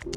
Hello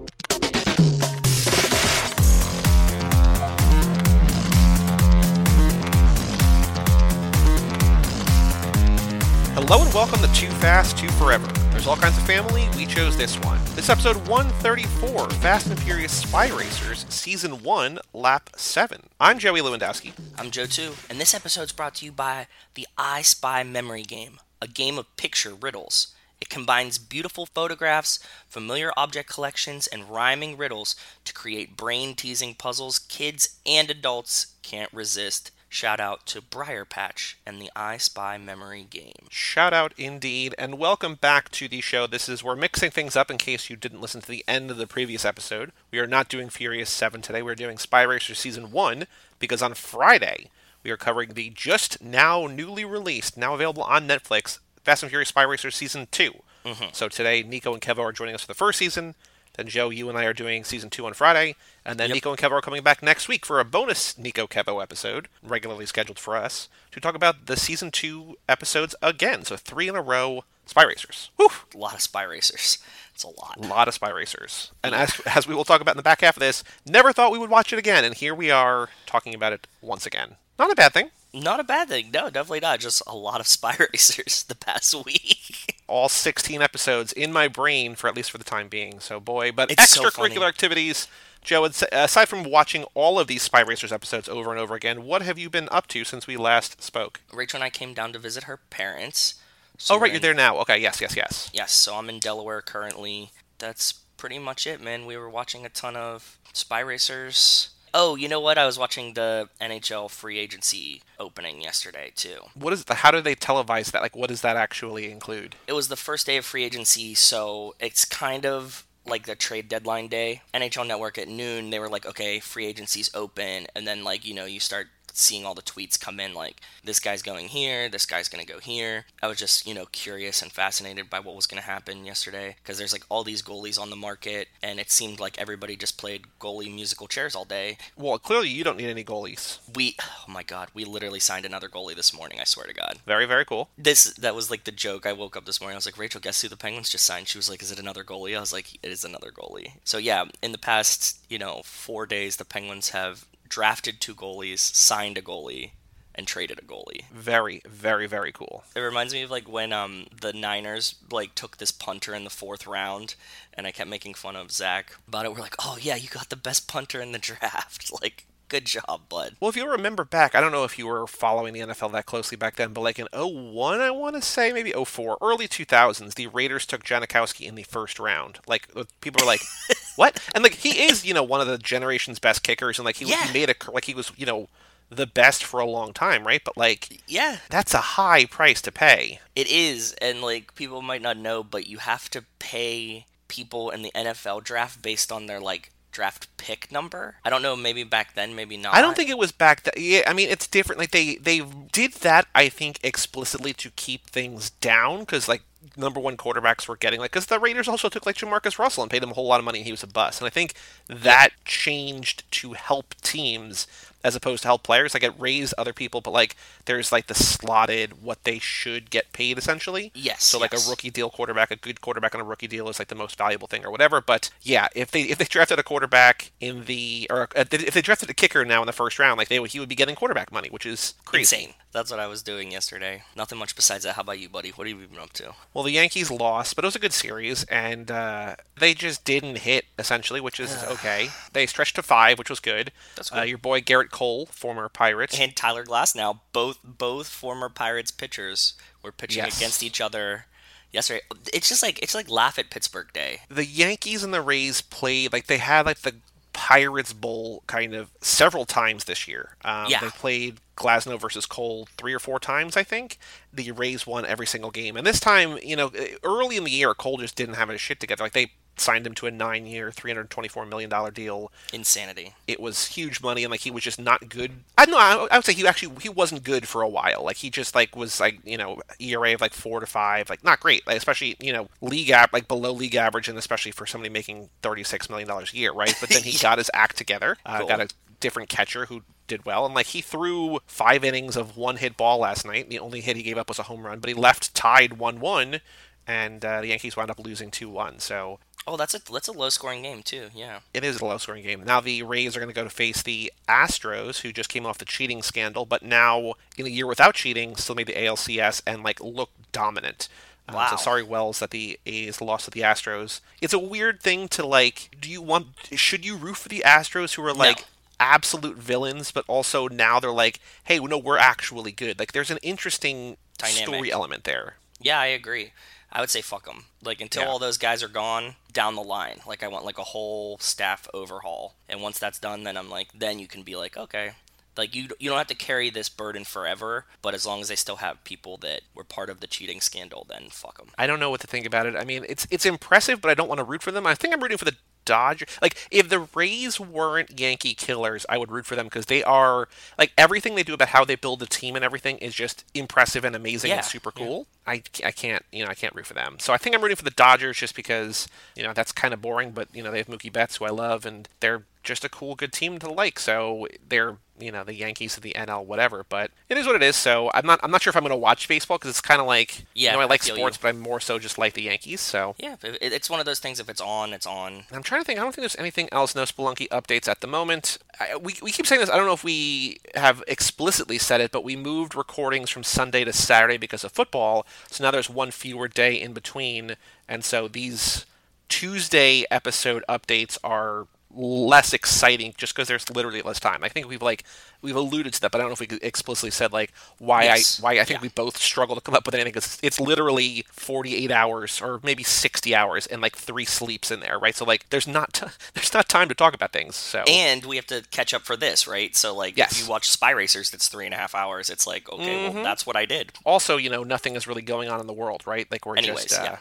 and welcome to Too Fast, Too Forever. There's all kinds of family, we chose this one. This episode 134, Fast and Furious Spy Racers, Season 1, Lap 7. I'm Joey Lewandowski. I'm Joe too, and this episode's brought to you by the I Spy Memory Game, a game of picture riddles. It combines beautiful photographs, familiar object collections, and rhyming riddles to create brain teasing puzzles kids and adults can't resist. Shout out to Briar Patch and the I Spy Memory Game. Shout out indeed, and welcome back to the show. This is, we're mixing things up in case you didn't listen to the end of the previous episode. We are not doing Furious 7 today, we're doing Spy Racers Season 1, because on Friday, we are covering the just now newly released, now available on Netflix, Fast and Furious Spy Racers Season 2. Mm-hmm. So today, Nico and Kevo are joining us for the first season. Then Joe, you and I are doing season two on Friday, and then Yep. Nico and Kevo are coming back next week for a bonus Nico Kevo episode, regularly scheduled for us, to talk about the season two episodes again. So three in a row, Spy Racers. Whew, A lot of Spy Racers. It's a lot. a lot of Spy Racers. And as as we will talk about in the back half of this, never thought we would watch it again, and here we are talking about it once again. Not a bad thing. Not a bad thing. No, definitely not. Just a lot of Spy Racers the past week. all 16 episodes in my brain for at least for the time being. So boy, but It's extracurricular funny. activities. Joe, uh, aside from watching all of these Spy Racers episodes over and over again, what have you been up to since we last spoke? Rachel and I came down to visit her parents. oh, right, we're you're there now. Okay, yes, yes, yes. Yes, so I'm in Delaware currently. That's pretty much it, man. We were watching a ton of Spy Racers. Oh, you know what? I was watching the NHL free agency opening yesterday too. What is the? How do they televise that? Like, what does that actually include? It was the first day of free agency, so it's kind of like the trade deadline day. NHL Network at noon, they were like, okay, free agency's open, and then like you know you start seeing all the tweets come in like this guy's going here this guy's going to go here i was just you know curious and fascinated by what was going to happen yesterday because there's like all these goalies on the market and it seemed like everybody just played goalie musical chairs all day Well, clearly you don't need any goalies. we oh my god we literally signed another goalie this morning i swear to god Very, very cool. this that was like the joke. I woke up this morning. I was like, Rachel, guess who the Penguins just signed? She was like, Is it another goalie? I was like, It is another goalie. So yeah, in the past, you know, four days, the Penguins have drafted two goalies, signed a goalie, and traded a goalie. Very, very, very cool. It reminds me of like when um the Niners like took this punter in the fourth round, and I kept making fun of Zach about it. We're like, Oh yeah, you got the best punter in the draft. like, good job, bud. Well, if you remember back, I don't know if you were following the NFL that closely back then, but like in 01, I want to say, maybe 04, early 2000s, the Raiders took Janikowski in the first round. Like, people were like, what? And like, he is, you know, one of the generation's best kickers, and like, he, Yeah. he made a, like, he was, you know, the best for a long time, right? But like, Yeah, that's a high price to pay. It is, and like people might not know, but you have to pay people in the NFL draft based on their like draft pick number. I don't know, maybe back then, maybe not. I don't think it was back that. Yeah, I mean, it's different. Like they they did that, I think, explicitly to keep things down because like number one quarterbacks were getting like because the Raiders also took like Jamarcus Russell and paid him a whole lot of money and he was a bust. And I think that changed to help teams as opposed to help players. Like it raised other people, but like there's like the slotted what they should get paid essentially. Yes, So like yes. a rookie deal quarterback, a good quarterback on a rookie deal is like the most valuable thing or whatever. But yeah, if they if they drafted a quarterback in the or uh, if they drafted a kicker now in the first round, like they would he would be getting quarterback money, which is crazy. Insane. That's what I was doing yesterday. Nothing much besides that. How about you, buddy? What have you been up to? Well, the Yankees lost, but it was a good series, and uh, they just didn't hit essentially, which is okay. They stretched to five, which was good. That's Uh, good. your boy Gerrit Cole, former Pirates, And Tyler Glasnow, both both former Pirates pitchers were pitching Yes. against each other yesterday. It's just like it's like laugh at Pittsburgh Day. the Yankees and the Rays played like they had like the Pirates Bowl kind of several times this year. Um, Yeah. They played Glasnow versus Cole three or four times, I think. The Rays won every single game, and this time, you know, early in the year, Cole just didn't have his shit together. Like they signed him to a nine-year, three hundred twenty-four million dollar deal. Insanity. It was huge money, and like he was just not good. I don't know. I, I would say he actually he wasn't good for a while. Like he just like was like you know ERA of like four to five, like not great. Like especially you know league app like below league average, and especially for somebody making thirty-six million dollars a year, right? But then he got his act together. Uh, Cool. Got a different catcher who did well, and like he threw five innings of one hit ball last night. The only hit he gave up was a home run, but he left tied one-one. And uh, the Yankees wound up losing 2 1. So Oh, that's a that's a low scoring game too. Yeah. It is a low scoring game. Now the Rays are going to go to face the Astros, who just came off the cheating scandal, but now in a year without cheating, still made the ALCS and like look dominant. Um, Wow. so sorry, Wells, that the A's lost to the Astros. It's a weird thing to like. Do you want? Should you root for the Astros, who are like absolute villains, but also now they're like, hey, no, we're actually good. Like, there's an interesting Dynamic. story element there. Yeah, I agree. I would say fuck them. Like until Yeah. all those guys are gone down the line. Like I want like a whole staff overhaul. And once that's done, then I'm like, then you can be like, okay. Like you, you don't have to carry this burden forever. But as long as they still have people that were part of the cheating scandal, then fuck them. I don't know what to think about it. I mean, it's it's impressive, but I don't want to root for them. I think I'm rooting for the Dodgers. Like, if the Rays weren't Yankee killers, I would root for them because they are like everything they do about how they build the team and everything is just impressive and amazing Yeah, and super yeah. cool. I, I can't you know I can't root for them. So I think I'm rooting for the Dodgers just because you know that's kind of boring, but you know they have Mookie Betts who I love and they're just a cool good team to like. So they're you know the Yankees of the NL whatever, but it is what it is. So I'm not I'm not sure if I'm going to watch baseball because it's kind of like Yeah, you know I I like feel sports, you. but I'm more so just like the Yankees. So Yeah, it's one of those things. If it's on, it's on. I'm trying to think. I don't think there's anything else. No Spelunky updates at the moment. I, we, we keep saying this. I don't know if we have explicitly said it, but we moved recordings from Sunday to Saturday because of football. So now there's one fewer day in between, and so these Tuesday episode updates are less exciting just because there's literally less time. I think we've like we've alluded to that, but I don't know if we explicitly said like why Yes. I why I think Yeah. we both struggle to come up with anything. It's, it's literally 48 hours or maybe 60 hours and like three sleeps in there, right? So like there's not t- there's not time to talk about things. So And we have to catch up for this, right? So like, Yes. if you watch Spy Racers, that's three and a half hours. It's like, okay, well, that's what I did. also, you know, nothing is really going on in the world, right? Like we're Anyways, just uh, yeah.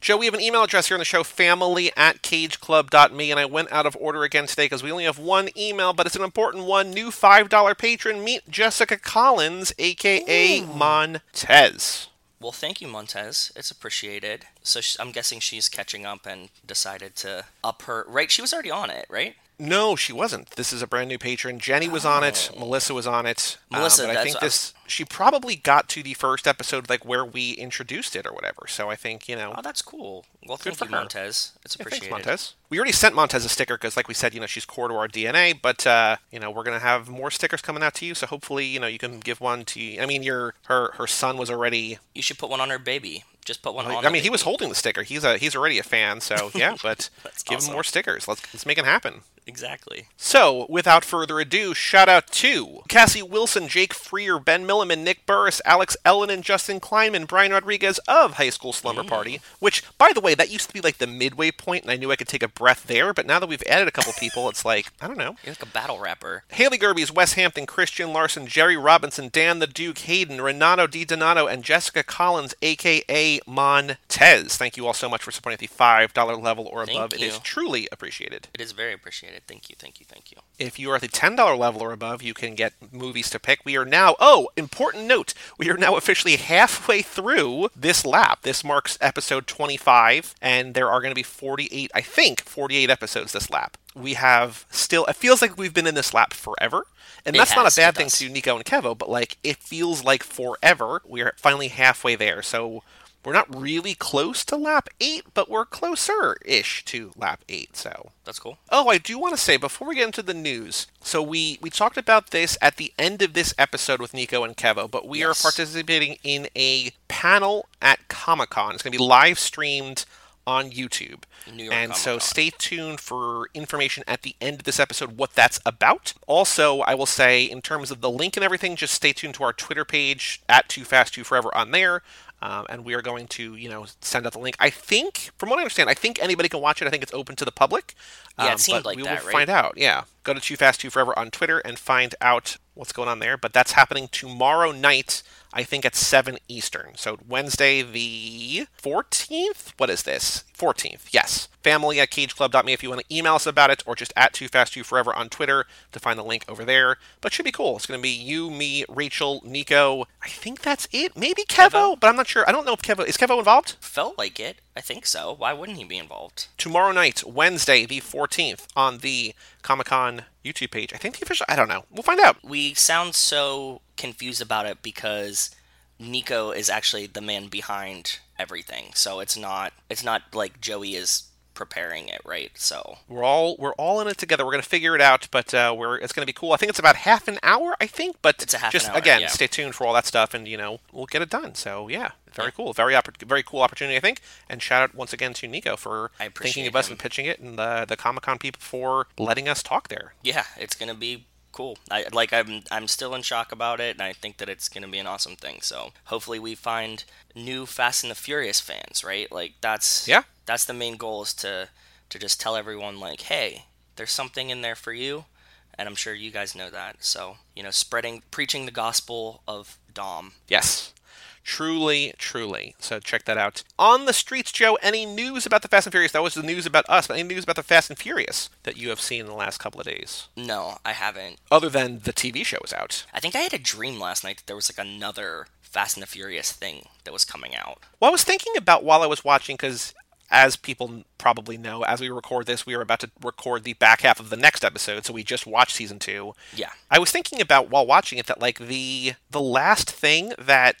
Joe, we have an email address here on the show, family at cageclub.me, and I went out of order again today because we only have one email, but it's an important one. New $5 patron, meet Jessica Collins, aka Montez. Well, thank you, Montez. It's appreciated. So sh- I'm guessing she's catching up and decided to up her. Right? She was already on it, right? No, she wasn't. This is a brand new patron. Jenny was on it. Melissa was on it. Um, Melissa, but I think this she probably got to the first episode, like where we introduced it or whatever. So I think you know. Oh, that's cool. Well, thank for you. Montez. It's Yeah, appreciated. thanks, Montez. We already sent Montez a sticker because, like we said, you know, she's core to our DNA. But uh, you know, we're gonna have more stickers coming out to you. So hopefully, you know, you can give one to. I mean, your her her son was already. You should put one on her baby. Just put one on. I mean, he was holding the sticker. He's a he's already a fan. So yeah, but give awesome. him more stickers. Let's let's make it happen. Exactly. So, without further ado, shout out to Cassie Wilson, Jake Freer, Ben Milliman, Nick Burris, Alex Ellen, and Justin Kleinman, Brian Rodriguez of High School Slumber mm. Party, which, by the way, that used to be like the midway point, and I knew I could take a breath there, but now that we've added a couple people, it's like, I don't know. You're like a battle rapper. Haley Gerbies, Wes Hampton, Christian Larson, Jerry Robinson, Dan the Duke, Hayden, Renato Di Donato, and Jessica Collins, aka Montez. Thank you all so much for supporting at the $5 level or above. It is truly appreciated. It is very appreciated. Thank you. Thank you. Thank you. If you are at the $10 level or above, you can get movies to pick. We are now, oh, important note, we are now officially halfway through this lap. This marks episode 25, and there are going to be 48, I think, 48 episodes this lap. We have still, it feels like we've been in this lap forever. And It that's not a bad thing does. to Nico and Kevo, but like, it feels like forever. We are finally halfway there. So we're not really close to lap 8, but we're closer ish to lap 8. So That's cool. Oh, I do want to say before we get into the news. So we we talked about this at the end of this episode with Nico and Kevo, but we Yes. are participating in a panel at Comic Con. It's going to be live streamed on YouTube. New York and so Comic-Con. stay tuned for information at the end of this episode what that's about. Also, I will say in terms of the link and everything, just stay tuned to our Twitter page at Too Fast Too Forever on there. Um, and we are going to, you know, send out the link. I think, from what I understand, I think anybody can watch it. I think it's open to the public. Yeah, it Um, seemed but like we that, will right? find out. Yeah, go to Too Fast Too Forever on Twitter and find out what's going on there. But that's happening tomorrow night. I think at 7 Eastern. So Wednesday the 14th? What is this? 14th, yes. Family at cageclub.me if you want to email us about it, or just at Too Fast Too Forever on Twitter to find the link over there. But should be cool. It's going to be you, me, Rachel, Nico. I think that's it. Maybe Kevo, Kevo? but I'm not sure. I don't know if Kevo is Kevo involved. Felt like it. I think so. Why wouldn't he be involved? tomorrow night, Wednesday, the 14th, on the Comic Con YouTube page. I think the official, I don't know. We'll find out. We sound so confused about it because Nico is actually the man behind everything. So it's not it's not like Joey is preparing it, right? So we're all we're all in it together. We're gonna figure it out, but uh, we're it's gonna be cool. I think it's about half an hour. I think, but It's a half just an hour, again, yeah. stay tuned for all that stuff, and you know we'll get it done. So yeah, very cool, very oppor- very cool opportunity, I think. And shout out once again to Nico for thinking of us him. and pitching it, and the the Comic Con people for letting us talk there. yeah, it's gonna be cool. I like I'm I'm still in shock about it, and I think that it's gonna be an awesome thing. So hopefully we find new Fast and the Furious fans, right? Like that's Yeah. that's the main goal is to to just tell everyone like, hey, there's something in there for you, and I'm sure you guys know that. So you know, spreading preaching the gospel of Dom. Yes. Truly, truly. So check that out. On the streets, Joe, any news about the Fast and Furious? That was the news about us, but any news about the Fast and Furious that you have seen in the last couple of days? No, I haven't. Other than the TV show is out. I think I had a dream last night that there was like another Fast and the Furious thing that was coming out. Well, I was thinking about while I was watching, because as people probably know, as we record this, we are about to record the back half of the next episode, so we just watched season two. Yeah. I was thinking about while watching it that like the the last thing that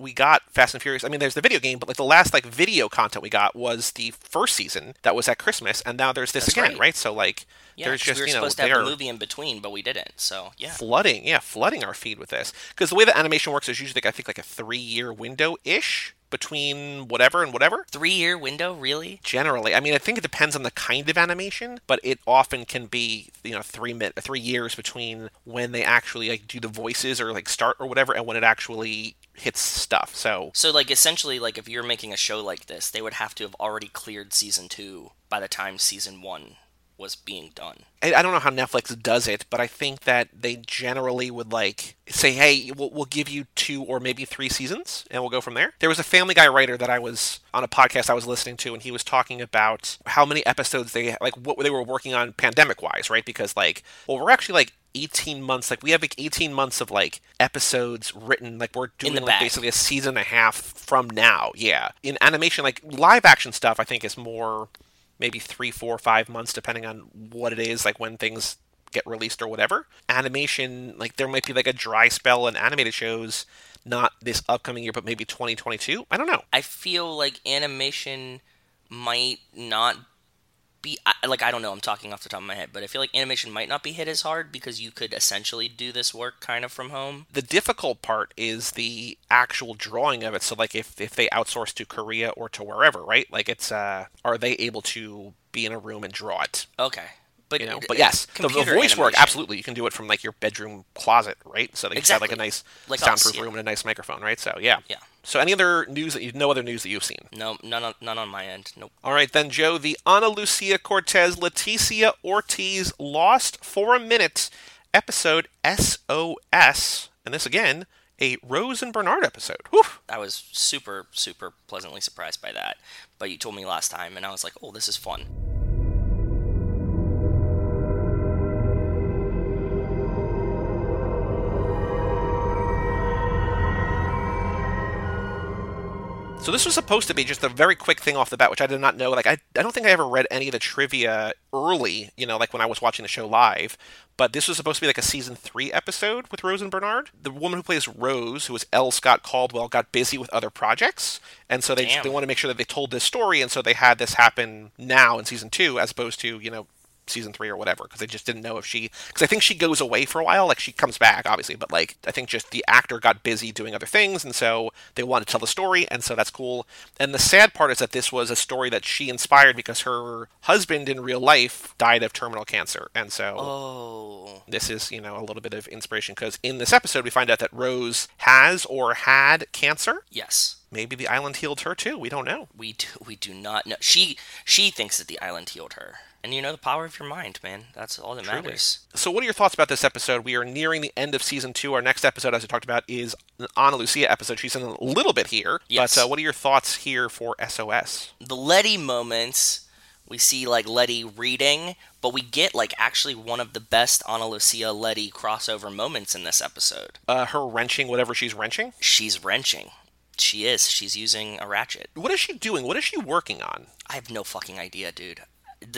we got Fast and Furious. I mean, there's the video game, but like the last like video content we got was the first season that was at Christmas, and now there's this That's again, right. right? So like, Yeah, there's just we were you know supposed to have they're movie in between, but we didn't. So yeah, flooding, yeah, flooding our feed with this because the way that animation works is usually like, I think like a three year window ish between whatever and whatever. three year window, really? generally i mean i think it depends on the kind of animation but it often can be you know three min- three years between when they actually like do the voices or like start or whatever and when it actually hits stuff so So like essentially, like if you're making a show like this, they would have to have already cleared season two by the time season one was being done. I, I don't know how netflix does it but i think that they generally would like say hey we'll, we'll give you two or maybe three seasons and we'll go from there there was a family guy writer that i was on a podcast i was listening to and he was talking about how many episodes they like what they were working on pandemic wise right because like well we're actually like 18 months like we have like 18 months of like episodes written like we're doing like bag. basically a season and a half from now yeah in animation like live action stuff i think is more maybe three four five months depending on what it is like when things get released or whatever. Animation like there might be like a dry spell in animated shows not this upcoming year but maybe 2022 i don't know. I feel like animation might not be I- like I don't know. I'm talking off the top of my head, but I feel like animation might not be hit as hard because you could essentially do this work kind of from home. the difficult part is the actual drawing of it. So like if, if they outsource to korea or to wherever right? Like it's uh are they able to be in a room and draw it? Okay, but you know but yes the, the voice work absolutely. You can do it from like your bedroom closet right? So they just have like a nice Like us, soundproof yeah. room and a nice microphone right? So yeah. Yeah. So any other news that you no other news that you've seen No, none on, none on my end. Nope. all right then joe the ana lucia cortez leticia ortiz lost for a minute episode sos and this again a rose and bernard episode Whew. I was super, super pleasantly surprised by that. But you told me last time, and I was like, oh, this is fun. So this was supposed to be just a very quick thing off the bat, which I did not know. Like I, I don't think I ever read any of the trivia early, you know, like when I was watching the show live. But this was supposed to be like a season three episode with Rose and Bernard. The woman who plays Rose, who is L. Scott Caldwell, got busy with other projects, and so they Damn. they want to make sure that they told this story, and so they had this happen now in season two, as opposed to you know season three or whatever because they just didn't know if she because I think she goes away for a while like she comes back obviously but like I think just the actor got busy doing other things and so they wanted to tell the story and so that's cool. And the sad part is that this was a story that she inspired because her husband in real life died of terminal cancer and so Oh, this is you know a little bit of inspiration because in this episode we find out that Rose has or had cancer. Yes. Maybe the island healed her too we don't know We do, we do not know. She she thinks that the island healed her, and you know the power of your mind, man. That's all that Truly. matters. So, what are your thoughts about this episode? We are nearing the end of season two. Our next episode, as I talked about, is an Ana Lucia episode. She's in a little bit here. Yes. But uh, what are your thoughts here for SOS? The Letty moments, we see like Letty reading, but we get like actually one of the best Ana Lucia Letty crossover moments in this episode. Uh, her wrenching whatever she's wrenching. She's wrenching. She is. She's using a ratchet. What is she doing? What is she working on? I have no fucking idea, dude.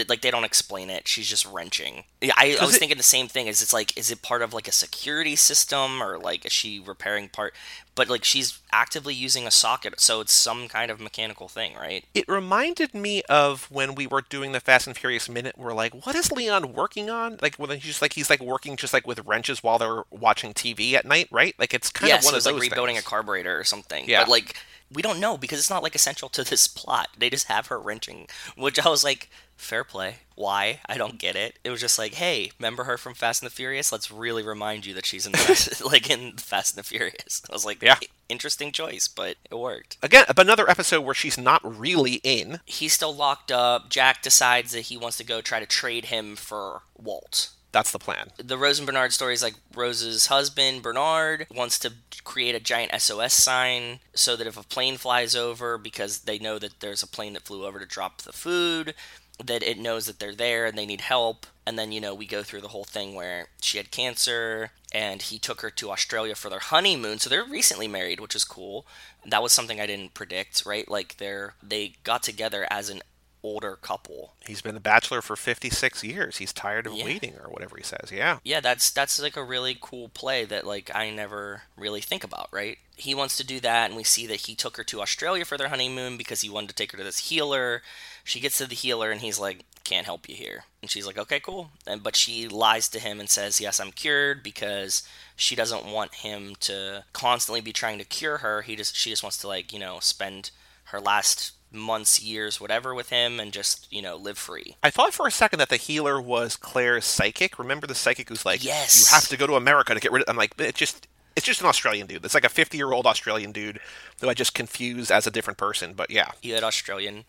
Like they don't explain it. She's just wrenching. Yeah, I, I was it- thinking the same thing. Is it's like is it part of like a security system or like is she repairing part? But like she's actively using a socket, so it's some kind of mechanical thing, right? It reminded me of when we were doing the Fast and Furious minute. We're like, what is Leon working on? Like when he's just like he's like working just like with wrenches while they're watching TV at night, right? Like it's kind yes, of one it of those like rebuilding things. a carburetor or something. Yeah. But like we don't know because it's not like essential to this plot. They just have her wrenching, which I was like, fair play. Why? I don't get it. It was just like, hey, remember her from Fast and the Furious? Let's really remind you that she's in the, like in Fast and the Furious. I was like, Yeah. interesting choice, but it worked. Again, another episode where she's not really in. He's still locked up. Jack decides that he wants to go try to trade him for Walt. That's the plan. the Rose and Bernard story is like Rose's husband, Bernard, wants to create a giant SOS sign so that if a plane flies over, because they know that there's a plane that flew over to drop the food, that it knows that they're there and they need help. And then, you know, we go through the whole thing where she had cancer and he took her to Australia for their honeymoon. So they're recently married, which is cool. That was something I didn't predict, right? Like they're they got together as an older couple He's been a bachelor for 56 years. He's tired of Yeah. waiting, or whatever he says. Yeah. yeah that's that's like a really cool play that like i never really think about right he wants to do that and we see that he took her to australia for their honeymoon because he wanted to take her to this healer she gets to the healer and he's like can't help you here and she's like okay cool and but she lies to him and says yes i'm cured because she doesn't want him to constantly be trying to cure her he just she just wants to like you know spend her last months years whatever with him and just you know live free I thought for a second that the healer was Claire's psychic. Remember the psychic who's like, Yes. you have to go to America to get rid of. I'm like, it just. It's just an Australian dude. It's like a 50 year old Australian dude who I just confused as a different person. But yeah, you had Australian,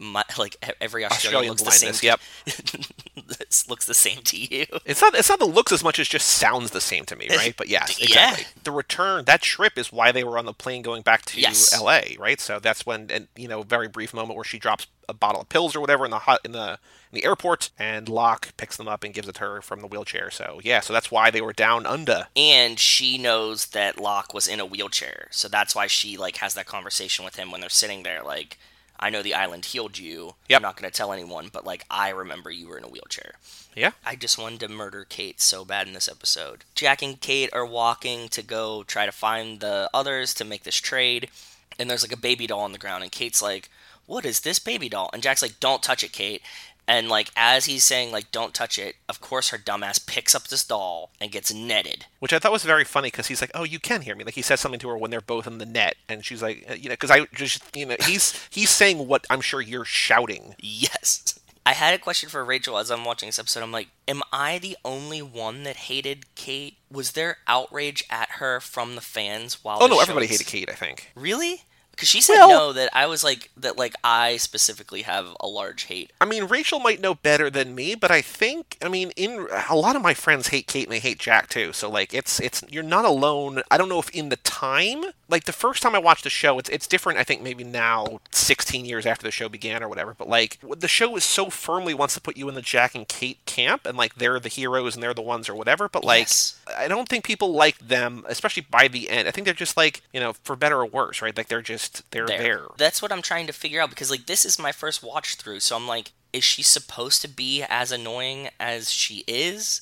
like every Australian, Australian looks the same. Yep. This looks the same to you. It's not it's not the looks as much as just sounds the same to me, right? But yes, Yeah. exactly. The return that trip is why they were on the plane going back to Yes. L.A. Right? So that's when and you know very brief moment where she drops a bottle of pills or whatever in the hot in the in the airport, and Locke picks them up and gives it to her from the wheelchair. So yeah, so that's why they were down under. And she knows that Locke was in a wheelchair, so that's why she like has that conversation with him when they're sitting there. Like, I know the island healed you. Yep. I'm not going to tell anyone, but like I remember you were in a wheelchair. Yeah. I just wanted to murder Kate so bad in this episode. Jack and Kate are walking to go try to find the others to make this trade, and there's like a baby doll on the ground, and Kate's like, "What is this baby doll?" And Jack's like, "Don't touch it, Kate." And like as he's saying like don't touch it, of course her dumbass picks up this doll and gets netted. Which I thought was very funny because he's like, "Oh, you can hear me." Like he says something to her when they're both in the net, and she's like, uh, "You know," because I just, you know, he's he's saying what I'm sure you're shouting. Yes. I had a question for Rachel as I'm watching this episode. I'm like, am I the only one that hated Kate? Was there outrage at her from the fans while? Oh the no, everybody was- hated Kate. I think. Really? Because she said Well- no. That I was like that. Like I specifically have a large hate. I mean, Rachel might know better than me, but I think, I mean, in a lot of my friends hate Kate and they hate Jack too. So like, it's it's you're not alone. I don't know if in the time, like the first time I watched the show, it's it's different. I think maybe now, 16 years after the show began or whatever. But like, the show is so firmly wants to put you in the Jack and Kate camp, and like they're the heroes and they're the ones or whatever. But like, Yes. I don't think people like them, especially by the end. I think they're just like, you know, for better or worse, right? Like they're just they're There. there. That's what I'm trying to figure out because like this is my first watch through, so I'm like, is she supposed to be as annoying as she is?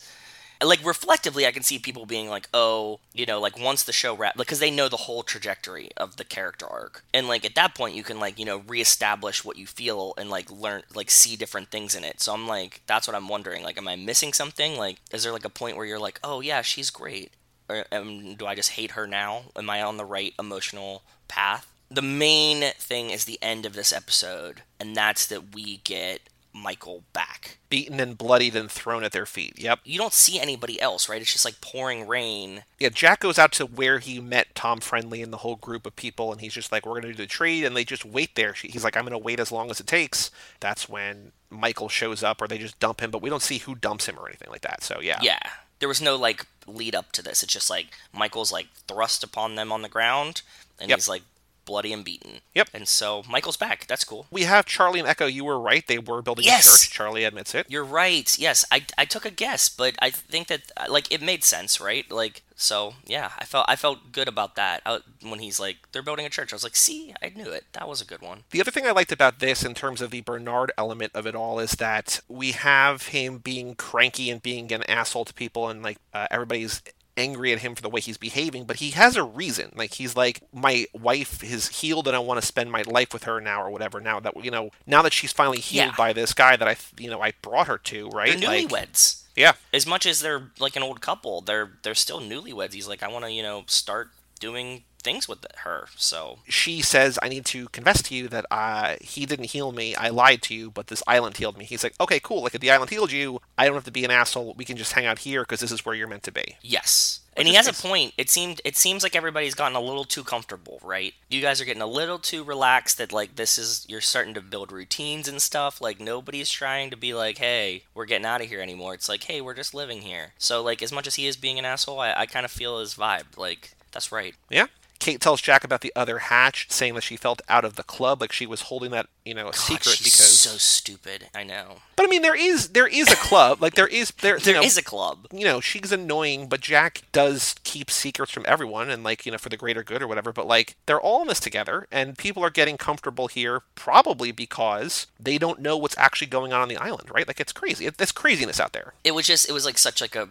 Like reflectively, I can see people being like, "Oh, you know, like once the show wraps, because they know the whole trajectory of the character arc, and like at that point, you can like you know reestablish what you feel and like learn, like see different things in it." So I'm like, that's what I'm wondering. Like, am I missing something? Like, is there like a point where you're like, "Oh yeah, she's great," or um, do I just hate her now? Am I on the right emotional path? The main thing is the end of this episode, and that's that we get Michael back. Beaten and bloodied and thrown at their feet. Yep. You don't see anybody else, right? It's just like pouring rain. Yeah, Jack goes out to where he met Tom Friendly and the whole group of people, and he's just like, "We're gonna do the trade," and they just wait there. He's like, "I'm gonna wait as long as it takes." That's when Michael shows up, or they just dump him, but we don't see who dumps him or anything like that. So yeah, Yeah. There was no like lead up to this. It's just like Michael's like thrust upon them on the ground, and Yep. he's like bloody and beaten. Yep. And so Michael's back. That's cool. We have Charlie and Echo. You were right; they were building Yes! a church. Charlie admits it. You're right. Yes, I, I took a guess, but I think that like it made sense, right? Like so, yeah. I felt I felt good about that I, when he's like they're building a church. I was like, see, I knew it. That was a good one. The other thing I liked about this, in terms of the Bernard element of it all, is that we have him being cranky and being an asshole to people, and like uh, everybody's angry at him for the way he's behaving, but he has a reason. Like he's like, my wife is healed, and I want to spend my life with her now, or whatever. Now that you know, now that she's finally healed Yeah. by this guy that I, you know, I brought her to, right? They're Like, newlyweds. yeah, As much as they're like an old couple, they're they're still newlyweds. He's like, I want to you know start doing things with her. So she says, I need to confess to you that uh, he didn't heal me. I lied to you, but this island healed me. He's like, okay, cool. Like, if the island healed you, I don't have to be an asshole. We can just hang out here because this is where you're meant to be. Yes. And he has a point. It seemed it seems like everybody's gotten a little too comfortable, right? You guys are getting a little too relaxed that like this is you're starting to build routines and stuff. Like nobody's trying to be like, "Hey, we're getting out of here anymore." It's like, "Hey, we're just living here." So like as much as he is being an asshole, I, I kind of feel his vibe. Like that's right. Yeah. Kate tells Jack about the other hatch, saying that she felt out of the club, like she was holding that, you know, a God, secret she's because. so stupid. I know. But I mean, there is there is a club, like there is there There you know, is a club. you know, she's annoying, but Jack does keep secrets from everyone and like, you know, for the greater good or whatever. But like they're all in this together and people are getting comfortable here probably because they don't know what's actually going on on the island, right? Like it's crazy. It, there's craziness out there. it was just it was like such like a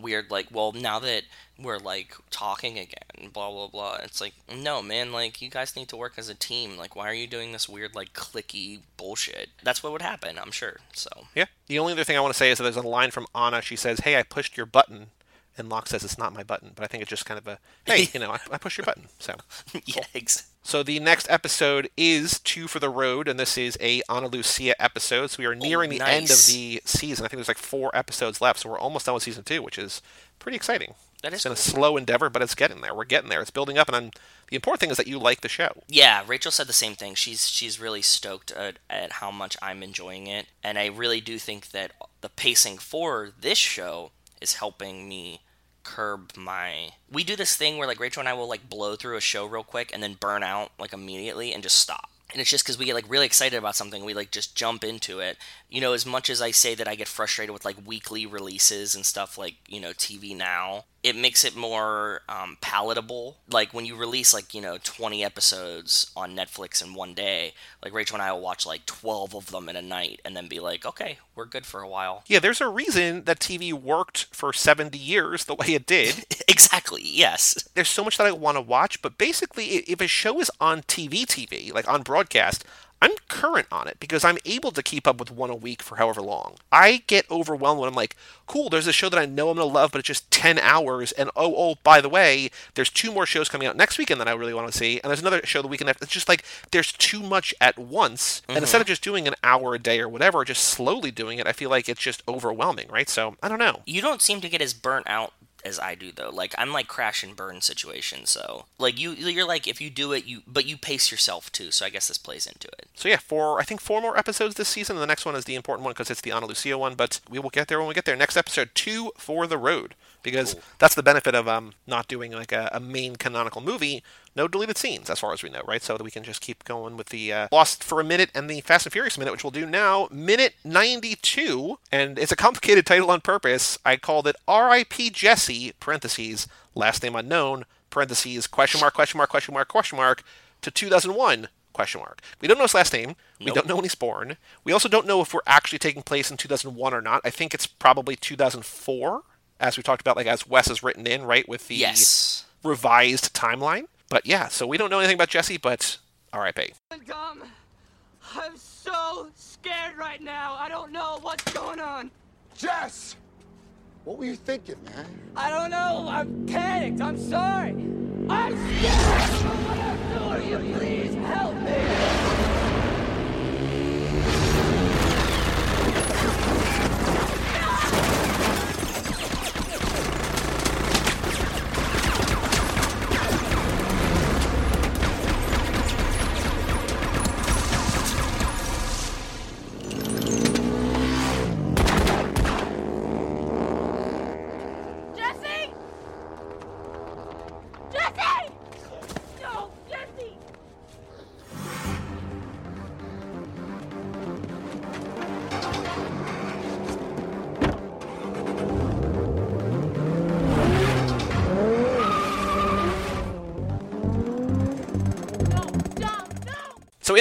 weird like well now that we're like talking again blah blah blah it's like no man like you guys need to work as a team like why are you doing this weird like clicky bullshit that's what would happen i'm sure so Yeah. The only other thing I want to say is that there's a line from Ana. She says, "Hey, I pushed your button." And Locke says it's not my button, but I think it's just kind of a, hey, you know, I, I pushed your button. So, yeah ex- so the next episode is Two for the Road, and this is a Ana Lucia episode. So we are nearing the end of the season. I think there's like four episodes left, so we're almost done with season two, which is pretty exciting. That is It's been a slow endeavor, but it's getting there. We're getting there. It's building up, and I'm, the important thing is that you like the show. yeah rachel said the same thing she's she's really stoked at, at how much i'm enjoying it and i really do think that the pacing for this show is helping me curb my we do this thing where like rachel and i will like blow through a show real quick and then burn out like immediately and just stop and it's just because we get like really excited about something we like just jump into it. You know as much as i say that i get frustrated with like weekly releases and stuff like you know tv now it makes it more um, palatable. Like when you release like you know 20 episodes on netflix in one day like rachel and i will watch like 12 of them in a night and then be like okay we're good for a while. Yeah, there's a reason that TV worked for 70 years the way it did. exactly yes. There's so much that I want to watch, but basically, if a show is on TV, TV, like on broadcast, I'm current on it because I'm able to keep up with one a week for however long. I get overwhelmed when I'm like, cool, there's a show that I know I'm going to love, but it's just 10 hours. And oh, oh, by the way, there's two more shows coming out next weekend that I really want to see. And there's another show the weekend after. It's just like there's too much at once. And instead of mm-hmm. just doing an hour a day or whatever, just slowly doing it, I feel like it's just overwhelming, right? So I don't know. you don't seem to get as burnt out as I do though. Like I'm like crash and burn situation. So like you you're like if you do it you but you pace yourself too. So I guess this plays into it. So yeah, four I think four more episodes this season. The next one is the important one because it's the Ana Lucia one, but we will get there when we get there. Next episode, two for the road, because Cool. that's the benefit of um not doing like a, a main canonical movie. No deleted scenes, as far as we know, right? So that we can just keep going with the uh, Lost for a minute and the Fast and Furious minute, which we'll do now. Minute ninety-two, and it's a complicated title on purpose. I called it R.I.P. Jesse (parentheses last name unknown) parentheses question mark question mark question mark question mark to 2001 question mark. We don't know his last name. We Nope. don't know when he's born. We also don't know if we're actually taking place in 2001 or not. I think it's probably 2004, as we talked about, like as Wes has written in, right, with the Yes. revised timeline. But yeah, so we don't know anything about Jesse, but R.I.P. Gum, I'm so scared right now. I don't know what's going on. Jess! What were you thinking, man? I don't know. I'm panicked. I'm sorry. I'm scared. I don't know what I'm doing. Will you please help me?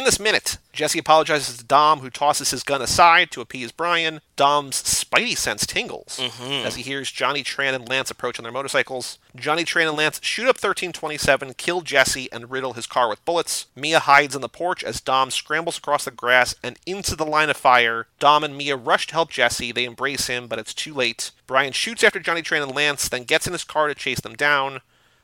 In this minute, Jesse apologizes to Dom, who tosses his gun aside to appease Brian. Dom's spidey sense tingles mm-hmm. as he hears Johnny Tran and Lance approach on their motorcycles. Johnny Tran and Lance shoot up 1327, kill Jesse, and riddle his car with bullets. Mia hides on the porch as Dom scrambles across the grass and into the line of fire. Dom and Mia rush to help Jesse. They embrace him, but it's too late. Brian shoots after Johnny Tran and Lance, then gets in his car to chase them down.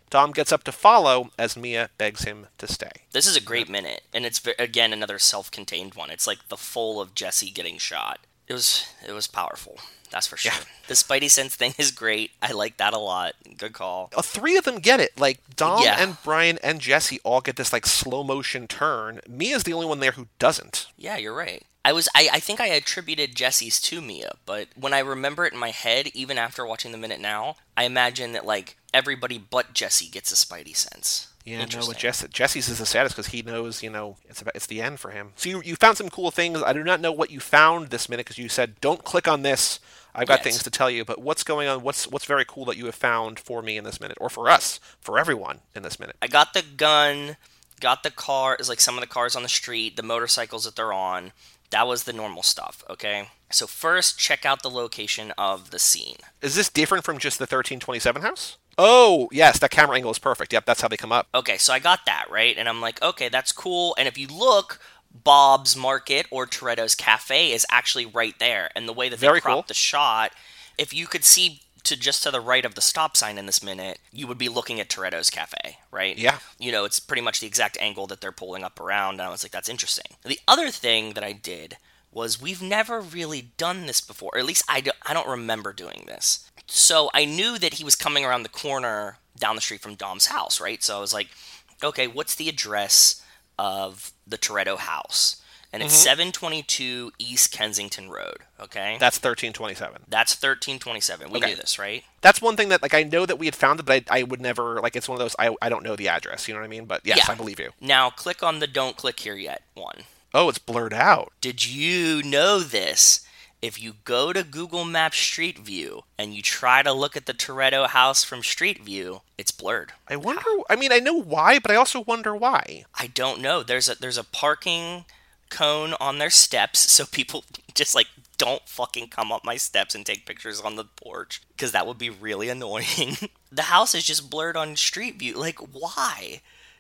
Dom gets up to follow as Mia begs him to stay. This is a great minute, and it's again another self-contained one. It's like the full of Jesse getting shot. It was it was powerful. That's for sure. Yeah. The Spidey sense thing is great. I like that a lot. Good call. Uh, three of them get it. Like Dom Yeah. and Brian and Jesse all get this like slow motion turn. Mia's the only one there who doesn't. Yeah, you're right. I was I, I think I attributed Jesse's to Mia, but when I remember it in my head, even after watching the minute now, I imagine that like everybody but Jesse gets a Spidey sense. Yeah, no, but Jesse, Jesse's is the saddest because he knows, you know, it's about, it's the end for him. So you, you found some cool things. I do not know what you found this minute because you said don't click on this. I've got Yes. things to tell you, but what's going on? What's what's very cool that you have found for me in this minute, or for us, for everyone in this minute? I got the gun, got the car, is like some of the cars on the street, the motorcycles that they're on. That was the normal stuff, okay? So first check out the location of the scene. Is this different from just the 1327 house? Oh, yes, that camera angle is perfect. Yep, that's how they come up. Okay, so I got that, right? And I'm like, okay, that's cool. And if you look, Bob's Market or Toretto's Cafe is actually right there. And the way that they Very cropped cool. the shot, if you could see to just to the right of the stop sign in this minute, you would be looking at Toretto's Cafe, right? Yeah. You know, it's pretty much the exact angle that they're pulling up around. And I was like, that's interesting. The other thing that I did was we've never really done this before, or at least I, do, I don't remember doing this. So I knew that he was coming around the corner down the street from Dom's house, right? So I was like, okay, what's the address of the Toretto house? And it's mm-hmm. 722 East Kensington Road, okay? That's 1327. That's 1327. We Okay. knew this, right? That's one thing that like I know that we had found it, but I, I would never like it's one of those I, I don't know the address. You know what I mean? But yes, Yeah. I believe you. Now click on the don't click here yet one. Oh, it's blurred out. Did you know this? If you go to Google Maps Street View and you try to look at the Toretto house from Street View, it's blurred. I wonder. I mean, I know why, but I also wonder why. I don't know. There's a there's a parking cone on their steps, so people just like don't fucking come up my steps and take pictures on the porch because that would be really annoying. the house is just blurred on Street View. Like, why?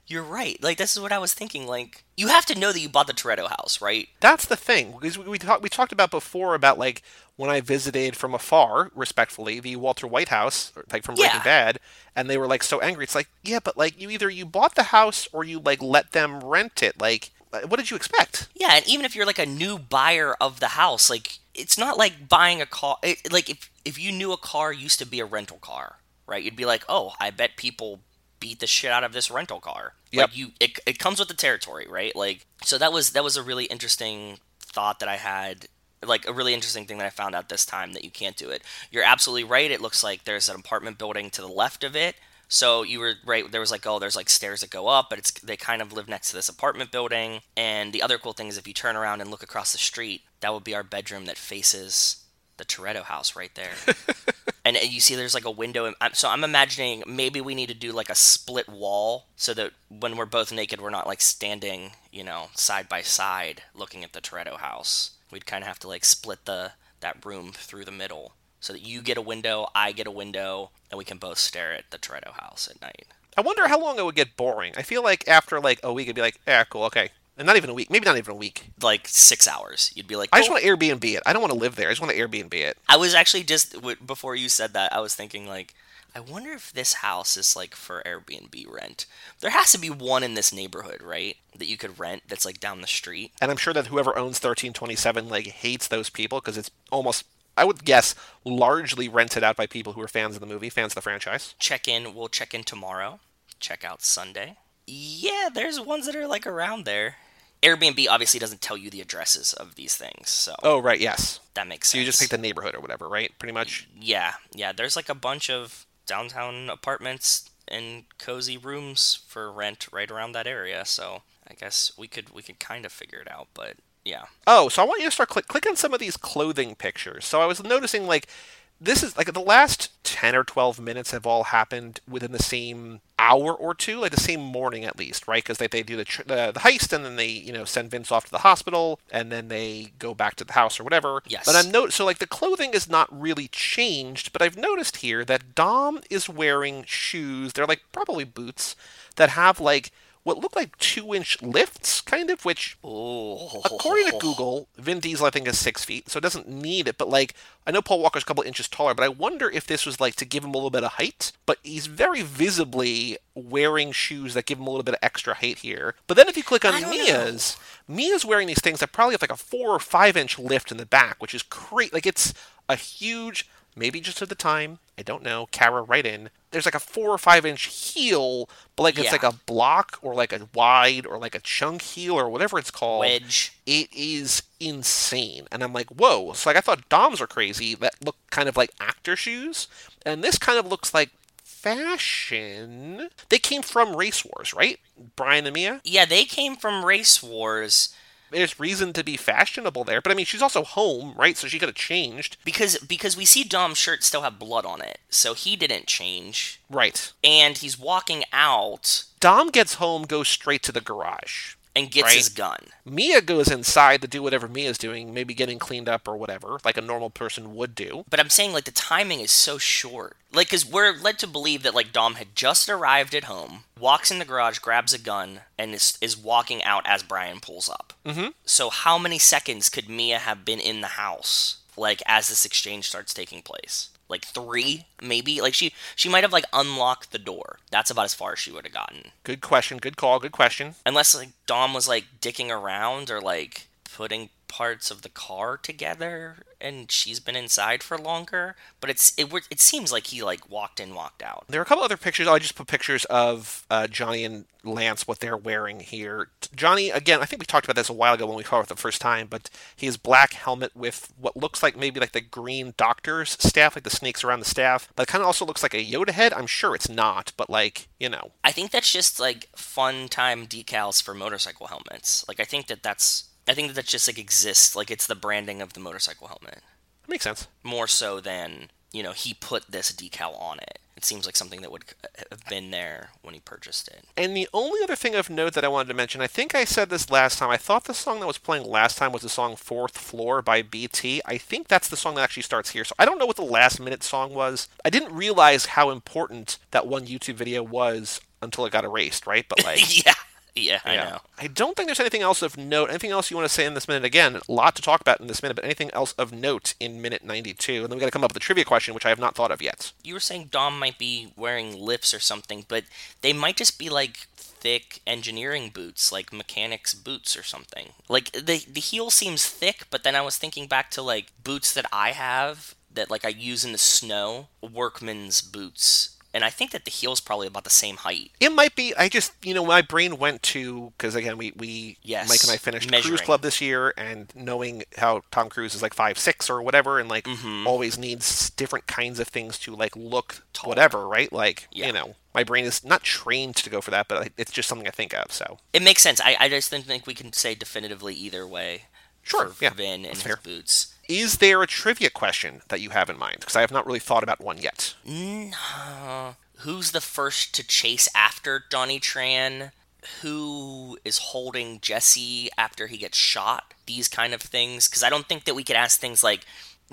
You're right. Like, this is what I was thinking. Like, you have to know that you bought the Toretto house, right? That's the thing because we we, talk, we talked about before about like when I visited from afar, respectfully, the Walter White house, like from Breaking Yeah. Bad, and they were like so angry. It's like, yeah, but like you either you bought the house or you like let them rent it. Like, uh, what did you expect? Yeah, and even if you're like a new buyer of the house, like it's not like buying a car. It, like if if you knew a car used to be a rental car, right? You'd be like, oh, I bet people beat the shit out of this rental car. Yep. Like you, it, it comes with the territory, right? Like so that was that was a really interesting thought that I had. Like a really interesting thing that I found out this time that you can't do it. You're absolutely right. It looks like there's an apartment building to the left of it. So you were right. There was like, oh, there's like stairs that go up, but it's they kind of live next to this apartment building. And the other cool thing is if you turn around and look across the street, that would be our bedroom that faces the Toretto house right there. and you see, there's like a window. So I'm imagining maybe we need to do like a split wall so that when we're both naked, we're not like standing, you know, side by side looking at the Toretto house. We'd kind of have to like split the that room through the middle so that you get a window, I get a window, and we can both stare at the Toretto house at night. I wonder how long it would get boring. I feel like after like a week, it'd be like, yeah, cool, okay, and not even a week, maybe not even a week. Like six hours, you'd be like, I oh. just "Oh." want to Airbnb it. I don't want to live there. I just want to Airbnb it. I was actually just w- before you said that, I was thinking like, I wonder if this house is like for Airbnb rent. There has to be one in this neighborhood, right? That you could rent that's like down the street. And I'm sure that whoever owns 1327 like hates those people because it's almost, I would guess, largely rented out by people who are fans of the movie, fans of the franchise. Check in. We'll check in tomorrow. Check out Sunday. Yeah, there's ones that are like around there. Airbnb obviously doesn't tell you the addresses of these things, so Oh, right, yes. that makes sense. So you just pick the neighborhood or whatever, right? Pretty much. Yeah, yeah. There's like a bunch of downtown apartments and cozy rooms for rent right around that area. So I guess we could we could kind of figure it out. But yeah, Oh, so I want you to start click click on some of these clothing pictures. So I was noticing like this is like the last 10 or 12 minutes have all happened within the same hour or two, like the same morning at least, right? Because they, they do the, tr- the the heist and then they you know send Vince off to the hospital and then they go back to the house or whatever. Yes. But I'm no so like the clothing is not really changed, but I've noticed here that Dom is wearing shoes. They're like probably boots that have like what look like two inch lifts, kind of, which Oh, According to Google, Vin Diesel I think is six feet, so it doesn't need it. But like, I know Paul Walker's a couple inches taller, but I wonder if this was like to give him a little bit of height. But he's very visibly wearing shoes that give him a little bit of extra height here. But then if you click on Mia's, Mia's wearing these things that probably have like a four or five inch lift in the back, which is great. Like it's a huge. Maybe just at the time, I don't know. Kara, right in. There's like a four or five inch heel, but like it's like a block or like a wide or like a chunk heel or whatever it's called wedge. it is insane. And I'm like, whoa. So like I thought Doms were crazy that look kind of like actor shoes. And this kind of looks like fashion. They came from Race Wars, right? Brian and Mia? Yeah, they came from Race Wars There's reason to be fashionable there. But I mean she's also home, right? So she could have changed. because because we see Dom's shirt still have blood on it, so he didn't change. Right. And he's walking out Dom gets home, goes straight to the garage. And gets Right. his gun. Mia goes inside to do whatever Mia's doing, maybe getting cleaned up or whatever, like a normal person would do. But I'm saying like the timing is so short. Like cuz we're led to believe that like Dom had just arrived at home, walks in the garage, grabs a gun and is is walking out as Brian pulls up. Mhm. So how many seconds could Mia have been in the house like as this exchange starts taking place? Like 3 maybe? Like she she might have like unlocked the door. That's about as far as she would have gotten. Good question, good call, good question. Unless like Dom was like dicking around or like putting parts of the car together and she's been inside for longer but it's it it seems like he like walked in walked out There are a couple other pictures. Oh, I just put pictures of uh, Johnny and Lance, what they're wearing here. Johnny, again, I think we talked about this a while ago when we saw it the first time, but he has black helmet with what looks like maybe like the green doctor's staff, like the snakes around the staff, but it kind of also looks like a Yoda head. I'm sure it's not, but like, you know. i think that's just like fun time decals for motorcycle helmets like i think that that's i think that that just like exists like it's the branding of the motorcycle helmet Makes sense. more so than you know he put this decal on it it seems like something that would uh, have been there when he purchased it And the only other thing of note that I wanted to mention, I think I said this last time. I thought the song that was playing last time was the song Fourth Floor by BT. I think that's the song that actually starts here. So I don't know what the last minute song was. I didn't realize how important that one YouTube video was until it got erased, right? But like, yeah yeah i know I don't think there's anything else of note. Anything else you want to say in this minute? Again, a lot to talk about in this minute, but anything else of note in minute 92? And then we got to come up with a trivia question, which I have not thought of yet. you were saying Dom might be wearing lips or something, but they might just be like thick engineering boots, like mechanics boots or something. Like the the heel seems thick, but then I was thinking back to like boots that I have that like I use in the snow, workman's boots. And I think that the heel's probably about the same height. It might be. I just, you know, my brain went to because again, we we Yes, Mike and I finished measuring. Cruise Club this year, and knowing how Tom Cruise is like five six or whatever, and like Mm-hmm. always needs different kinds of things to like look whatever, right? Like Yeah. you know, my brain is not trained to go for that, but it's just something I think of. So It makes sense. I, I just didn't think we can say definitively either way. Sure, For, yeah, Vin and his boots. Is there a trivia question that you have in mind? Because I have not really thought about one yet. Uh, who's the first to chase after Johnny Tran? Who is holding Jesse after he gets shot? These kind of things. Because I don't think that we could ask things like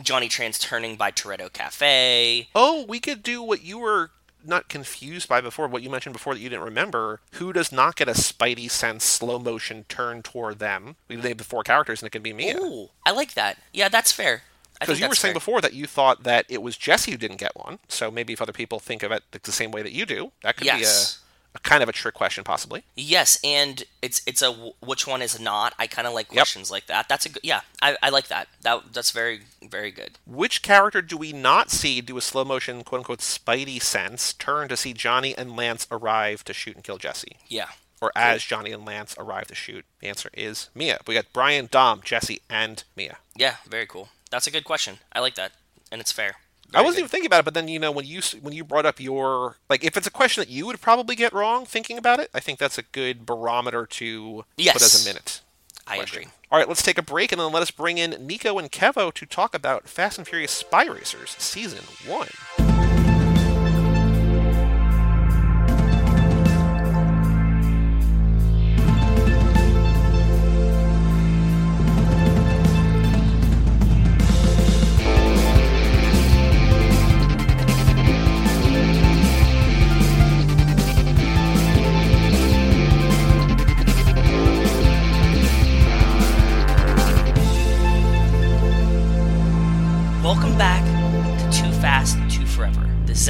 Johnny Tran's turning by Toretto Cafe. Oh, we could do what you were not confused by before, what you mentioned before that you didn't remember. Who does not get a Spidey sense slow motion turn toward them? We named the four characters, and it can be Mia. Ooh, I like that. Yeah, that's fair. Because you were saying fair. before that you thought that it was Jesse who didn't get one. So maybe if other people think of it the same way that you do, that could Yes. be a kind of a trick question, possibly. Yes, and it's it's a which one is not. I kind of like Yep. questions like that. That's a good. Yeah, I, I like that. That that's very very good. Which character do we not see do a slow motion, quote unquote, Spidey sense turn to see Johnny and Lance arrive to shoot and kill Jesse? Yeah. Or as Johnny and Lance arrive to shoot? The answer is Mia. We got Brian, Dom, Jesse, and Mia. Yeah, very cool. That's a good question. I like that, and it's fair. I wasn't even thinking about it, but then you know when you when you brought up your like if it's a question that you would probably get wrong thinking about it, I think that's a good barometer to put as a minute. I question. agree. All right, let's take a break and then let us bring in Nico and Kevo to talk about Fast and Furious Spy Racers Season 1.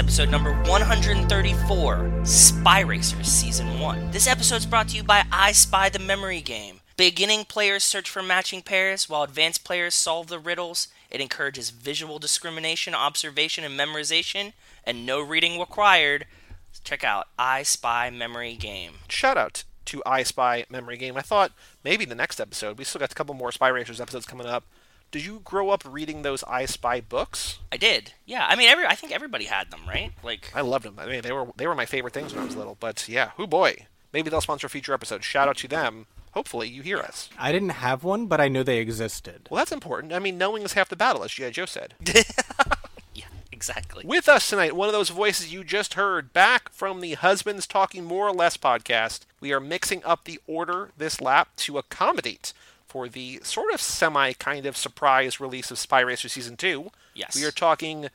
Episode number 134, Spy Racers Season 1. This episode is brought to you by I Spy the Memory Game. Beginning players search for matching pairs, while advanced players solve the riddles. It encourages visual discrimination, observation, and memorization, and no reading required. Check out I Spy Memory Game. Shout out to I Spy Memory Game. I thought maybe the next episode, we still got a couple more Spy Racers episodes coming up. Did you grow up reading those I Spy books? I did. Yeah, I mean, every I think everybody had them, right? Like, I loved them. I mean, they were they were my favorite things when I was little. But yeah, who boy, maybe they'll sponsor a future episode. Shout out to them. Hopefully, you hear us. I didn't have one, but I know they existed. Well, that's important. I mean, knowing is half the battle, as G.I. Joe said. yeah, exactly. With us tonight, one of those voices you just heard back from the Husbands Talking More or Less podcast. We are mixing up the order this lap to accommodate for the sort of semi kind of surprise release of Spy Racer Season 2. Yes. We are talking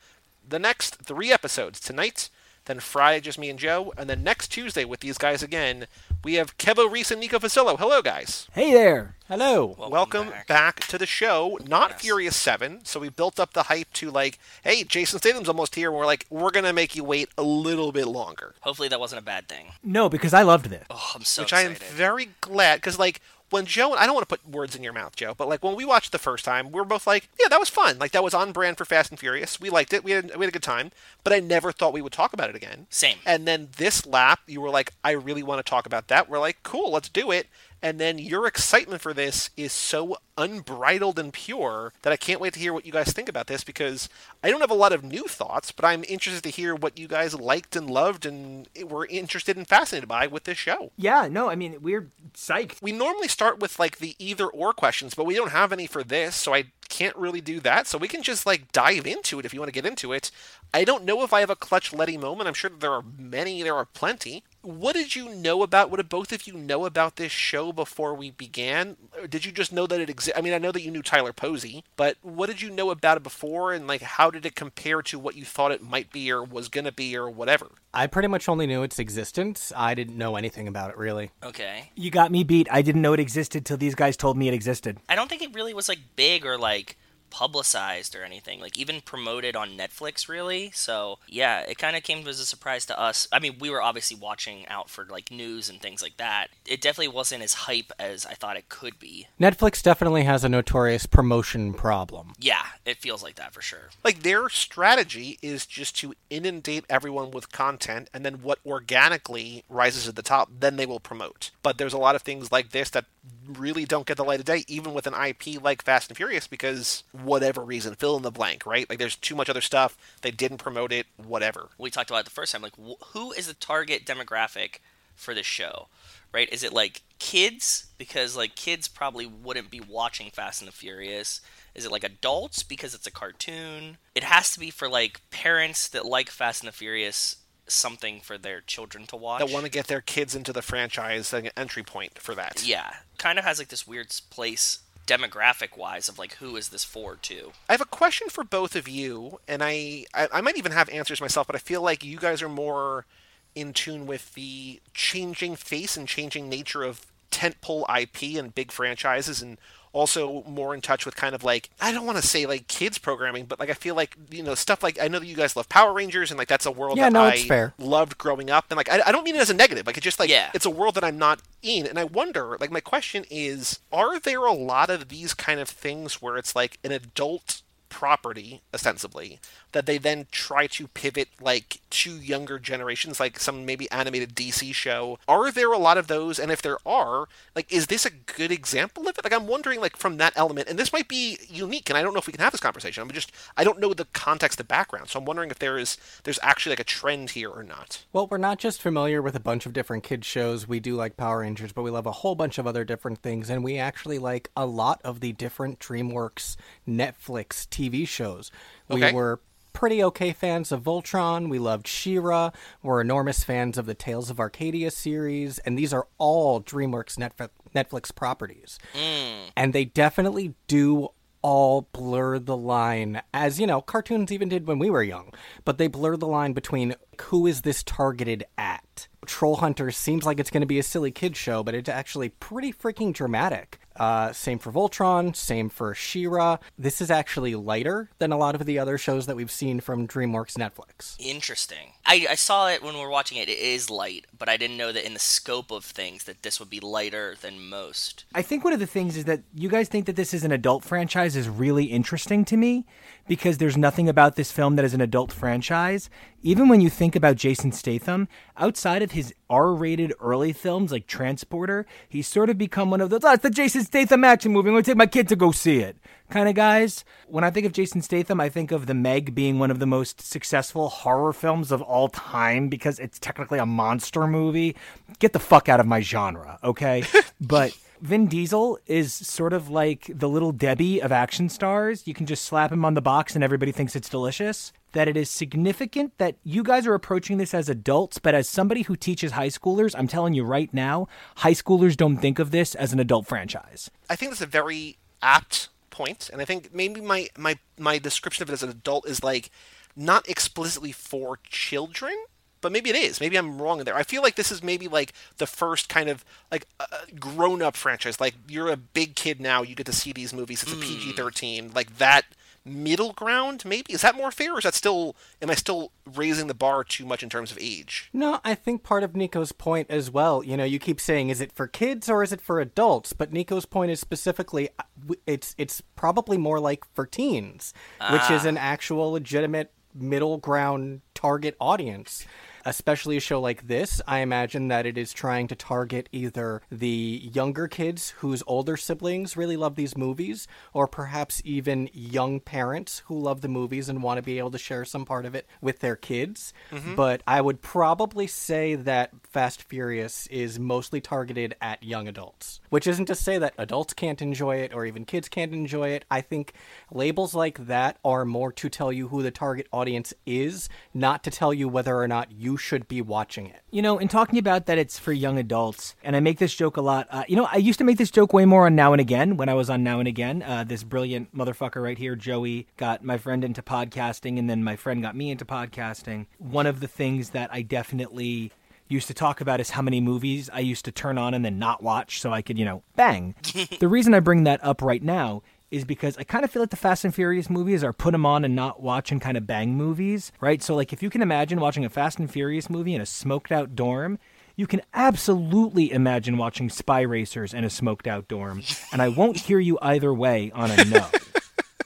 the next three episodes tonight, then Friday, just me and Joe, and then next Tuesday with these guys again. We have Kevo Reese and Nico Fasillo. Hello, guys. Hey there. Hello. Welcome back. to the show. Not Furious 7, so we built up the hype to like, hey, Jason Statham's almost here, and we're like, we're going to make you wait a little bit longer. Hopefully that wasn't a bad thing. No, because I loved this. Oh, I'm so which I am very glad, because like, when Joe, and I don't want to put words in your mouth, Joe, but like when we watched the first time, we were both like, yeah, that was fun. Like that was on brand for Fast and Furious. We liked it. We had, we had a good time, but I never thought we would talk about it again. Same. And then this lap, you were like, I really want to talk about that. We're like, cool, let's do it. And then your excitement for this is so unbridled and pure that I can't wait to hear what you guys think about this because I don't have a lot of new thoughts, but I'm interested to hear what you guys liked and loved and were interested and fascinated by with this show. Yeah, no, I mean, we're psyched. We normally start with like the either or questions, but we don't have any for this, so I can't really do that. So we can just like dive into it if you want to get into it. I don't know if I have a clutch Letty moment. I'm sure that there are many, there are plenty. What did you know about? What did both of you know about this show before we began? Or did you just know that it exists? I mean, I know that you knew Tyler Posey, but what did you know about it before, and like how did it compare to what you thought it might be or was gonna be or whatever? I pretty much only knew its existence. I didn't know anything about it really. Okay. You got me beat. I didn't know it existed till these guys told me it existed. I don't think it really was like big or like publicized or anything. Like even promoted on Netflix really. So yeah, it kind of came as a surprise to us. I mean, we were obviously watching out for like news and things like that. It definitely wasn't as hype as I thought it could be. Netflix definitely has a notorious promotion problem. Yeah, it feels like that for sure. like their strategy is just to inundate everyone with content and then what organically rises at the top then they will promote but there's a lot of things like this that really don't get the light of day even with an ip like fast and furious because whatever reason fill in the blank right like there's too much other stuff they didn't promote it whatever We talked about it the first time. Like, wh- who is the target demographic for this show? Right? Is it like kids? Because like kids probably wouldn't be watching Fast and the Furious. Is it like adults because it's a cartoon? It has to be for like parents that like Fast and the Furious something for their children to watch. that want to get their kids into the franchise an entry point for that yeah, kind of has like this weird place demographic wise of like who is this for too. I have a question for both of you, and I, I I might even have answers myself, but I feel like you guys are more in tune with the changing face and changing nature of tentpole IP and big franchises, and also more in touch with kind of like I don't want to say like kids programming, but like I feel like you know stuff like I know that you guys love Power Rangers, and like that's a world Yeah, that no, I it's fair. loved growing up, and like I, I don't mean it as a negative, like it's just like Yeah. it's a world that I'm not in, and I wonder like my question is, are there a lot of these kind of things where it's like an adult property ostensibly that they then try to pivot like to younger generations like some maybe animated DC show. Are there a lot of those? And if there are like is this a good example of it? Like I'm wondering like from that element and this might be unique and I don't know if we can have this conversation I'm just I don't know the context the background so I'm wondering if there is there's actually like a trend here or not. Well, we're not just familiar with a bunch of different kids shows. We do like Power Rangers, but we love a whole bunch of other different things, and we actually like a lot of the different DreamWorks Netflix TV shows. Okay. We were pretty okay fans of Voltron. We loved She-Ra. We're enormous fans of the Tales of Arcadia series, and these are all DreamWorks Netf- Netflix properties. Mm. And they definitely do all blur the line as you know cartoons even did when we were young but they blur the line between who is this targeted at troll hunter seems like it's going to be a silly kid show but it's actually pretty freaking dramatic uh, same for voltron same for She-Ra this is actually lighter than a lot of the other shows that we've seen from dreamworks netflix Interesting. I, I saw it when we were watching it. It is light, but I didn't know that in the scope of things that this would be lighter than most. I think one of the things is that you guys think that this is an adult franchise is really interesting to me because there's nothing about this film that is an adult franchise. Even when you think about Jason Statham, outside of his R-rated early films like Transporter, he's sort of become one of those, oh, it's the Jason Statham action movie. I'm going to take my kid to go see it kind of guys. When I think of Jason Statham, I think of The Meg being one of the most successful horror films of all time because it's technically a monster movie. Get the fuck out of my genre, okay? but Vin Diesel is sort of like the little Debbie of action stars. You can just slap him on the box and everybody thinks it's delicious. That it is significant that you guys are approaching this as adults, but as somebody who teaches high schoolers, I'm telling you right now, high schoolers don't think of this as an adult franchise. I think that's a very apt point, and I think maybe my my my description of it as an adult is like not explicitly for children, but maybe it is. Maybe I'm wrong in there. I feel like this is maybe like the first kind of like uh, grown up franchise. Like you're a big kid now, you get to see these movies. It's a PG-13. Like that middle ground maybe is that more fair or is that still am i still raising the bar too much in terms of age No, I think part of Nico's point as well. You know, you keep saying, is it for kids or is it for adults? But Nico's point is specifically, uh, it's it's probably more like for teens, which is an actual legitimate middle ground target audience. Especially a show like this, I imagine that it is trying to target either the younger kids whose older siblings really love these movies, or perhaps even young parents who love the movies and want to be able to share some part of it with their kids. Mm-hmm. But I would probably say that Fast Furious is mostly targeted at young adults, which isn't to say that adults can't enjoy it or even kids can't enjoy it. I think labels like that are more to tell you who the target audience is, not to tell you whether or not you should be watching it. You know, in talking about that it's for young adults, and I make this joke a lot. Uh, you know, I used to make this joke way more on Now and Again when I was on Now and Again. Uh, this brilliant motherfucker right here, Joey, got my friend into podcasting, and then my friend got me into podcasting. One of the things that I definitely used to talk about is how many movies I used to turn on and then not watch so I could, you know, bang. the reason I bring that up right now is because I kind of feel like the Fast and Furious movies are put them on and not watch and kind of bang movies, right? So, like, if you can imagine watching a Fast and Furious movie in a smoked out dorm, you can absolutely imagine watching Spy Racers in a smoked out dorm. And I won't hear you either way on a no.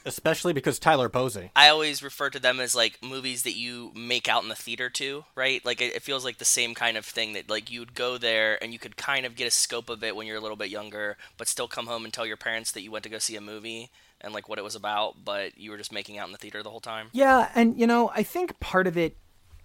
Especially because Tyler Posey. I always refer to them as like movies that you make out in the theater too, right? Like it, it feels like the same kind of thing that like you'd go there and you could kind of get a scope of it when you're a little bit younger, but still come home and tell your parents that you went to go see a movie and like what it was about, but you were just making out in the theater the whole time. Yeah, and you know, I think part of it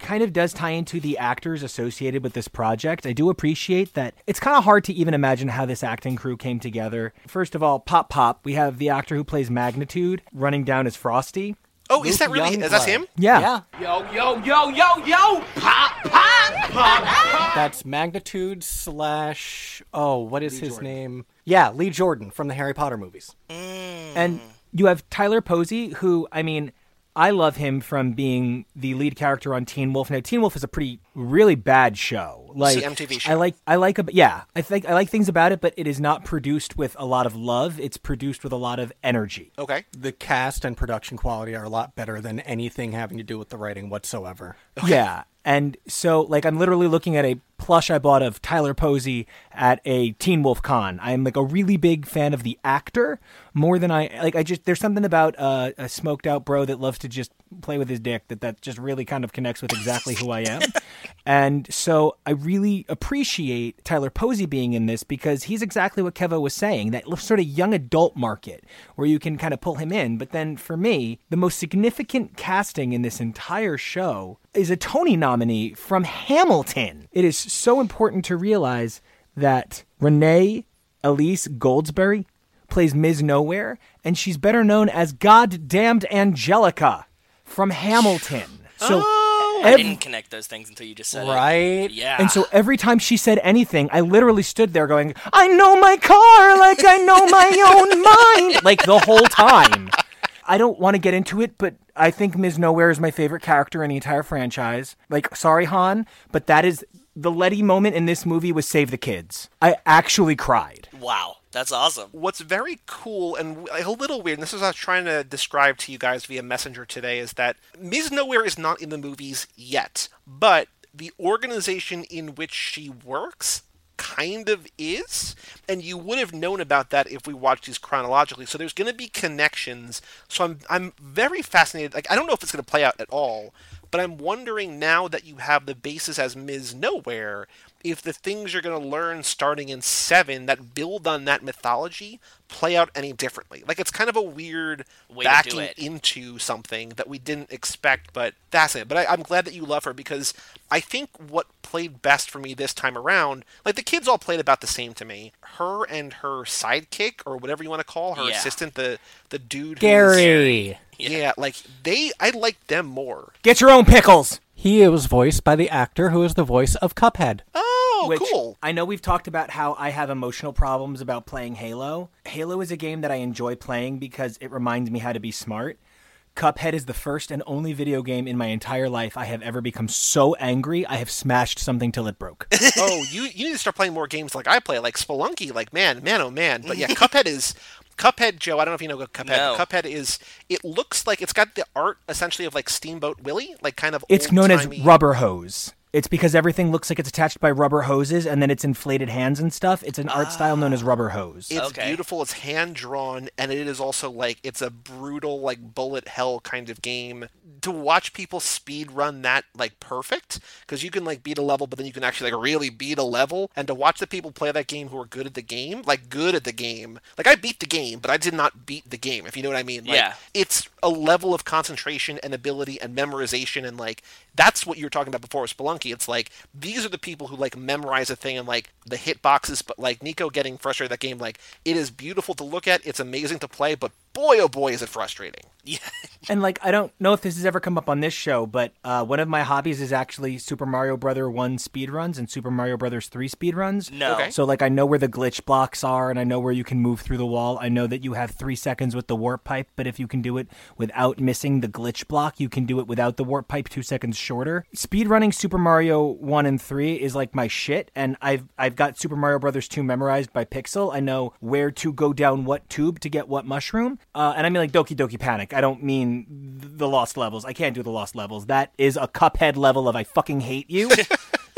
kind of does tie into the actors associated with this project. I do appreciate that it's kind of hard to even imagine how this acting crew came together. First of all, Pop Pop, we have the actor who plays Magnitude running down as Frosty. oh is that Luke really is that him Yeah. Yo, yo, yo, yo, yo! Pop, pop, pop! That's Magnitude slash. Oh, what is his name? Yeah, Lee Jordan from the Harry Potter movies. Mm. And you have Tyler Posey, who, I mean, I love him from being the lead character on Teen Wolf. Now, Teen Wolf is a pretty, really bad show. Like the MTV show. I like, I like, ab- yeah, I think I like things about it, but it is not produced with a lot of love. It's produced with a lot of energy. okay The cast and production quality are a lot better than anything having to do with the writing whatsoever. Yeah. And so, like, I'm literally looking at a plush I bought of Tyler Posey at a Teen Wolf Con. I'm like a really big fan of the actor more than I like. I just there's something about uh, a smoked out bro that loves to just play with his dick that that just really kind of connects with exactly who I am. and so I really appreciate Tyler Posey being in this because he's exactly what Kevo was saying that sort of young adult market where you can kind of pull him in. But then for me, the most significant casting in this entire show is a Tony nominee from Hamilton. It is so important to realize that Renee Elise Goldsberry plays Ms. Nowhere, and she's better known as Goddamned Angelica from Hamilton. So oh, I ev- didn't connect those things until you just said it. Right? Yeah. and so every time she said anything, I literally stood there going, I know my car like I know my own mind. Like the whole time. I don't want to get into it, but I think Ms. Nowhere is my favorite character in the entire franchise. Like, sorry, Han, but that is the Letty moment in this movie was Save the Kids. I actually cried. wow, that's awesome. What's very cool and a little weird, and this is what I was trying to describe to you guys via Messenger today, is that Ms. Nowhere is not in the movies yet, but the organization in which she works kind of is, and you would have known about that if we watched these chronologically. So there's going to be connections. So I'm I'm very fascinated. Like I don't know if it's going to play out at all, but I'm wondering now that you have the basis as Ms. Nowhere, if the things you're going to learn starting in seven that build on that mythology play out any differently. Like it's kind of a weird Way backing into something that we didn't expect, but fascinating. But I, I'm glad that you love her because I think what played best for me this time around, like the kids all played about the same to me. Her and her sidekick, or whatever you want to call her Yeah. assistant, the the dude, who's- Gary. Yeah. like they, I liked them more. Get your own pickles. He was voiced by the actor who is the voice of Cuphead. Oh, Which cool. I know we've talked about how I have emotional problems about playing Halo. Halo is a game that I enjoy playing because it reminds me how to be smart. Cuphead is the first and only video game in my entire life I have ever become so angry I have smashed something till it broke. oh, you you need to start playing more games like I play, like Spelunky. Like man, man, oh man. But yeah, Cuphead is Cuphead, Joe. I don't know if you know what Cuphead. No. Cuphead is. It looks like it's got the art essentially of like Steamboat Willie, like kind of. It's known as rubber hose. It's because everything looks like it's attached by rubber hoses and then it's inflated hands and stuff. It's an art style known as rubber hose. It's Okay. beautiful. It's hand drawn, and it is also like it's a brutal, like bullet hell kind of game. To watch people speed run that like perfect, because you can like beat a level, but then you can actually like really beat a level. And to watch the people play that game who are good at the game, like good at the game, like I beat the game, but I did not beat the game. If you know what I mean? Like, Yeah. It's a level of concentration and ability and memorization, and like that's what you were talking about before with Spelunky. It's like these are the people who like memorize a thing and like the hit boxes, but like Nico getting frustrated that game, like it is beautiful to look at, it's amazing to play, but boy oh boy is it frustrating. Yeah. And like, I don't know if this has ever come up on this show, but uh, one of my hobbies is actually Super Mario Brother One speedruns and Super Mario Brothers Three speedruns. No. Okay. So like, I know where the glitch blocks are, and I know where you can move through the wall. I know that you have three seconds with the warp pipe, but if you can do it without missing the glitch block, you can do it without the warp pipe two seconds shorter. Speedrunning Super Mario One and Three is like my shit, and I've I've got Super Mario Brothers Two memorized by pixel. I know where to go down what tube to get what mushroom, uh, and I mean like Doki Doki Panic. I don't mean the lost levels. I can't do the lost levels. That is a Cuphead level of I fucking hate you.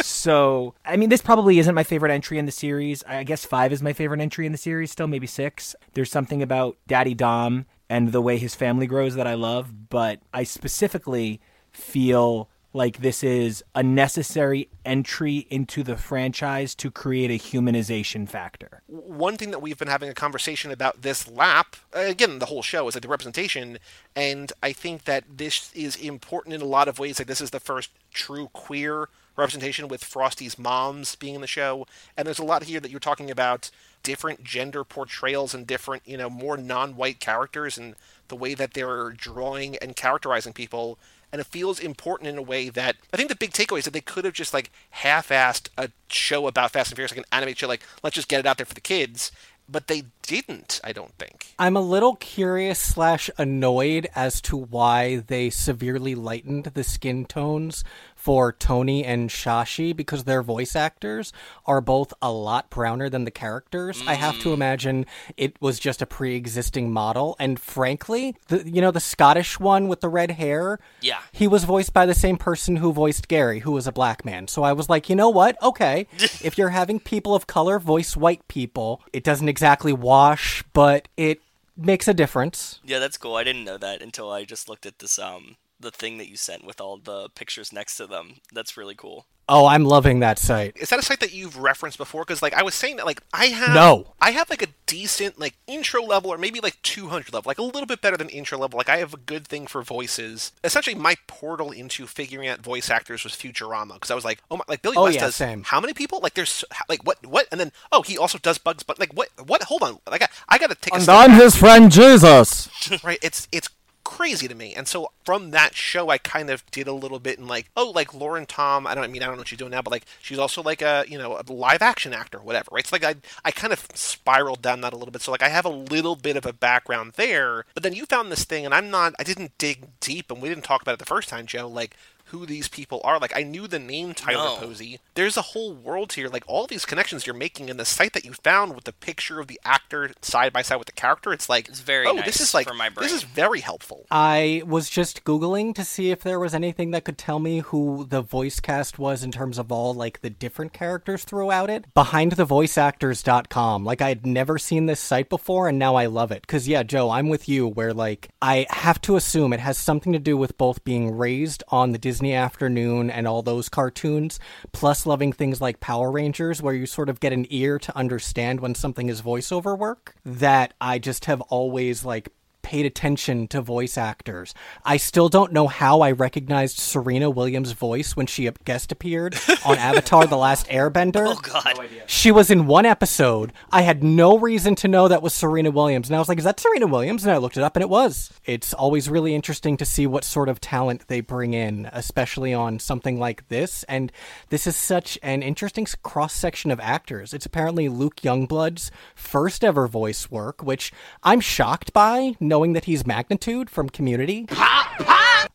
So, I mean, this probably isn't my favorite entry in the series. I guess five is my favorite entry in the series, still, maybe six. There's something about Daddy Dom and the way his family grows that I love, but I specifically feel like this is a necessary entry into the franchise to create a humanization factor. one thing that we've been having a conversation about this lap uh, again the whole show is like the representation and i think that this is important in a lot of ways like this is the first true queer representation with frosty's moms being in the show and there's a lot here that you're talking about different gender portrayals and different you know more non-white characters and the way that they're drawing and characterizing people and it feels important in a way that I think the big takeaway is that they could have just like half-assed a show about Fast and Furious, like an animated show, like let's just get it out there for the kids. But they didn't. I don't think. I'm a little curious slash annoyed as to why they severely lightened the skin tones for Tony and Shashi because their voice actors are both a lot browner than the characters. I have to imagine it was just a pre-existing model, and frankly, the you know the Scottish one with the red hair, Yeah. he was voiced by the same person who voiced Gary, who was a black man. So I was like, you know what? Okay, if you're having people of color voice white people, it doesn't exactly wash, but it makes a difference. Yeah, that's cool. I didn't know that until I just looked at this um the thing that you sent with all the pictures next to them. That's really cool. Oh, I'm loving that site. Is that a site that you've referenced before? Because like I was saying that like I have No. I have like a decent like intro level or maybe like 200 level, like a little bit better than intro level. Like I have a good thing for voices. Essentially, my portal into figuring out voice actors was Futurama because I was like, oh my, like Billy Oh, West yeah, does same. how many people? Like there's like what what and then oh he also does Bugs, but like what what? Hold on, like I, I got to take a step back. his friend Jesus. right it's it's crazy to me. And so from that show i kind of did a little bit in like oh like lauren tom i don't I mean i don't know what she's doing now but like she's also like a you know a live action actor whatever right? So like i i kind of spiraled down that a little bit. So like i have a little bit of a background there but then you found this thing and i'm not i didn't dig deep and we didn't talk about it the first time joe like who these people are like i knew the name tyler No. posey there's a whole world here like all these connections you're making in the site that you found with the picture of the actor side by side with the character it's like It's very oh nice this is like for my this is very helpful. I was just Googling to see if there was anything that could tell me who the voice cast was in terms of all like the different characters throughout it. BehindTheVoiceActors.com. Like I had never seen this site before and now I love it. Cause yeah, Joe, I'm with you where like I have to assume it has something to do with both being raised on the Disney afternoon and all those cartoons, plus loving things like Power Rangers where you sort of get an ear to understand when something is voiceover work. That I just have always like paid attention to voice actors. I still don't know how I recognized Serena Williams' voice when she guest appeared on Avatar The Last Airbender. Oh god. She was in one episode. I had no reason to know that was Serena Williams. And I was like, is that Serena Williams? And I looked it up and it was. It's always really interesting to see what sort of talent they bring in, especially on something like this. And this is such an interesting cross section of actors. It's apparently Luke Youngblood's first ever voice work, which I'm shocked by, knowing that he's Magnitude from Community.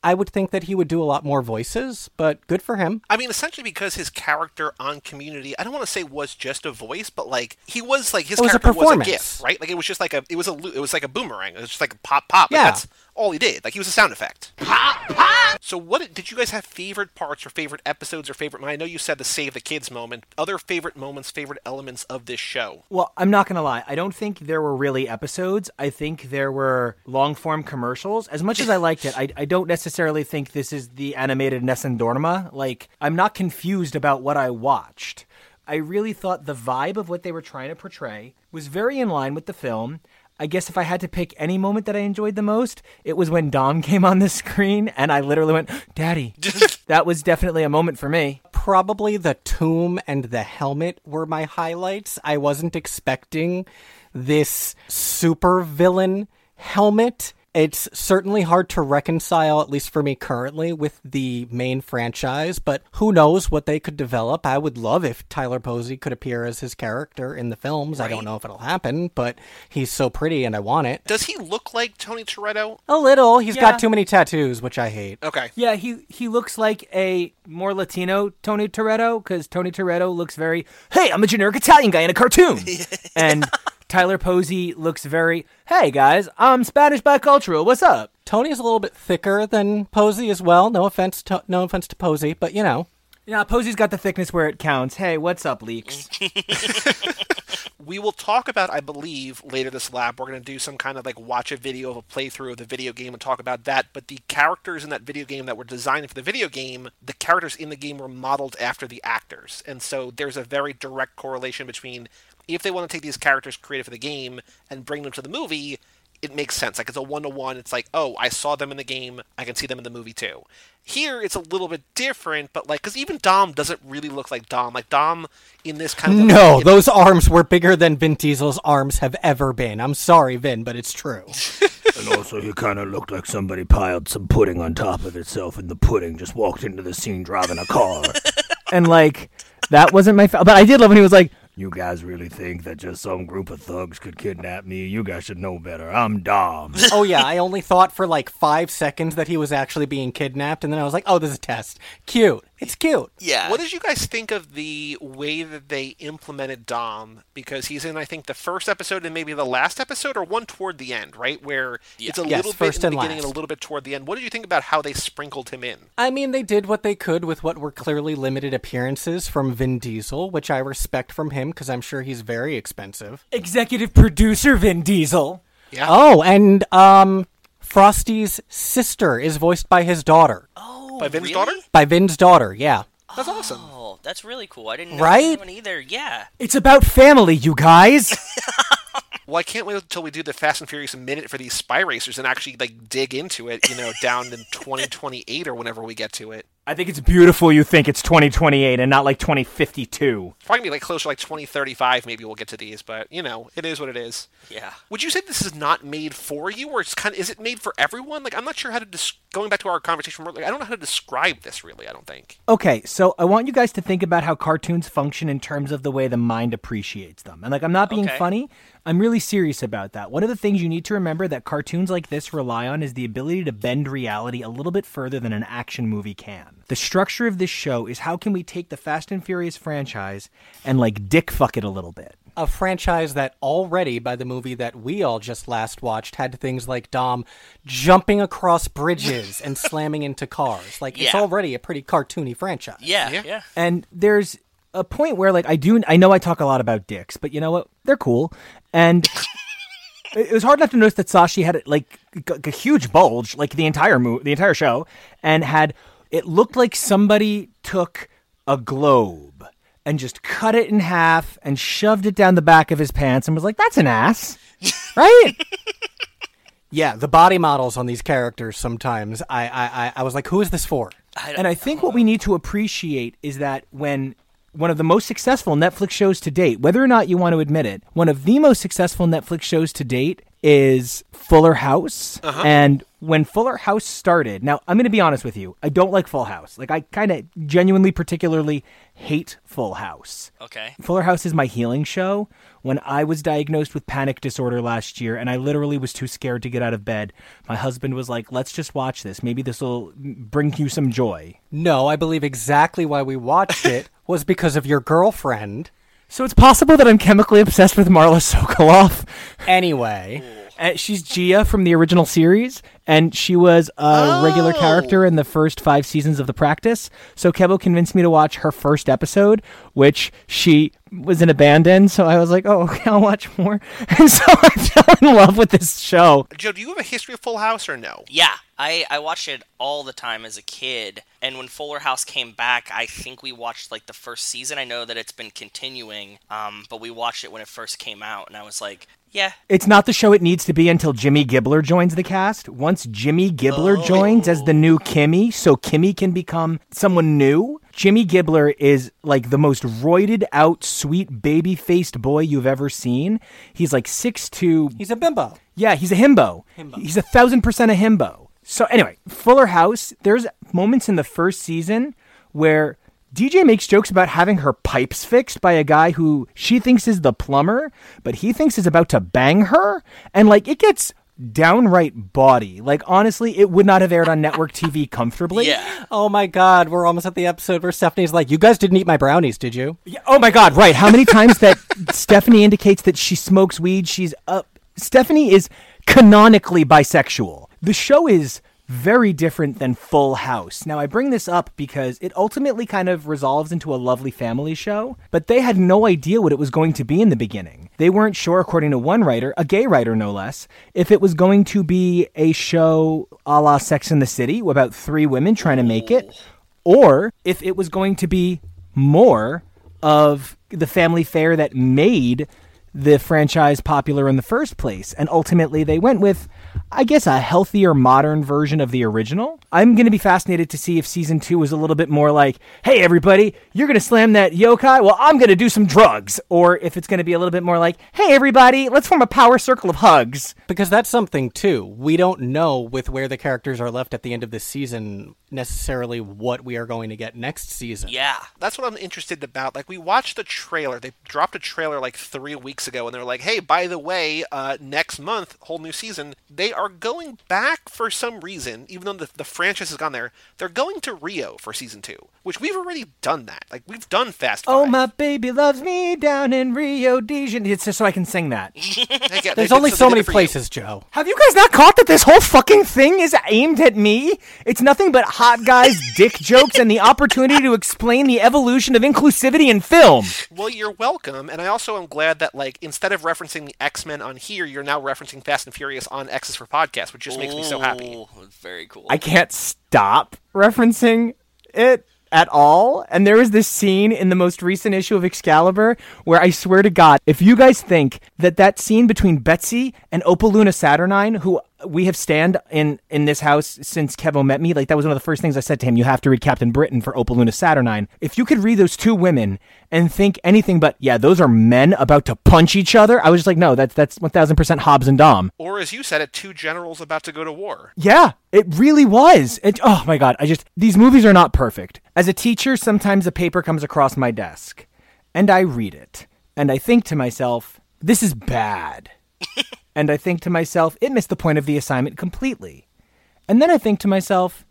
I would think that he would do a lot more voices, but good for him. I mean, essentially because his character on Community, I don't want to say was just a voice, but like he was like his It was a was a performance. gif, right? Like it was just like a it was a it was like a boomerang. It was just like a pop pop. Like, Yeah. that's all he did. Like he was a sound effect. Pop pop. So what did you guys have favorite parts or favorite episodes or favorite? I know you said the save the kids moment. Other favorite moments, favorite elements of this show. Well, I'm not gonna lie. I don't think there were really episodes. I think there were long form commercials. As much as I liked it, I, I don't necessarily think this is the animated Nessun Dorma. Like, I'm not confused about what I watched. I really thought the vibe of what they were trying to portray was very in line with the film. I guess if I had to pick any moment that I enjoyed the most, it was when Dom came on the screen and I literally went, Daddy. that was definitely a moment for me. probably the tomb and the helmet were my highlights. I wasn't expecting this super villain helmet. It's certainly hard to reconcile, at least for me currently, with the main franchise, but who knows what they could develop. I would love if Tyler Posey could appear as his character in the films. I don't know if it'll happen, but he's so pretty and I want it. Does he look like Tony Toretto? A little. He's Yeah. got too many tattoos, which I hate. Okay. Yeah, he he looks like a more Latino Tony Toretto because Tony Toretto looks very, hey, I'm a generic Italian guy in a cartoon, and Tyler Posey looks very, hey guys, I'm Spanish bicultural. What's up? Tony is a little bit thicker than Posey as well. No offense, to, no offense to Posey, but you know. Yeah, Posey's got the thickness where it counts. Hey, what's up, leaks? we will talk about, I believe, later this lab. We're going to do some kind of like watch a video of a playthrough of the video game and talk about that. But the characters in that video game that were designed for the video game, the characters in the game were modeled after the actors. And so there's a very direct correlation between if they want to take these characters created for the game and bring them to the movie, it makes sense. Like it's a one to one. It's like, oh, I saw them in the game. I can see them in the movie too. Here, it's a little bit different, but like, because even Dom doesn't really look like Dom. Like Dom in this kind of No, those arms were bigger than Vin Diesel's arms have ever been. I'm sorry, Vin, but it's true. And also, he kind of looked like somebody piled some pudding on top of itself, and the pudding just walked into the scene driving a car. and like that wasn't my, fa- but I did love when he was like, You guys really think that just some group of thugs could kidnap me? You guys should know better. I'm Dom. oh yeah, I only thought for like five seconds that he was actually being kidnapped, and then I was like, oh, this is a test. Cute. It's cute. Yeah. What did you guys think of the way that they implemented Dom? Because he's in, I think, the first episode and maybe the last episode, or one toward the end, right? Where it's a Yes, little bit first in the and beginning and a little bit toward the end. What did you think about how they sprinkled him in? I mean, they did what they could with what were clearly limited appearances from Vin Diesel, which I respect from him because I'm sure he's very expensive. Executive producer Vin Diesel. Yeah. Oh, and um, Frosty's sister is voiced by his daughter, Oh, By Vin's really? daughter? by Vin's daughter. Yeah. That's awesome. Oh, that's really cool. I didn't know Right? that one either. Yeah. It's about family, you guys. Well, I can't wait until we do the Fast and Furious minute for these spy racers and actually like dig into it. You know, down in 2028 or whenever we get to it. I think it's beautiful you think it's 2028 and not like 2052. It's probably gonna be like closer, like 2035. Maybe we'll get to these, but you know, it is what it is. Yeah. Would you say this is not made for you, or it's kind of is it made for everyone? Like I'm not sure how to des- going back to our conversation. Like, I don't know how to describe this really. I don't think. Okay, so I want you guys to think about how cartoons function in terms of the way the mind appreciates them. And like I'm not being Okay. funny, I'm really serious about that. One of the things you need to remember that cartoons like this rely on is the ability to bend reality a little bit further than an action movie can. The structure of this show is how can we take the Fast and Furious franchise and like dick fuck it a little bit. A franchise that already, by the movie that we all just last watched, had things like Dom jumping across bridges and slamming into cars. Like, it's already a pretty cartoony franchise. Yeah. Yeah. Yeah. And there's a point where like I do I know I talk a lot about dicks, but you know what? They're cool. And it was hard not to notice that Sashi had like a, a huge bulge, like the entire mo- the entire show, and had it looked like somebody took a globe and just cut it in half and shoved it down the back of his pants and was like, "That's an ass." right? Yeah, the body models on these characters sometimes, I, I, I, I was like, who is this for? And I think what we need to appreciate is that when one of the most successful Netflix shows to date, whether or not you want to admit it, one of the most successful Netflix shows to date is Fuller House. Uh-huh. And when Fuller House started, now I'm going to be honest with you, I don't like Full House. Like, I kind of genuinely, particularly hate Full House. Okay. Fuller House is my healing show. When I was diagnosed with panic disorder last year and I literally was too scared to get out of bed, my husband was like, let's just watch this. Maybe this will bring you some joy. No, I believe exactly why we watched it was because of your girlfriend. So it's possible that I'm chemically obsessed with Marla Sokoloff. Anyway, Uh, she's Gia from the original series, and she was a regular character in the first five seasons of The Practice. So Kevo convinced me to watch her first episode, which she was in a band in. So I was like, oh, okay, I'll watch more. And so I fell in love with this show. Joe, do you have a history of Full House or no? Yeah, I, I watched it all the time as a kid, and when Fuller House came back, I think we watched like the first season. I know that it's been continuing, um, but we watched it when it first came out, and I was like, yeah, It's not the show it needs to be until Jimmy Gibbler joins the cast. Once Jimmy Gibbler joins as the new Kimmy, so Kimmy can become someone new. Jimmy Gibbler is like the most roided out, sweet, baby faced boy you've ever seen. He's like six two. he's a bimbo. yeah, he's a himbo. himbo. He's a thousand percent a himbo. So anyway, Fuller House. There's moments in the first season where DJ makes jokes about having her pipes fixed by a guy who she thinks is the plumber, but he thinks is about to bang her, and like it gets downright bawdy. Like honestly, it would not have aired on network TV comfortably. yeah. Oh my god, we're almost at the episode where Stephanie's like, You guys didn't eat my brownies, did you? Yeah, Oh my God! Right? How many times that Stephanie indicates that she smokes weed? She's up. Stephanie is canonically bisexual. The show is very different than Full House. Now, I bring this up because it ultimately kind of resolves into a lovely family show, but they had no idea what it was going to be in the beginning. They weren't sure, according to one writer, a gay writer no less, if it was going to be a show a la Sex in the City about three women trying to make it, or if it was going to be more of the family fare that made the franchise popular in the first place. And ultimately, they went with, I guess, a healthier, modern version of the original. I'm going to be fascinated to see if season two is a little bit more like, hey, everybody, you're going to slam that yokai? Well, I'm going to do some drugs. Or if it's going to be a little bit more like, hey, everybody, let's form a power circle of hugs. Because that's something too. We don't know with where the characters are left at the end of this season necessarily what we are going to get next season. Yeah. That's what I'm interested about. Like we watched the trailer. They dropped a trailer like three weeks ago, and they're like, "Hey, by the way, uh, next month, whole new season." They are going back for some reason, even though the, the franchise has gone there. They're going to Rio for season two, which we've already done that. Like we've done Fast. Oh, my baby loves me down in Rio de Janeiro. It's just so I can sing that. They There's only they so many it for Joe. Have you guys not caught that this whole fucking thing is aimed at me? It's nothing but hot guys, dick jokes, and the opportunity to explain the evolution of inclusivity in film. Well, you're welcome, and I also am glad that like instead of referencing the X Men on here, you're now referencing Fast and Furious on X's for podcast, which just makes me so happy. Ooh, Very cool. I can't stop referencing it at all. And there is this scene in the most recent issue of Excalibur where I swear to God, if you guys think that that scene between Betsy and Opal Luna Saturnyne, who we have stand in in this house since Kevo met me, like that was one of the first things I said to him. You have to read Captain Britain for Opal Luna Saturnyne. If you could read those two women and think anything but, yeah, those are men about to punch each other, I was just like, no, that's that's one thousand percent Hobbs and Dom. Or as you said it, two generals about to go to war. Yeah, it really was. It, oh my god, I just these movies are not perfect. As a teacher, sometimes a paper comes across my desk, and I read it, and I think to myself, this is bad. and I think to myself, it missed the point of the assignment completely. And then I think to myself,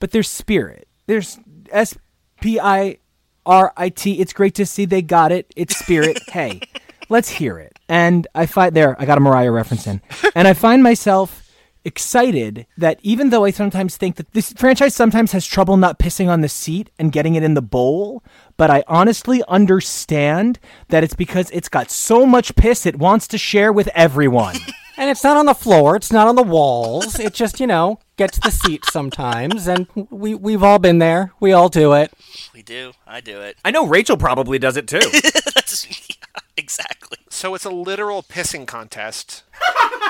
but there's spirit. There's S P I R I T. It's great to see they got it. It's spirit. hey, let's hear it. And I find there, I got a Mariah reference in. And I find myself excited that even though I sometimes think that this franchise sometimes has trouble not pissing on the seat and getting it in the bowl, but I honestly understand that it's because it's got so much piss it wants to share with everyone. And it's not on the floor, it's not on the walls. It just, you know, gets the seat sometimes and we we've all been there. We all do it. we do. I do it. I know Rachel probably does it too. That's yeah, exactly. So it's a literal pissing contest.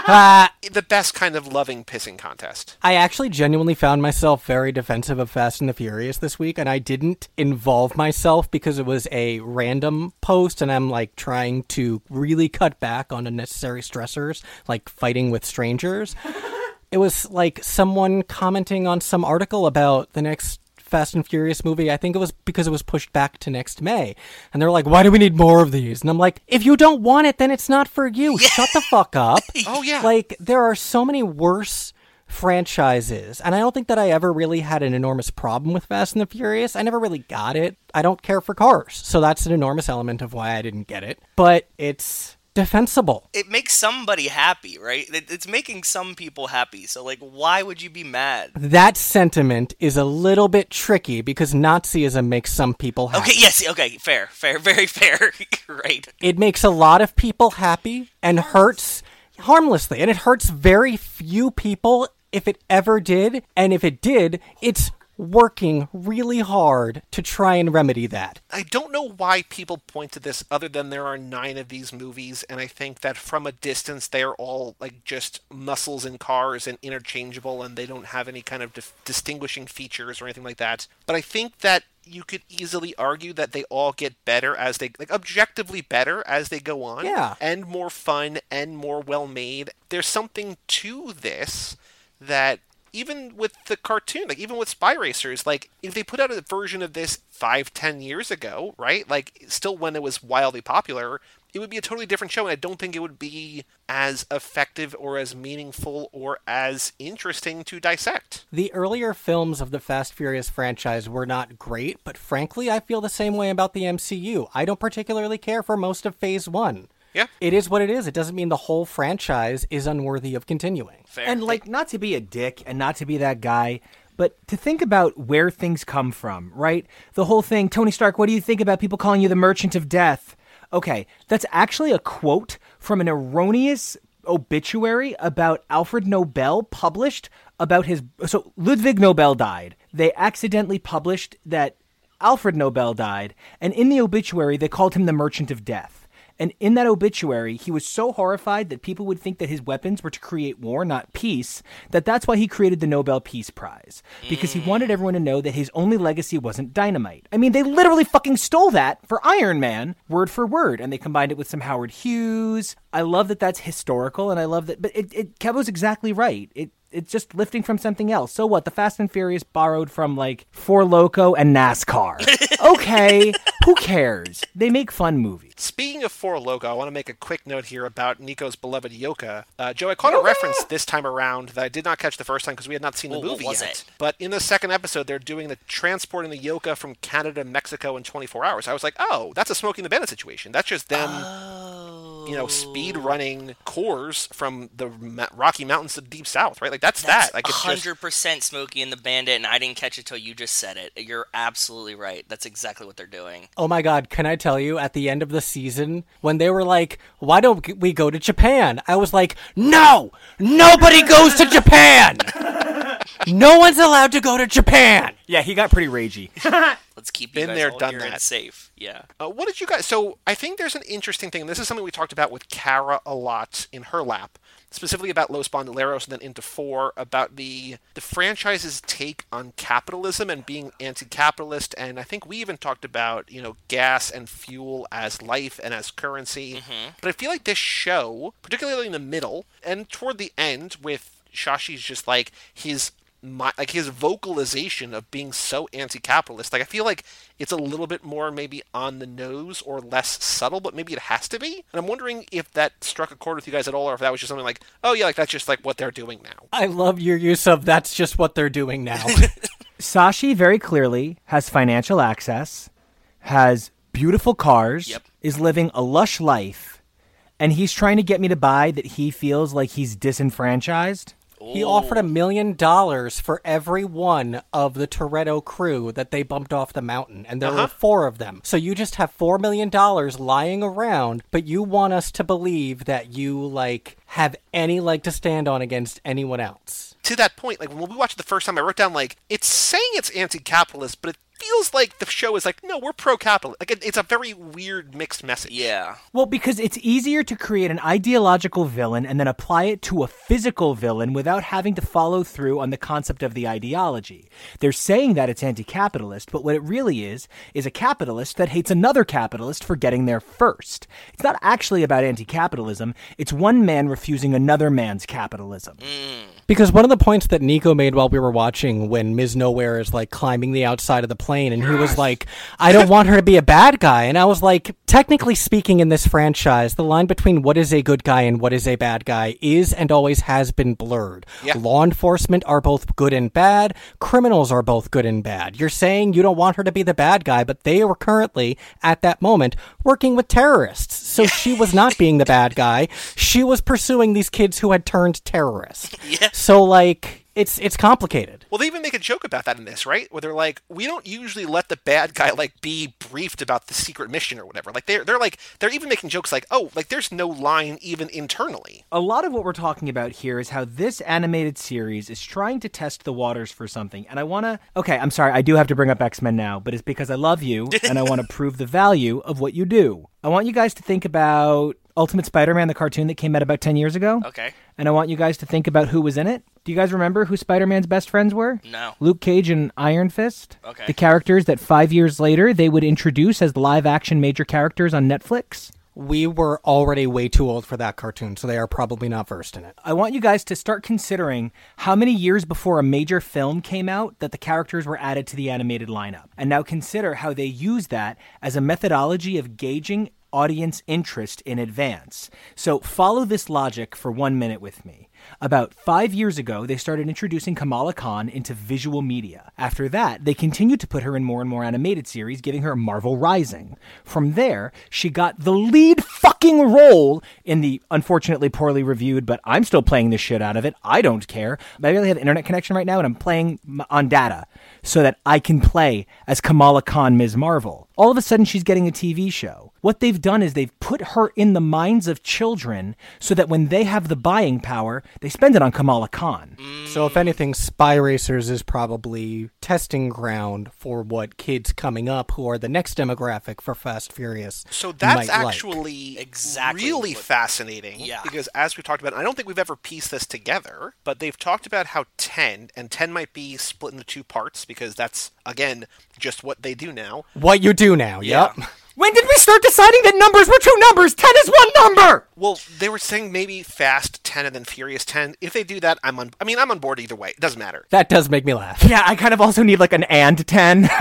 Ah, The best kind of loving pissing contest. I actually genuinely found myself very defensive of Fast and the Furious this week, and I didn't involve myself because it was a random post, and I'm like trying to really cut back on unnecessary stressors, like fighting with strangers. it was like someone commenting on some article about the next Fast and Furious movie. I think it was because it was pushed back to next May. And they're like, why do we need more of these? And I'm like, if you don't want it, then it's not for you. Shut the fuck up. Oh yeah. Like, there are so many worse franchises, and I don't think that I ever really had an enormous problem with Fast and the Furious. I never really got it. I don't care for cars, so that's an enormous element of why I didn't get it. But it's defensible. It makes somebody happy, right? It's making some people happy. So like, why would you be mad? That sentiment is a little bit tricky because Nazism makes some people happy. Okay. Yes. Okay. Fair. Fair. Very fair. right. It makes a lot of people happy and hurts harmlessly. And it hurts very few people if it ever did. And if it did, it's working really hard to try and remedy that. I don't know why people point to this other than there are nine of these movies, and I think that from a distance they are all like just muscles and cars and interchangeable, and they don't have any kind of dif- distinguishing features or anything like that. But I think that you could easily argue that they all get better as they like objectively better as they go on. Yeah. And more fun and more well made. There's something to this that even with the cartoon, like even with Spy Racers, like if they put out a version of this five, ten years ago, right? Like still when it was wildly popular, it would be a totally different show, and I don't think it would be as effective or as meaningful or as interesting to dissect. The earlier films of the Fast Furious franchise were not great, but frankly, I feel the same way about the MCU. I don't particularly care for most of Phase 1. Yeah. It is what it is. It doesn't mean the whole franchise is unworthy of continuing. Fair. And like not to be a dick and not to be that guy, but to think about where things come from, right? The whole thing, Tony Stark, what do you think about people calling you the merchant of death? Okay, that's actually a quote from an erroneous obituary about Alfred Nobel published about his so Ludwig Nobel died. They accidentally published that Alfred Nobel died, and in the obituary they called him the merchant of death. And in that obituary, he was so horrified that people would think that his weapons were to create war, not peace, that that's why he created the Nobel Peace Prize. Because he wanted mm. everyone to know that his only legacy wasn't dynamite. I mean, they literally fucking stole that for Iron Man, word for word, and they combined it with some Howard Hughes. I love that that's historical, and I love that. But it, it Kevo's exactly right. It it's just lifting from something else. So what? The Fast and Furious borrowed from like Four Loko and NASCAR. okay, who cares? They make fun movies. Speaking of Four Loko, I want to make a quick note here about Nico's beloved Yoka. Uh, Joe, I caught a reference this time around that I did not catch the first time because we had not seen the Well, movie was yet. it? But in the second episode, they're doing the transporting the Yoka from Canada to Mexico in 24 hours. I was like, oh, that's a Smoking the Bandit situation. That's just them, you know, speed running cores from the Rocky Mountains to the Deep South, right? Like that's, That's that. Like it's hundred percent Smokey and the Bandit, and I didn't catch it till you just said it. You're absolutely right. That's exactly what they're doing. Oh my god, can I tell you, at the end of the season, when they were like, why don't we go to Japan? I was like, no! Nobody goes to Japan! no one's allowed to go to Japan! Yeah, he got pretty ragey. Let's keep you Been guys there, all done here and that. safe. Yeah. Uh, what did you guys? So I think there's an interesting thing. and This is something we talked about with Kara a lot in her lap, specifically about Los Bandoleros and then into four about the the franchise's take on capitalism and being anti-capitalist. And I think we even talked about you know gas and fuel as life and as currency. But I feel like this show, particularly in the middle and toward the end, with Shashi's just like his my, like his vocalization of being so anti-capitalist like i feel like it's a little bit more maybe on the nose or less subtle but maybe it has to be and i'm wondering if that struck a chord with you guys at all or if that was just something like oh yeah like that's just like what they're doing now I love your use of that's just what they're doing now. Shashi very clearly has financial access, has beautiful cars, Yep. is living a lush life, and he's trying to get me to buy that he feels like he's disenfranchised. He offered a million dollars for every one of the Toretto crew that they bumped off the mountain, and there were uh-huh. four of them. So you just have four million dollars lying around, but you want us to believe that you like have any leg to stand on against anyone else. to that point like when we watched it the first time i wrote down like it's saying it's anti-capitalist but it feels like the show is like no we're pro-capitalist like it, it's a very weird mixed message Yeah. Well, because it's easier to create an ideological villain and then apply it to a physical villain without having to follow through on the concept of the ideology. They're saying that it's anti capitalist, but what it really is, is a capitalist that hates another capitalist for getting there first. It's not actually about anti capitalism, it's one man refusing another man's capitalism. Mm. Because one of the points that Nico made while we were watching when Ms. Nowhere is like climbing the outside of the plane and he was like, I don't want her to be a bad guy. And I was like, technically speaking, in this franchise, the line between what is a good guy and what is a bad guy is and always has been blurred. Yeah. Law enforcement are both good and bad, criminals are both good and bad. You're saying you don't want her to be the bad guy, but they were currently, at that moment, working with terrorists. So she was not being the bad guy. She was pursuing these kids who had turned terrorists. Yeah. So like it's it's complicated. Well, they even make a joke about that in this, right? Where they're like, we don't usually let the bad guy like be briefed about the secret mission or whatever. Like they're they're like they're even making jokes like, oh, like there's no line even internally. a lot of what we're talking about here is how this animated series is trying to test the waters for something. And I want to. Okay, I'm sorry, I do have to bring up X Men now, but it's because I love you and I want to prove the value of what you do. I want you guys to think about Ultimate Spider Man, the cartoon that came out about 10 years ago. Okay. And I want you guys to think about who was in it. Do you guys remember who Spider Man's best friends were? No. Luke Cage and Iron Fist. Okay. The characters that five years later they would introduce as live action major characters on Netflix. We were already way too old for that cartoon, so they are probably not versed in it. I want you guys to start considering how many years before a major film came out that the characters were added to the animated lineup. And now consider how they use that as a methodology of gauging audience interest in advance. So follow this logic for one minute with me. About five years ago, they started introducing Kamala Khan into visual media. After that, they continued to put her in more and more animated series, giving her Marvel Rising. From there, she got the lead fucking role in the unfortunately poorly reviewed, but I'm still playing the shit out of it. I don't care. I barely have internet connection right now, and I'm playing on data so that I can play as Kamala Khan Ms. Marvel. All of a sudden, she's getting a TV show. What they've done is they've put her in the minds of children so that when they have the buying power, they spend it on Kamala Khan. So, if anything, Spy Racers is probably testing ground for what kids coming up who are the next demographic for Fast Furious. So that's might like. actually Exactly really what- fascinating. Yeah. Because as we talked about, I don't think we've ever pieced this together, but they've talked about how 10, and 10 might be split into two parts because that's, again, just what they do now. what you do now. Yep. When did we start deciding that numbers were two numbers? 10 is one number! Well, they were saying maybe Fast 10 and then Furious 10. If they do that, I'm on. I mean, I'm on board either way. It doesn't matter. That does make me laugh. Yeah, I kind of also need like an and 10.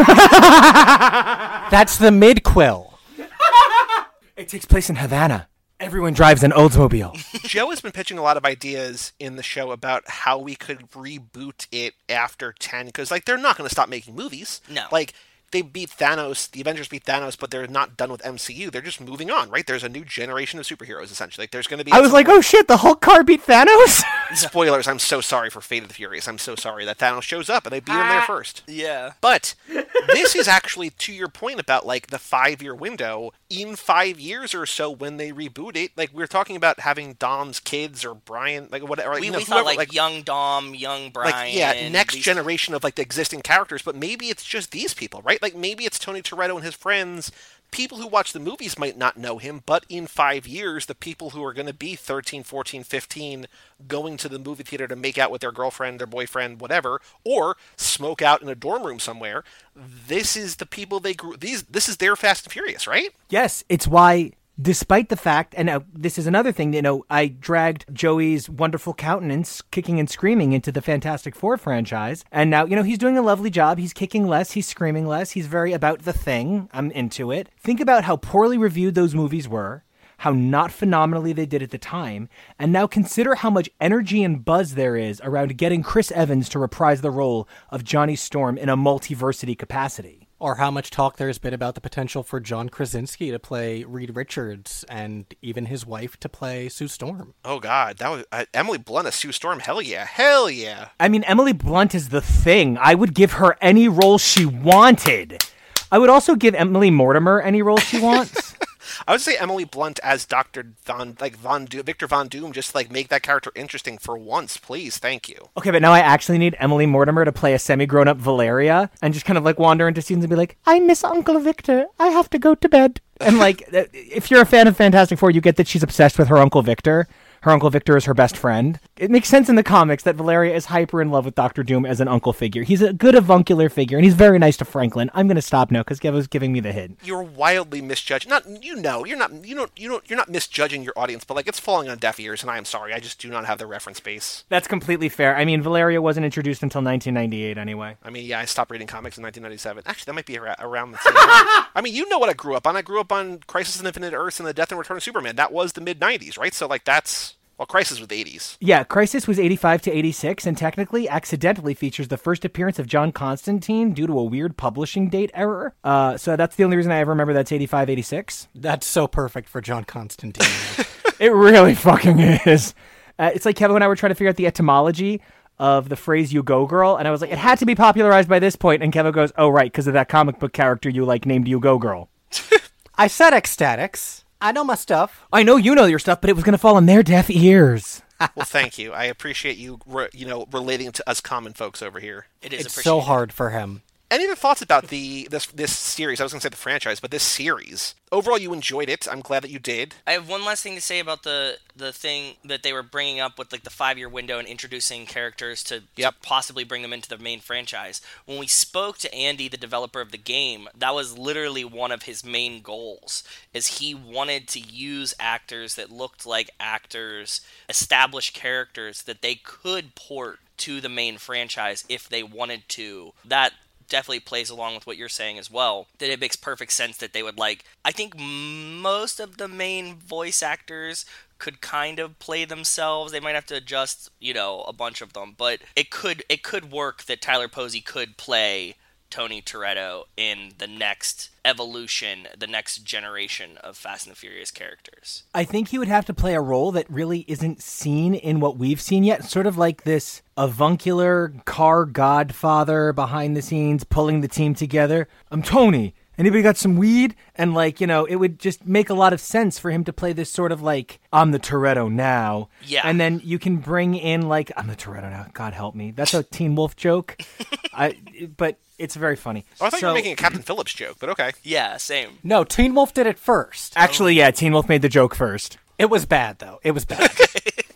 That's the mid quill. it takes place in Havana. Everyone drives an Oldsmobile. Joe has been pitching a lot of ideas in the show about how we could reboot it after 10 because like they're not going to stop making movies. No. Like they beat Thanos, the Avengers beat Thanos, but they're not done with MCU. They're just moving on, right? There's a new generation of superheroes essentially. Like there's going to be I was like, oh shit, the Hulk car beat Thanos? spoilers. I'm so sorry for Fate of the Furious. I'm so sorry that Thanos shows up and they beat him there ah, first. Yeah. But this is actually to your point about like the five year window. In five years or so, when they reboot it, like we are talking about having Dom's kids or Brian, like whatever. Like, We, you know, we thought whoever, like, young Dom, young Brian. like yeah, next these- generation of like the existing characters. But maybe it's just these people, right? Like maybe it's Tony Toretto and his friends. People who watch the movies might not know him, but in five years, the people who are going to be 13, 14, 15 going to the movie theater to make out with their girlfriend, their boyfriend, whatever, or smoke out in a dorm room somewhere, this is the people they grew. These, this is their Fast and Furious, right? Yes, it's why, despite the fact, and uh, this is another thing, you know, I dragged Joey's wonderful countenance kicking and screaming into the Fantastic Four franchise. And now, you know, he's doing a lovely job. He's kicking less, he's screaming less, he's very about the thing. I'm into it. Think about how poorly reviewed those movies were. How not phenomenally they did at the time, and now consider how much energy and buzz there is around getting Chris Evans to reprise the role of Johnny Storm in a multiversity capacity. Or how much talk there's been about the potential for John Krasinski to play Reed Richards and even his wife to play Sue Storm. Oh God, that was uh, Emily Blunt as Sue Storm. Hell yeah, hell yeah. I mean, Emily Blunt is the thing. I would give her any role she wanted. I would also give Emily Mortimer any role she wants. I would say Emily Blunt as Doctor Von, like Von Doom, Victor Von Doom. Just like make that character interesting for once, please. Thank you. okay, but now I actually need Emily Mortimer to play a semi grown up Valeria and just kind of like wander into scenes and be like, I miss Uncle Victor. I have to go to bed. And like, if you're a fan of Fantastic Four, you get that she's obsessed with her Uncle Victor. Her Uncle Victor is her best friend. It makes sense in the comics that Valeria is hyper in love with Doctor Doom as an uncle figure. He's a good avuncular figure, and he's very nice to Franklin. I'm going to stop now because Kevo's giving me the hint. You're wildly misjudging. Not you know. You're not. You don't. You don't. You're not misjudging your audience, but like it's falling on deaf ears, and I am sorry. I just do not have the reference base. That's completely fair. I mean, Valeria wasn't introduced until 1998 anyway. I mean, yeah, I stopped reading comics in 1997. Actually, that might be around the same. time. I mean, you know what I grew up on. I grew up on Crisis on Infinite Earths and the Death and Return of Superman. That was the mid 90s, right? So like that's well, Crisis was the 80s. Yeah, Crisis was 85 to 86 and technically accidentally features the first appearance of John Constantine due to a weird publishing date error. Uh, so that's the only reason I ever remember that's 85 86. That's so perfect for John Constantine. It really fucking is. Uh, it's like Kevin and I were trying to figure out the etymology of the phrase "you go girl," and I was like, it had to be popularized by this point. And Kevin goes, "Oh right, because of that comic book character you like named you go girl." I said ecstatics. I know my stuff. I know you know your stuff, but it was gonna fall on their deaf ears. Well, thank you. I appreciate you, re- you know, relating to us common folks over here. It is It's so hard for him. Any other thoughts about the this this series? I was going to say the franchise, but this series overall, you enjoyed it. I'm glad that you did. I have one last thing to say about the the thing that they were bringing up with like the five year window and introducing characters to, Yep. to possibly bring them into the main franchise. When we spoke to Andy, the developer of the game, that was literally one of his main goals. Is he wanted to use actors that looked like actors, established characters that they could port to the main franchise if they wanted to. That definitely plays along with what you're saying as well. That it makes perfect sense that they would like. I think most of the main voice actors could kind of play themselves. They might have to adjust, you know, a bunch of them, but it could it could work that Tyler Posey could play Tony Toretto in the next evolution, the next generation of Fast and the Furious characters. I think he would have to play a role that really isn't seen in what we've seen yet. Sort of like this avuncular car godfather behind the scenes, pulling the team together. I'm Tony, Anybody got some weed? And like, you know, it would just make a lot of sense for him to play this sort of like, I'm the Toretto now. Yeah. And then you can bring in like, I'm the Toretto now. God help me. That's a Teen Wolf joke. I, but it's very funny. Oh, I thought you So- were making a Captain Phillips joke, but okay. Yeah, same. No, Teen Wolf did it first. Actually, yeah, Teen Wolf made the joke first. It was bad though. It was bad.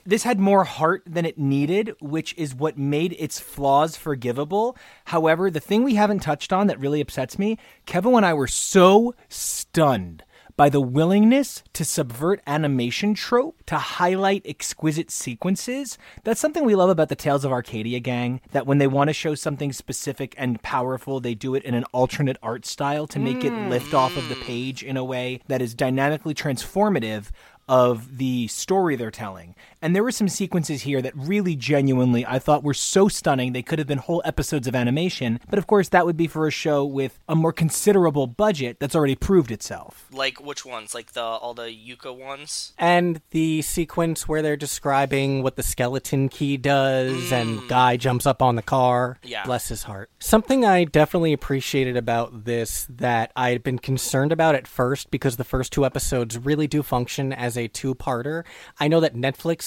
this had more heart than it needed, which is what made its flaws forgivable. However, the thing we haven't touched on that really upsets me, Kevin and I were so stunned by the willingness to subvert animation trope to highlight exquisite sequences. That's something we love about the Tales of Arcadia gang, that when they want to show something specific and powerful, they do it in an alternate art style to make it hmm. lift off of the page in a way that is dynamically transformative of the story they're telling. And there were some sequences here that really genuinely I thought were so stunning they could have been whole episodes of animation, but of course that would be for a show with a more considerable budget that's already proved itself. Like which ones? Like the all the Yuka ones? and the sequence where they're describing what the skeleton key does and mm. guy jumps up on the car Yeah. bless his heart something i definitely appreciated about this that i had been concerned about at first because the first two episodes really do function as a two-parter i know that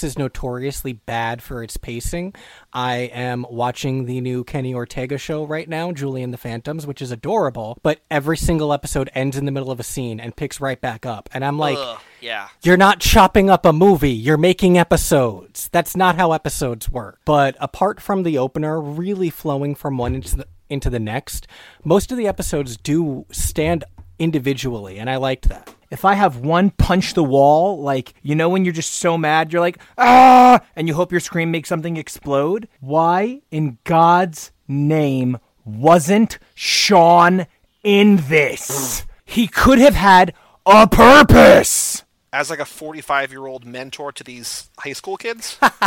netflix is notoriously bad for its pacing i am watching the new kenny ortega show right now julie and the phantoms which is adorable but every single episode ends in the middle of a scene and picks right back up and i'm like Ugh, yeah. you're not chopping up a movie, you're making episodes. That's not how episodes work. But apart from the opener really flowing from one into the into the next, most of the episodes do stand individually, and I liked that. If I have one punch the wall, like, you know, when you're just so mad, you're like, ah, and you hope your scream makes something explode, why in God's name wasn't Sean in this? He could have had a purpose. As like a 45 year old mentor to these high school kids. I,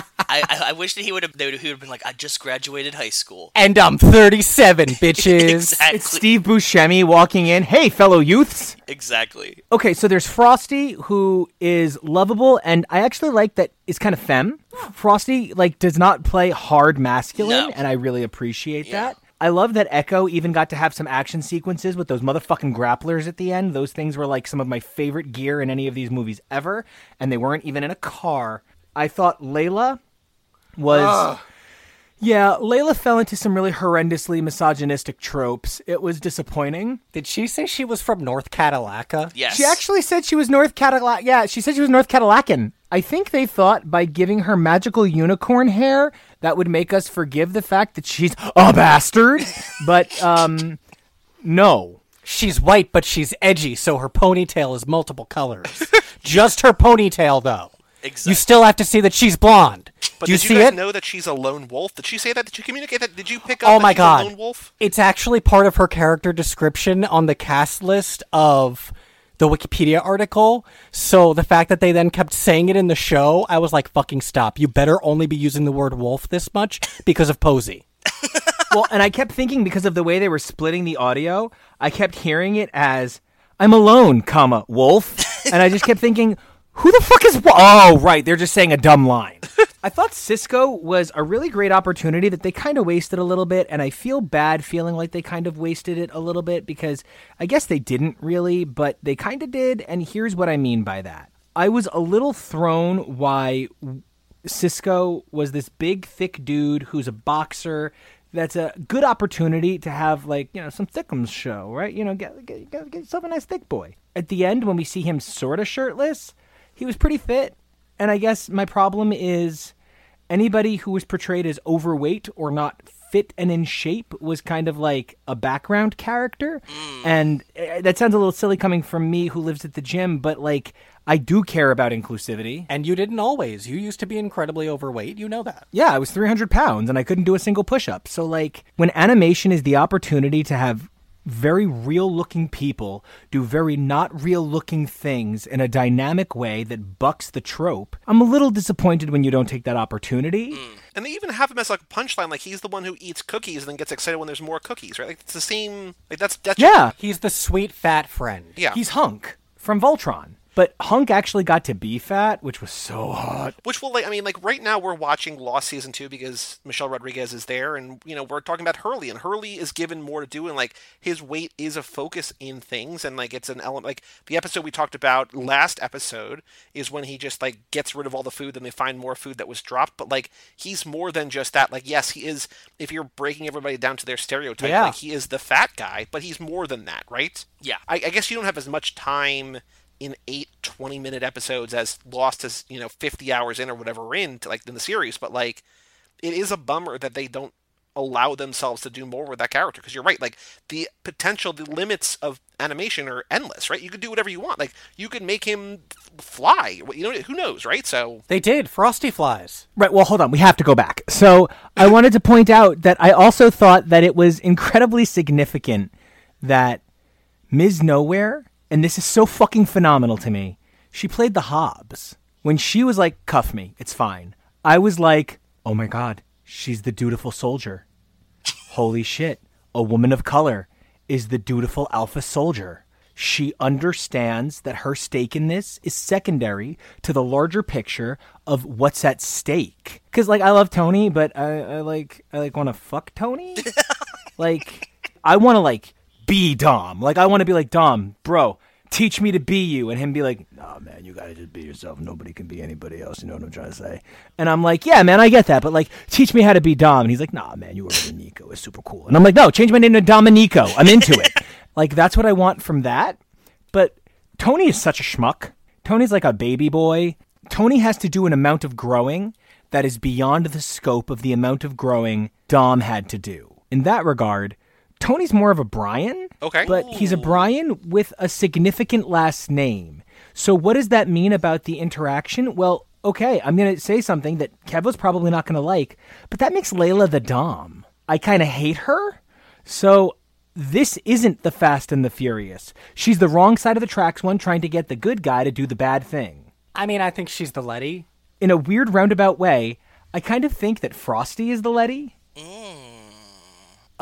I I wish that he would have they would he would have been like I just graduated high school. And I'm 37, bitches. exactly. It's Steve Buscemi walking in. Hey, fellow youths. Exactly. Okay, so there's Frosty who is lovable, and I actually like that is kind of femme. Frosty like does not play hard masculine, No. and I really appreciate Yeah. that. I love that Echo even got to have some action sequences with those motherfucking grapplers at the end. Those things were like some of my favorite gear in any of these movies ever, and they weren't even in a car. I thought Layla was. Yeah, Layla fell into some really horrendously misogynistic tropes. It was disappointing. Did she say she was from North Cadillaca? Yes. She actually said she was North Cadillac. Yeah, she said she was North Cadillacan. I think they thought by giving her magical unicorn hair that would make us forgive the fact that she's a bastard. but um, no. She's white, but she's edgy, so her ponytail is multiple colors. Just her ponytail, though. Exactly. You still have to see that she's blonde. But Do you did see you guys it? know that she's a lone wolf? Did she say that? Did you communicate that? Did you pick up Oh my god. a lone wolf? It's actually part of her character description on the cast list of the Wikipedia article. So the fact that they then kept saying it in the show, I was like, fucking stop. You better only be using the word wolf this much because of Posey. well, and I kept thinking because of the way they were splitting the audio, I kept hearing it as "I'm alone, comma wolf," and I just kept thinking, "Who the fuck is?" Wo-? Oh, right, they're just saying a dumb line. I thought Cisco was a really great opportunity that they kind of wasted a little bit, and I feel bad feeling like they kind of wasted it a little bit because I guess they didn't really, but they kind of did, and here's what I mean by that. I was a little thrown why Cisco was this big, thick dude who's a boxer. That's a good opportunity to have, like, you know, some thickums show, right? You know, get, get, get, yourself a nice thick boy. At the end, when we see him sort of shirtless, he was pretty fit. And I guess my problem is anybody who was portrayed as overweight or not fit and in shape was kind of like a background character. And uh, that sounds a little silly coming from me who lives at the gym, but like, I do care about inclusivity. And you didn't always. You used to be incredibly overweight. You know that. Yeah, I was 300 pounds and I couldn't do a single push up. So, like, when animation is the opportunity to have very real looking people do very not real looking things in a dynamic way that bucks the trope, I'm a little disappointed when you don't take that opportunity. Mm. And they even have him as like a punchline, like he's the one who eats cookies and then gets excited when there's more cookies, right? Like it's the same. Like that's that's Yeah, He's the sweet fat friend. yeah. he's Hunk from Voltron. But Hunk actually got to be fat, which was so hot. Which will, like, I mean, like right now we're watching Lost season two because Michelle Rodriguez is there, and you know we're talking about Hurley, and Hurley is given more to do, and like his weight is a focus in things, and like it's an element. Like the episode we talked about last episode is when he just like gets rid of all the food, then they find more food that was dropped, but like he's more than just that. Like yes, he is. If you're breaking everybody down to their stereotype, Yeah. like he is the fat guy, but he's more than that, right? Yeah. I, I guess you don't have as much time in eight 20 minute episodes as Lost as, you know, 50 hours in or whatever we're in, to, like in the series. But, like, it is a bummer that they don't allow themselves to do more with that character. Because you're right, like, the potential, the limits of animation are endless, right? You could do whatever you want. Like, you could make him fly. You know, who knows, right? So, They did. Frosty flies. Right, well, hold on. We have to go back. So I wanted to point out that I also thought that it was incredibly significant that Ms. Nowhere, and this is so fucking phenomenal to me, she played the Hobbs. When she was like, cuff me, it's fine. I was like, oh my god, she's the dutiful soldier. Holy shit, a woman of color is the dutiful alpha soldier. She understands that her stake in this is secondary to the larger picture of what's at stake. Cause like I love Tony, but I, I like I like want to fuck Tony. like I want to like be Dom. Like I want to be like Dom, bro. Teach me to be you, and him be like, "Nah, man, you gotta just be yourself. Nobody can be anybody else." You know what I'm trying to say? And I'm like, "Yeah, man, I get that, but like, teach me how to be Dom." And he's like, "Nah, man, you were Nico. It's super cool." And I'm like, "No, change my name to Dominico. I'm into it." like that's what I want from that. But Tony is such a schmuck. Tony's like a baby boy. Tony has to do an amount of growing that is beyond the scope of the amount of growing Dom had to do. In that regard, Tony's more of a Brian. Okay. But he's a Brian with a significant last name. So what does that mean about the interaction? Well, okay, I'm going to say something that Kev was probably not going to like, but that makes Layla the Dom. I kind of hate her. So this isn't the Fast and the Furious. She's the wrong side of the tracks one trying to get the good guy to do the bad thing. I mean, I think she's the Letty. In a weird roundabout way, I kind of think that Frosty is the Letty.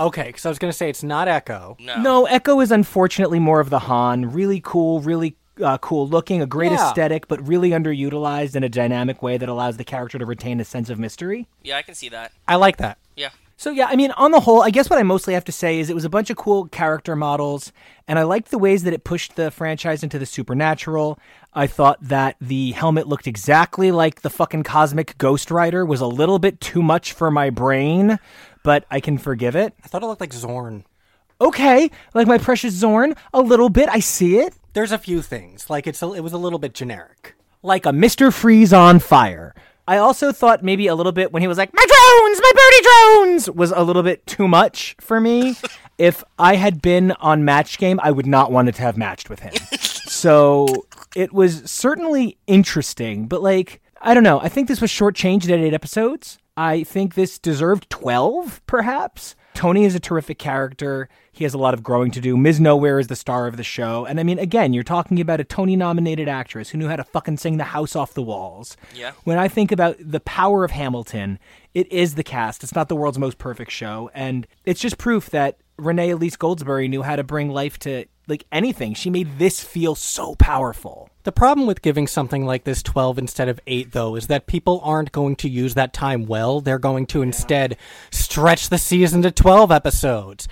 Okay, because I was going to say it's not Echo. No. No, Echo is unfortunately more of the Han. Really cool, really uh, cool looking, a great Yeah. aesthetic, but really underutilized in a dynamic way that allows the character to retain a sense of mystery. Yeah, I can see that. I like that. Yeah. So yeah, I mean, on the whole, I guess what I mostly have to say is it was a bunch of cool character models, and I liked the ways that it pushed the franchise into the supernatural. I thought that the helmet looked exactly like the fucking cosmic Ghost Rider was a little bit too much for my brain, but I can forgive it. I thought it looked like Zorn. Okay, like my precious Zorn, a little bit. I see it. There's a few things. Like it's a, it was a little bit generic. like a Mr. Freeze on fire. I also thought maybe a little bit when he was like, my drones, my birdie drones, was a little bit too much for me. if I had been on Match Game, I would not wanted to have matched with him. so it was certainly interesting, but like, I don't know. I think this was shortchanged at eight episodes. I think this deserved 12, perhaps. Tony is a terrific character. He has a lot of growing to do. Ms. Nowhere is the star of the show. And I mean, again, you're talking about a Tony nominated actress who knew how to fucking sing the house off the walls. Yeah. When I think about the power of Hamilton, it is the cast. It's not the world's most perfect show. And it's just proof that Renee Elise Goldsberry knew how to bring life to like anything. She made this feel so powerful. The problem with giving something like this 12 instead of 8, though, is that people aren't going to use that time well. They're going to instead stretch the season to 12 episodes.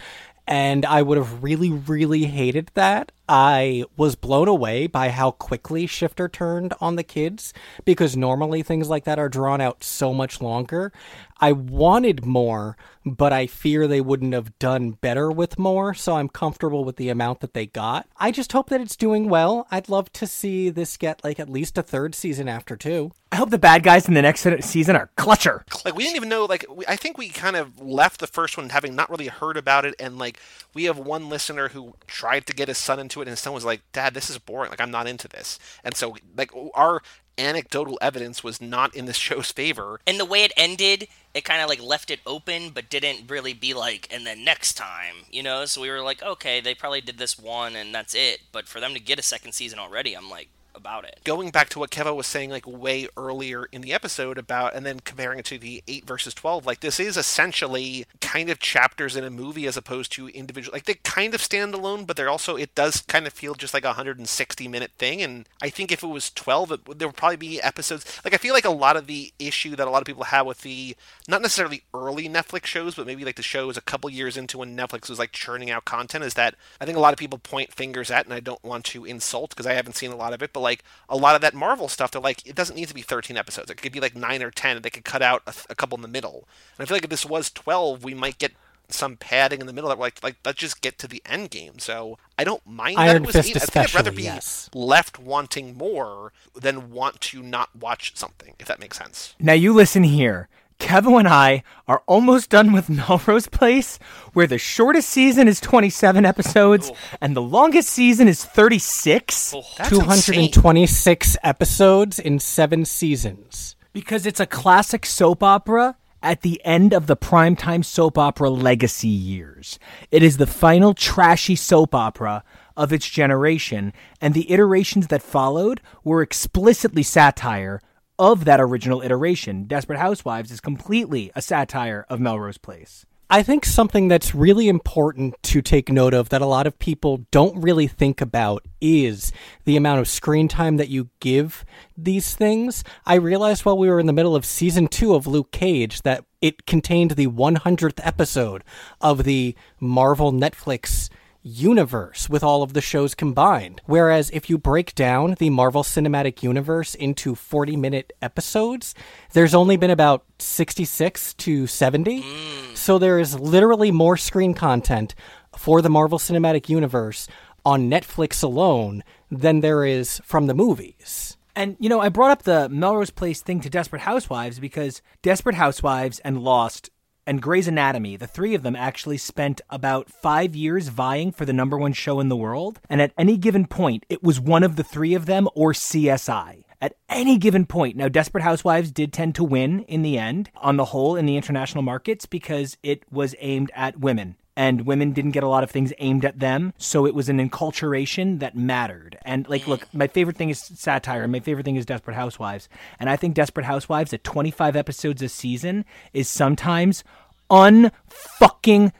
And I would have really, really hated that. I was blown away by how quickly Shifter turned on the kids because normally things like that are drawn out so much longer. I wanted more, but I fear they wouldn't have done better with more, so I'm comfortable with the amount that they got. I just hope that it's doing well. I'd love to see this get like at least a third season after two. I hope the bad guys in the next season are clutcher. like we didn't even know like we, i think we kind of left the first one having not really heard about it and like we have one listener who tried to get his son into it and his son was like dad this is boring like i'm not into this and so like our anecdotal evidence was not in the show's favor And the way it ended, it kind of like left it open, but didn't really be like, and then next time, you know? So we were like, okay, they probably did this one and that's it. But for them to get a second season already, I'm like, about it. going back to what Kevo was saying like way earlier in the episode about and then comparing it to the 8 versus 12 like this is essentially kind of chapters in a movie as opposed to individual like they kind of stand alone but they're also it does kind of feel just like a 160 minute thing and I think if it was 12 it, there would probably be episodes like I feel like a lot of the issue that a lot of people have with the not necessarily early Netflix shows but maybe like the shows a couple years into when Netflix was like churning out content is that I think a lot of people point fingers at and I don't want to insult because I haven't seen a lot of it but like a lot of that Marvel stuff, they're like, it doesn't need to be 13 episodes. It could be like 9 or 10, and they could cut out a, a couple in the middle. And I feel like if this was 12, we might get some padding in the middle that like like let's just get to the end game. So I don't mind that Iron it was Fist eight. I think I'd rather be yes. left wanting more than want to not watch something, if that makes sense. Now you listen here. Kevin and I are almost done with Melrose Place, where the shortest season is 27 episodes oh. and the longest season is 36. That's insane. 226 episodes in seven seasons. Because it's a classic soap opera at the end of the primetime soap opera legacy years. It is the final trashy soap opera of its generation, and the iterations that followed were explicitly satire of that original iteration. Desperate Housewives is completely a satire of Melrose Place. I think something that's really important to take note of that a lot of people don't really think about is the amount of screen time that you give these things. I realized while we were in the middle of season two of Luke Cage that it contained the 100th episode of the Marvel Netflix universe with all of the shows combined. Whereas if you break down the Marvel Cinematic Universe into 40 minute episodes, there's only been about 66 to 70. Mm. So there is literally more screen content for the Marvel Cinematic Universe on Netflix alone than there is from the movies. And you know, I brought up the Melrose Place thing to Desperate Housewives because Desperate Housewives and Lost and Grey's Anatomy, the three of them actually spent about five years vying for the number one show in the world. And at any given point, it was one of the three of them or CSI. At any given point. Now, Desperate Housewives did tend to win in the end, on the whole, in the international markets because it was aimed at women and women didn't get a lot of things aimed at them. So it was an enculturation that mattered. And like, look, my favorite thing is satire, and my favorite thing is Desperate Housewives. And I think Desperate Housewives at 25 episodes a season is sometimes unfucking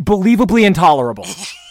believably intolerable.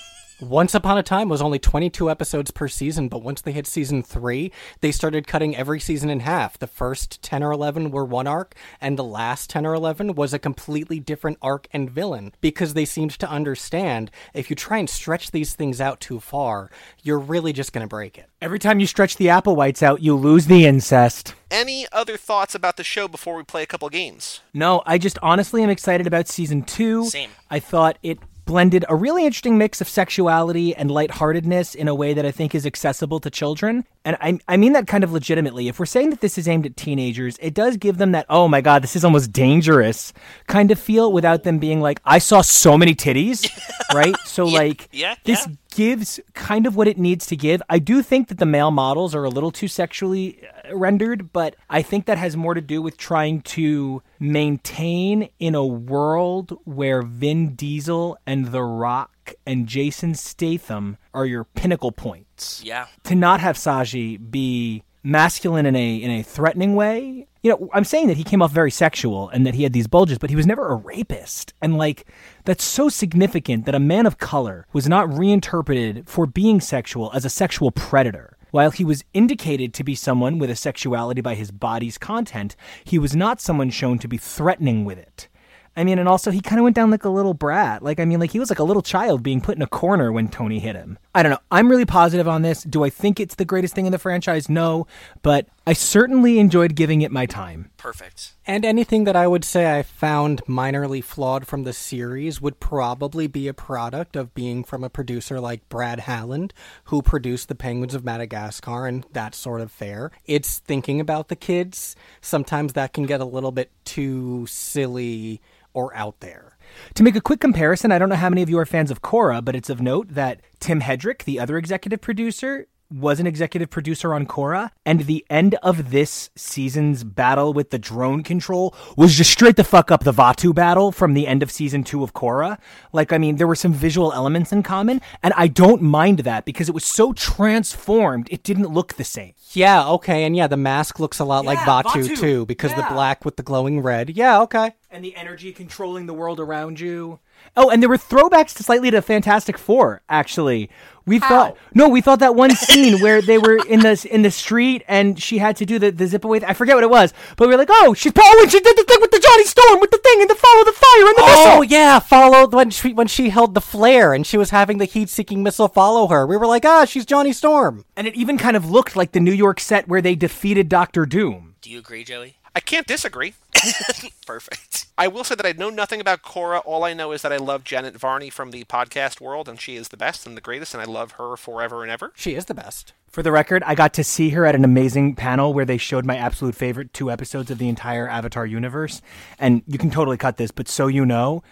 Once Upon a Time was only 22 episodes per season, but once they hit season 3, they started cutting every season in half. The first 10 or 11 were one arc, and the last 10 or 11 was a completely different arc and villain because they seemed to understand if you try and stretch these things out too far, you're really just going to break it. Every time you stretch the apple whites out, you lose the incest. Any other thoughts about the show before we play a couple games? No, I just honestly am excited about season two. Same. I thought it blended a really interesting mix of sexuality and lightheartedness in a way that I think is accessible to children. And I, I mean that kind of legitimately. If we're saying that this is aimed at teenagers, it does give them that, oh my God, this is almost dangerous kind of feel without them being like, I saw so many titties, right? So, like, yeah, this yeah. gives kind of what it needs to give. I do think that the male models are a little too sexually uh, rendered, but I think that has more to do with trying to maintain in a world where Vin Diesel and The Rock and Jason Statham are your pinnacle points. Yeah. To not have Saji be masculine in a in a threatening way. You know, I'm saying that he came off very sexual and that he had these bulges, but he was never a rapist. And like that's so significant that a man of color was not reinterpreted for being sexual as a sexual predator. While he was indicated to be someone with a sexuality by his body's content, he was not someone shown to be threatening with it. I mean, and also he kind of went down like a little brat. Like, I mean, like he was like a little child being put in a corner when Tony hit him. I don't know. I'm really positive on this. Do I think it's the greatest thing in the franchise? No, but I certainly enjoyed giving it my time. Perfect. And anything that I would say I found minorly flawed from the series would probably be a product of being from a producer like Bret Haaland, who produced The Penguins of Madagascar and that sort of fare. It's thinking about the kids. Sometimes that can get a little bit too silly or out there. To make a quick comparison, I don't know how many of you are fans of Korra, but it's of note that Tim Hedrick, the other executive producer, was an executive producer on Korra, and the end of this season's battle with the drone control was just straight the fuck up the Vaatu battle from the end of season two of Korra. Like, I mean, there were some visual elements in common, and I don't mind that because it was so transformed, it didn't look the same. Yeah, okay, and yeah, the mask looks a lot like Vaatu, Batu. too, because Yeah. the black with the glowing red. Yeah, okay. and the energy controlling the world around you. Oh, and there were throwbacks to slightly to Fantastic Four. Actually, we thought no, we thought that one scene where they were in the in the street and she had to do the, the zip away. th- I forget what it was, but we were like, oh, she's oh, and she did the thing with the Johnny Storm with the thing and the follow the fire and the Oh missile. yeah, followed when she when she held the flare and she was having the heat-seeking missile follow her. We were like, ah, she's Johnny Storm. And it even kind of looked like the New York set where they defeated Doctor Doom. Do you agree, Joey? I can't disagree. Perfect. I will say that I know nothing about Korra. All I know is that I love Janet Varney from the podcast world, and she is the best and the greatest, and I love her forever and ever. She is the best. For the record, I got to see her at an amazing panel where they showed my absolute favorite two episodes of the entire Avatar universe. And you can totally cut this, but so you know,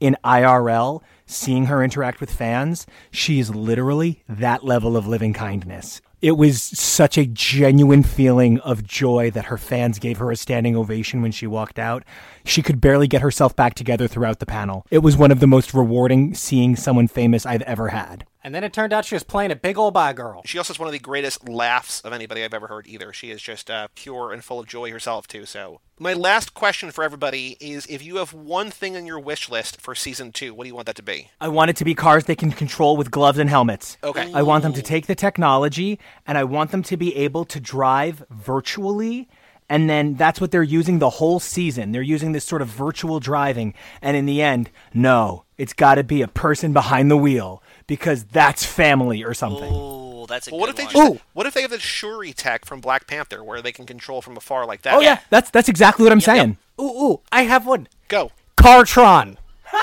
in IRL, seeing her interact with fans, she is literally that level of living kindness. It was such a genuine feeling of joy that her fans gave her a standing ovation when she walked out. She could barely get herself back together throughout the panel. It was one of the most rewarding seeing someone famous I've ever had. And then it turned out she was playing a big old bi girl. She also has one of the greatest laughs of anybody I've ever heard either. She is just uh, pure and full of joy herself, too. So, my last question for everybody is if you have one thing on your wish list for season two, what do you want that to be? I want it to be cars they can control with gloves and helmets. Okay. I want them to take the technology and I want them to be able to drive virtually. And then that's what they're using the whole season. They're using this sort of virtual driving. And in the end, no, it's got to be a person behind the wheel because that's family or something. Oh, that's a Well, what if good they one. just what if they have the Shuri tech from Black Panther where they can control from afar like that? Oh, yeah, that's, that's exactly what I'm saying. Ooh, ooh, I have one. Go. Cartron.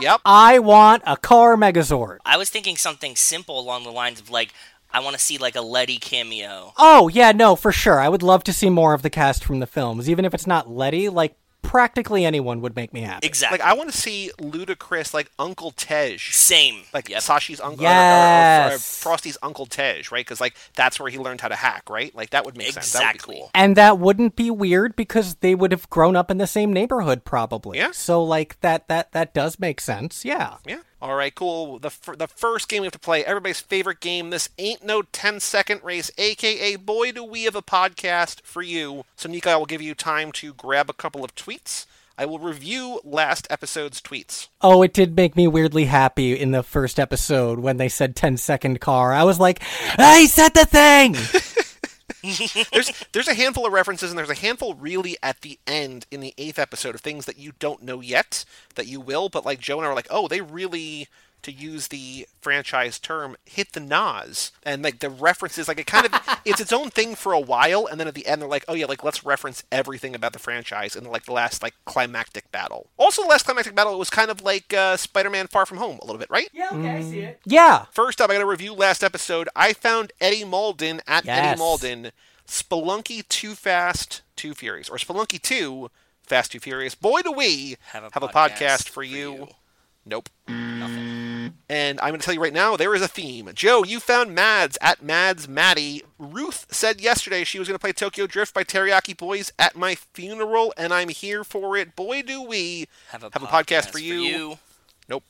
Yep. I want a car Megazord. I was thinking something simple along the lines of like, I want to see like a Letty cameo. Oh, yeah, no, for sure. I would love to see more of the cast from the films, even if it's not Letty. Like, practically anyone would make me happy. Exactly. Like I want to see ludicrous like Uncle Tej. Same. Like Yep. Shashi's uncle, or- or- or, uh, Yes. Frosty's uncle Tej, right? Because like that's where he learned how to hack, right? Like that would make sense. That would Exactly. be cool. And that wouldn't be weird because they would have grown up in the same neighborhood, probably. Yeah. So, like, that that that does make sense. Yeah. Yeah. All right, cool. The fir- the first game we have to play, everybody's favorite game. This ain't no 10 second race, aka boy do we have a podcast for you. So Nika, I will give you time to grab a couple of tweets. I will review last episode's tweets. Oh, it did make me weirdly happy in the first episode when they said 10 second car. I was like, I said the thing! There's there's a handful of references and there's a handful really at the end in the eighth episode of things that you don't know yet that you will, but like Joe and I were like, oh, they really to use the franchise term, hit the NOS. And like the references, like it kind of it's its own thing for a while, and then at the end they're like, oh yeah, like let's reference everything about the franchise in like the last like climactic battle. Also the last climactic battle it was kind of like uh, Spider-Man Far From Home a little bit, right? Yeah, okay, I see it. Yeah. First up, I got to review last episode. I found Eddie Malden at Yes. Eddie Malden. Spelunky Too Fast, Too Furious, or Spelunky Two Fast Too Furious. Boy, do we Have a have a podcast podcast for for you. You. Nope. Nothing. And I'm going to tell you right now, there is a theme. Joe, you found Mads at Mads Maddie. Ruth said yesterday she was going to play Tokyo Drift by Teriyaki Boyz at my funeral, and I'm here for it. Boy, do we Have a, have a podcast for you. you. Nope.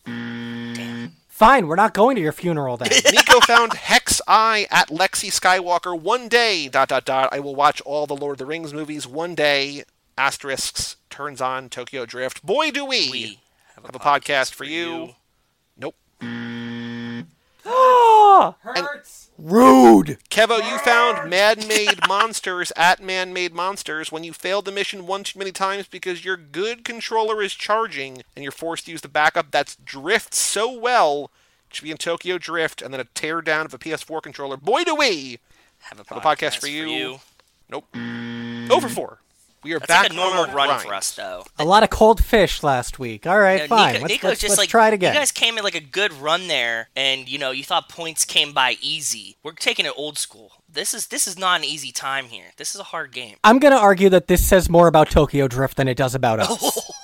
Fine, we're not going to your funeral then. Nico found Hex Eye at Lexi Skywalker one day. Dot dot dot. I will watch all the Lord of the Rings movies one day. Asterisks turns on Tokyo Drift. Boy, do we, We have a, have a podcast for you. Nope. Hurts. Rude! Kevo, you found man-made monsters at man-made monsters when you failed the mission one too many times because your good controller is charging and you're forced to use the backup that's drift so well. It should be in Tokyo Drift and then a teardown of a PS4 controller. Boy, do we have a, have a podcast for you. Nope. Over four. We are That's back like a normal run grind. for us, though. A lot of cold fish last week. All right, You know, fine. Nico, let's Nico's let's, just let's like try it again. You guys came in like a good run there, and you know you thought points came by easy. We're taking it old school. This is this is not an easy time here. This is a hard game. I'm going to argue that this says more about Tokyo Drift than it does about us.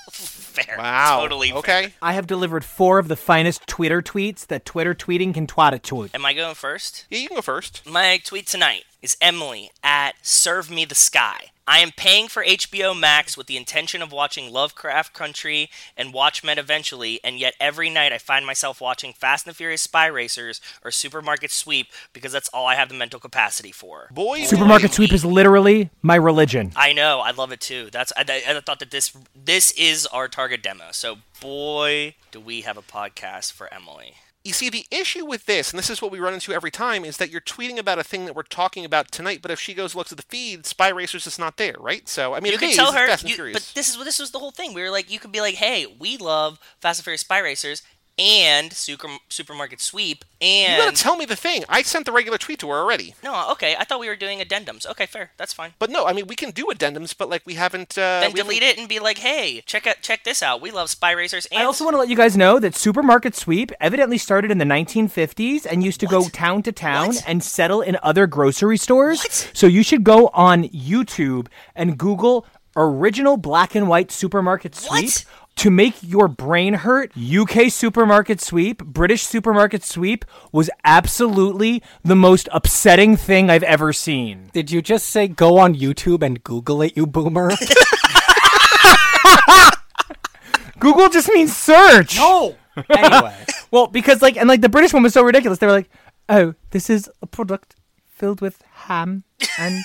Fair. Wow. Totally fair. Okay. I have delivered four of the finest Twitter tweets that Twitter tweeting can twat a tweet. Am I going first? Yeah, you can go first. My tweet tonight is Emily at Serve Me the Sky. I am paying for HBO Max with the intention of watching Lovecraft Country and Watchmen eventually, and yet every night I find myself watching Fast and the Furious Spy Racers or Supermarket Sweep because that's all I have the mental capacity for. Boy, Supermarket boy, sweep is literally my religion. I know, I love it too. That's I, I, I thought that this this is our target demo. So boy, do we have a podcast for Emily. You see, the issue with this, and this is what we run into every time, is that you're tweeting about a thing that we're talking about tonight, but if she goes looks at the feed, Spy Racers is not there, right? So, I mean, you could tell her, you- but this is this was the whole thing. We were like, you could be like, hey, we love Fast and Furious Spy Racers and Super, Supermarket Sweep, and you gotta tell me the thing. I sent the regular tweet to her already. no, okay, I thought we were doing addendums. Okay, fair, that's fine. But no, I mean, we can do addendums, but, like, we haven't. Uh, Then we delete haven't- it and be like, hey, check out check this out. We love Spy Racers and I also want to let you guys know that Supermarket Sweep evidently started in the 1950s and used to go town to town What? and settle in other grocery stores. What? So you should go on YouTube and Google original black and white supermarket sweep. To make your brain hurt, UK supermarket sweep, British supermarket sweep was absolutely the most upsetting thing I've ever seen. Did you just say go on YouTube and Google it, you boomer? Google just means search. no. Anyway, Well, because like and like the British one was so ridiculous. They were like, "Oh, this is a product filled with ham and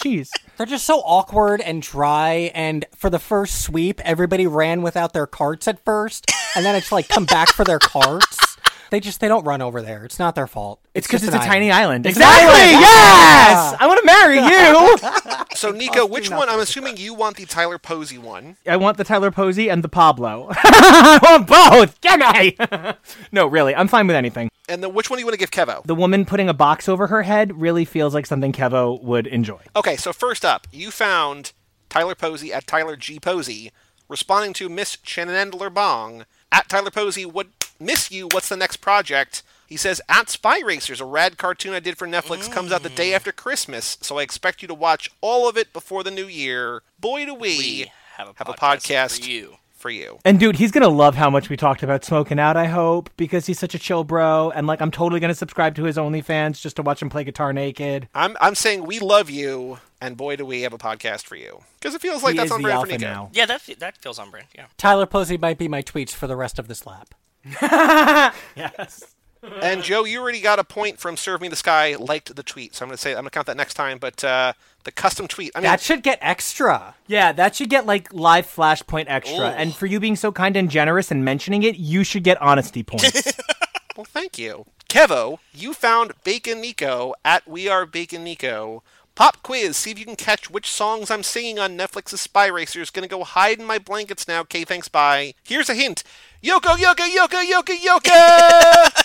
cheese." they're just so awkward and dry. And for the first sweep, everybody ran without their carts at first, and then it's like come back for their carts. They just they don't run over there. It's not their fault. It's because just it's, an a tiny island. It's Exactly. island. Yes. Ah. I want to marry you. So, Nico, which one? I'm assuming you want the Tyler Posey one. I want the Tyler Posey and the Pablo. I want both. Get me. no, really, I'm fine with anything. And then which one do you want to give Kevo? The woman putting a box over her head really feels like something Kevo would enjoy. Okay, so first up, you found Tyler Posey at Tyler G. Posey responding to Miss Chanandler Bong. At Tyler Posey, what miss you? What's the next project? He says, at Spy Racers, a rad cartoon I did for Netflix, comes out the day after Christmas, so I expect you to watch all of it before the new year. Boy, do we, we have a have a podcast podcast for you. for you. And dude, he's gonna love how much we talked about smoking out. I hope because he's such a chill bro, and like I'm totally gonna subscribe to his OnlyFans just to watch him play guitar naked. I'm, I'm saying we love you, and boy, do we have a podcast for you. Because it feels like he that's on brand for alpha Nico. now. Yeah, that that feels on brand. Yeah. Tyler Posey might be my tweets for the rest of this lap. Yes. And Joe, you already got a point from Serve Me the Sky, liked the tweet. So I'm going to say, I'm going to count that next time. But uh, the custom tweet, I mean, That should get extra. Yeah, that should get like live flashpoint extra. Ooh. And for you being so kind and generous and mentioning it, you should get honesty points. well, thank you. Kevo, you found Bacon Nico at We Are Bacon Nico. Pop quiz, see if you can catch which songs I'm singing on Netflix's Spy Racers. Gonna go hide in my blankets now. Okay, thanks, bye. Here's a hint Yoko, Yoko, Yoko, Yoko, Yoko!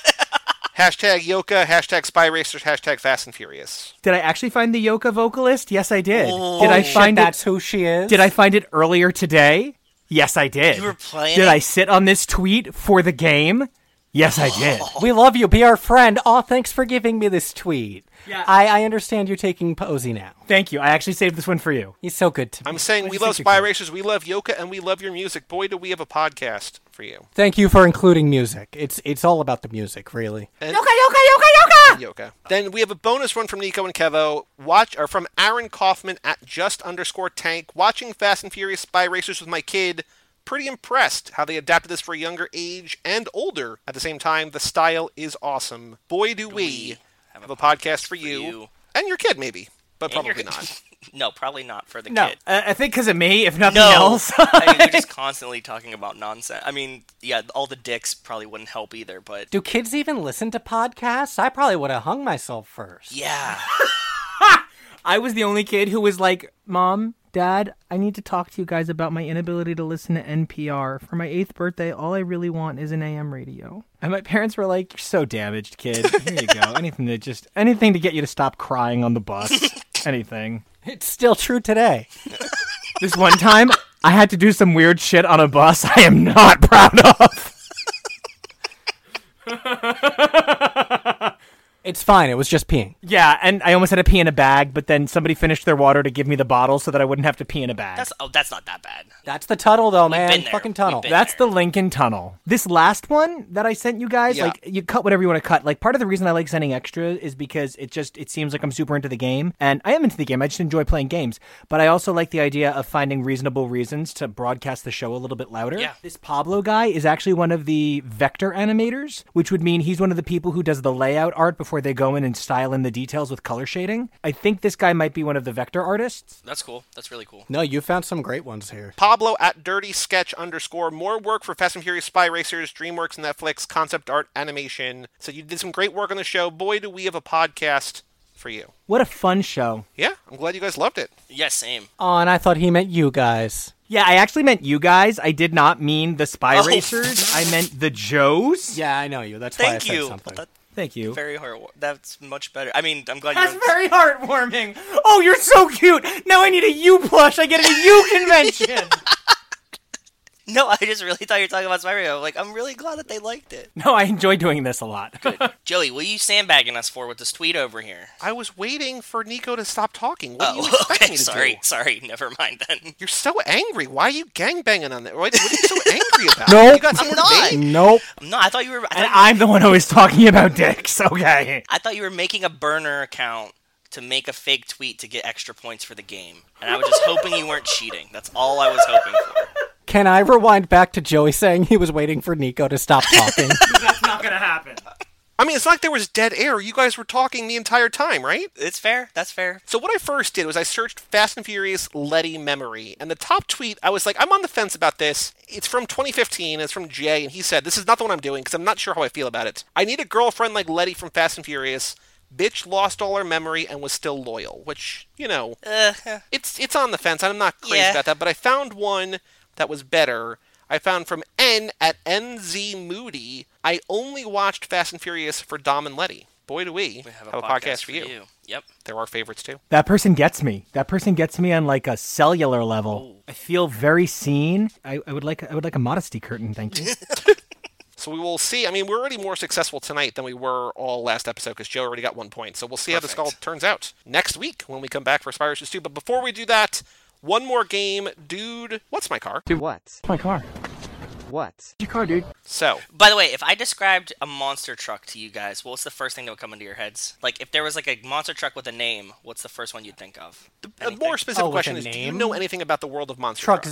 hashtag Yoka, hashtag Spy Racers, hashtag Fast and Furious. did I actually find the Yoka vocalist? Yes, I did. Oh, did I Shit, find that's it? who she is. Did I find it earlier today? Yes, I did. You were playing Did it? I sit on this tweet for the game? Yes, I did. We love you. Be our friend. Oh, thanks for giving me this tweet. Yeah. I, I understand you're taking Posey now. Thank you. I actually saved this one for you. He's so good to me. I'm saying we love Spy. Racers, we love Yoka, and we love your music. Boy, do we have a podcast for you. Thank you for including music. It's it's all about the music, really. And- Yoka, Yoka, Yoka, Yoka! Yoka. Then we have a bonus one from Nico and Kevo. Watch or from Aaron Kaufman at just underscore tank. Watching Fast and Furious Spy Racers with my kid. Pretty impressed how they adapted this for a younger age and older. At the same time, the style is awesome. Boy, do we have a podcast for you, you. and your kid, maybe, but And probably you're- not. no, probably not for the No, kid. uh, I think because of me, if nothing No, else. I mean, we're just constantly talking about nonsense. I mean, yeah, all the dicks probably wouldn't help either, but Do kids even listen to podcasts? I probably would have hung myself first. yeah, I was the only kid who was like, Mom, Dad, I need to talk to you guys about my inability to listen to NPR. For my eighth birthday, all I really want is an AM radio. And my parents were like, You're so damaged, kid. Here you go. anything to just anything to get you to stop crying on the bus. anything. It's still true today. This one time I had to do some weird shit on a bus I am not proud of. It's fine. It was just peeing. Yeah, and I almost had to pee in a bag, but then somebody finished their water to give me the bottle so that I wouldn't have to pee in a bag. That's oh, that's not that bad. That's the tunnel, though, man. been there. Fucking We've tunnel. been That's there. the Lincoln Tunnel. This last one that I sent you guys, Yeah. like you cut whatever you want to cut. Like part of the reason I like sending extra is because it just it seems like I'm super into the game, and I am into the game. I just enjoy playing games, but I also like the idea of finding reasonable reasons to broadcast the show a little bit louder. Yeah. This Pablo guy is actually one of the vector animators, which would mean he's one of the people who does the layout art before they go in and style in the details with color shading. I think this guy might be one of the vector artists. That's cool. That's really cool. No, you found some great ones here. Pablo at Dirty Sketch underscore more work for Fast and Furious Spy Racers, DreamWorks, Netflix, concept art, animation. So you did some great work on the show. Boy, do we have a podcast for you. What a fun show. Yeah, I'm glad you guys loved it. Yeah, same. Oh, and I thought he meant you guys. Yeah, I actually meant you guys. I did not mean the spy Oh. racers. I meant the Joes. Yeah, I know you. That's why I Thank said you. something. That- Thank you. very hard. That's much better. I mean, I'm glad That's you're. very heartwarming. Oh, you're so cute. Now I need a U plush. I get a U convention. No, I just really thought you were talking about Spyro. Like, I'm really glad that they liked it. no, I enjoy doing this a lot. Joey, what are you sandbagging us for with this tweet over here? I was waiting for Nico to stop talking. What do you Oh, expect okay. me to Sorry, do? sorry. Never mind then. You're so angry. Why are you gangbanging on that? What, what are you so angry about? Nope. I'm not. to be? Nope. No, I thought you were. I and thought, I'm the one always talking about dicks. Okay. I thought you were making a burner account to make a fake tweet to get extra points for the game, and I was just hoping you weren't cheating. That's all I was hoping for. Can I rewind back to Joey saying he was waiting for Nico to stop talking? That's not gonna happen. I mean, it's not like there was dead air. You guys were talking the entire time, right? It's fair. That's fair. So what I first did was I searched Fast and Furious Letty memory, and the top tweet I was like, I'm on the fence about this. It's from 2015. It's from Jay, and he said, "This is not the one I'm doing because I'm not sure how I feel about it. I need a girlfriend like Letty from Fast and Furious. Bitch lost all her memory and was still loyal, which you know, Uh, eh. it's it's on the fence. I'm not crazy Yeah. about that, but I found one that was better. I found from N at NZ Moody. I only watched Fast and Furious for Dom and Letty. Boy, do we, we have have a podcast, for you. Yep. They're our favorites too. That person gets me. That person gets me on like a cellular level. I feel very seen. I, I would like I would like a modesty curtain, thank you. So we will see. I mean, we're already more successful tonight than we were all last episode because Joe already got one point. So we'll see how this all turns out next week when we come back for Spy Racers 2. But before we do that, one more game. Dude, what's my car? Dude, what? My car. What? Your car, dude. So, By the way, if I described a monster truck to you guys, what's the first thing that would come into your heads? Like, if there was like a monster truck with a name, what's the first one you'd think of? a more specific Oh, question a is do you know anything about the world of monster trucks?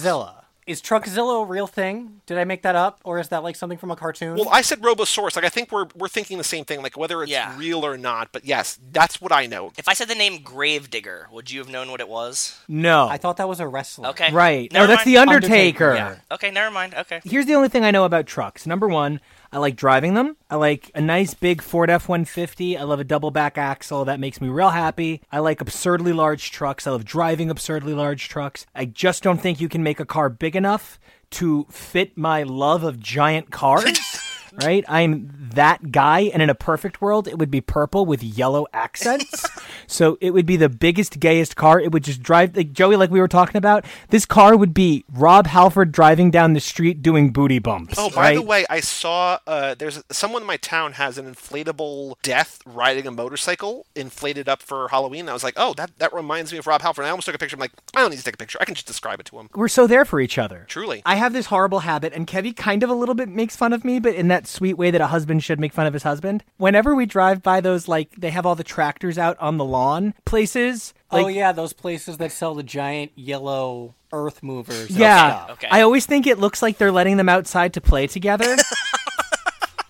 Truckzilla. Is Truckzilla a real thing? Did I make that up, or is that like something from a cartoon? Well, I said Robosaurus. Like, I think we're, we're thinking the same thing, like whether it's Yeah. real or not. But yes, that's what I know. If I said the name Gravedigger, would you have known what it was? No. I thought that was a wrestler. Okay. Right. Never no, that's the Undertaker. Undertaker. Yeah. Okay, never mind. Okay. Here's the only thing I know about trucks. Number one, I like driving them. I like a nice big Ford F 150. I love a double back axle. That makes me real happy. I like absurdly large trucks. I love driving absurdly large trucks. I just don't think you can make a car big enough to fit my love of giant cars. right? I'm that guy, and in a perfect world, it would be purple with yellow accents. so it would be the biggest, gayest car. It would just drive like Joey, like we were talking about. This car would be Rob Halford driving down the street doing booty bumps. Oh, by the way, I saw uh, there's someone in my town has an inflatable death riding a motorcycle inflated up for Halloween. I was like, oh, that, that reminds me of Rob Halford. And I almost took a picture. I'm like, I don't need to take a picture. I can just describe it to him. we're so there for each other. Truly. I have this horrible habit, and Kevy kind of a little bit makes fun of me, but in that sweet way that a husband should make fun of his husband. Whenever we drive by those, like, they have all the tractors out on the lawn places. Oh, like, oh yeah, those places that sell the giant yellow earth movers. Yeah. stuff. Okay. I always think it looks like they're letting them outside to play together.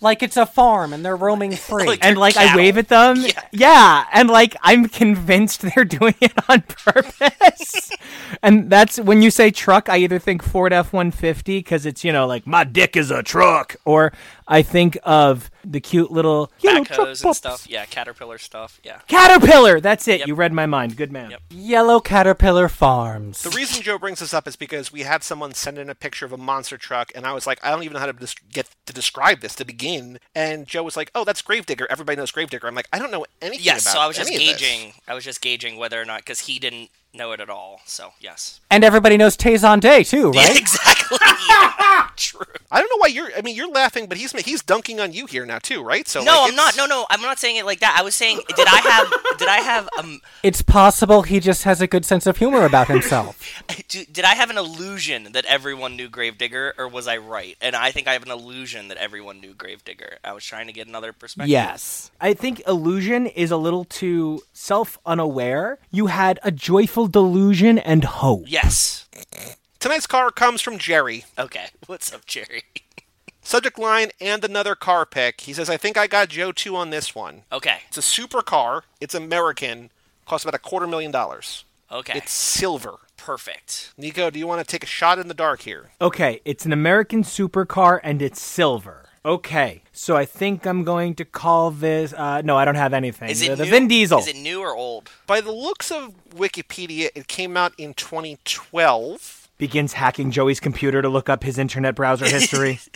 Like it's a farm and they're roaming free. Like- and like I wave at them. Yeah. and like I'm convinced they're doing it on purpose. and that's when you say truck, I either think Ford F150 because it's, you know, like my dick is a truck, or I think of the cute little you Backhoes and stuff. Yeah, caterpillar stuff. Yeah. Caterpillar. That's it. Yep. You read my mind. Good man. Yep. Yellow Caterpillar Farms. The reason Joe brings this up is because we had someone send in a picture of a monster truck, and I was like, I don't even know how to des- get to describe this to begin. And Joe was like, Oh, that's Gravedigger. Everybody knows Gravedigger. I'm like, I don't know anything Yes. about So I was just any of this." gauging. I was just gauging whether or not because he didn't know it at all. So yes. and everybody knows Tazon Day too, right? exactly. Exactly. True. I don't know why you're. I mean, you're laughing, but he's he's dunking on you here now too, right? So No, like, I'm not. No, no, I'm not saying it like that. I was saying, did I have, did I have, um, It's possible he just has a good sense of humor about himself. do- did I have an illusion that everyone knew Gravedigger, or was I right? And I think I have an illusion that everyone knew Gravedigger. I was trying to get another perspective. yes. I think illusion is a little too self unaware. You had a joyful delusion and hope. Yes. Tonight's car comes from Jerry. Okay. What's up, Jerry? Subject line and another car pick. He says, "I think I got Joe two on this one. Okay. It's a super car. It's American. Costs about a quarter million dollars. Okay. It's silver." perfect. Nico, do you want to take a shot in the dark here? Okay, it's an American supercar and it's silver. Okay, so I think I'm going to call this. Uh, no, I don't have anything. Is the, it the new? Vin Diesel. Is it new or old? By the looks of Wikipedia, it came out in 2012. Begins hacking Joey's computer to look up his internet browser history.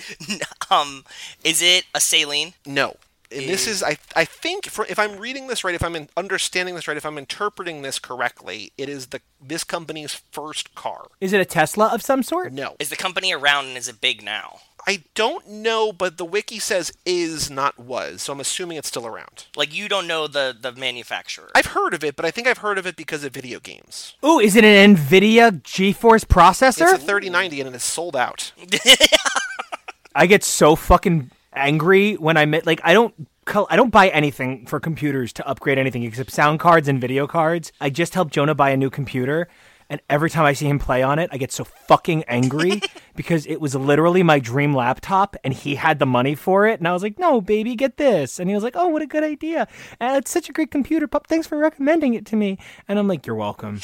Um, is it a Saleen? No. And this is, I, I think, for, if I'm reading this right, if I'm in, understanding this right, if I'm interpreting this correctly, it is the this company's first car. Is it a Tesla of some sort? No, Is the company around and is it big now? I don't know, but the wiki says is not was, so I'm assuming it's still around. Like you don't know the the manufacturer. I've heard of it, but I think I've heard of it because of video games. Ooh, is it an NVIDIA GeForce processor? It's a 3090 and it is sold out. I get so fucking angry when I met like I don't I don't buy anything for computers to upgrade anything except sound cards and video cards. I just helped Jonah buy a new computer and every time I see him play on it, I get so fucking angry because it was literally my dream laptop and he had the money for it and I was like, "No, baby, get this." And he was like, "Oh, what a good idea. And it's such a great computer. Pup, thanks for recommending it to me." And I'm like, "You're welcome."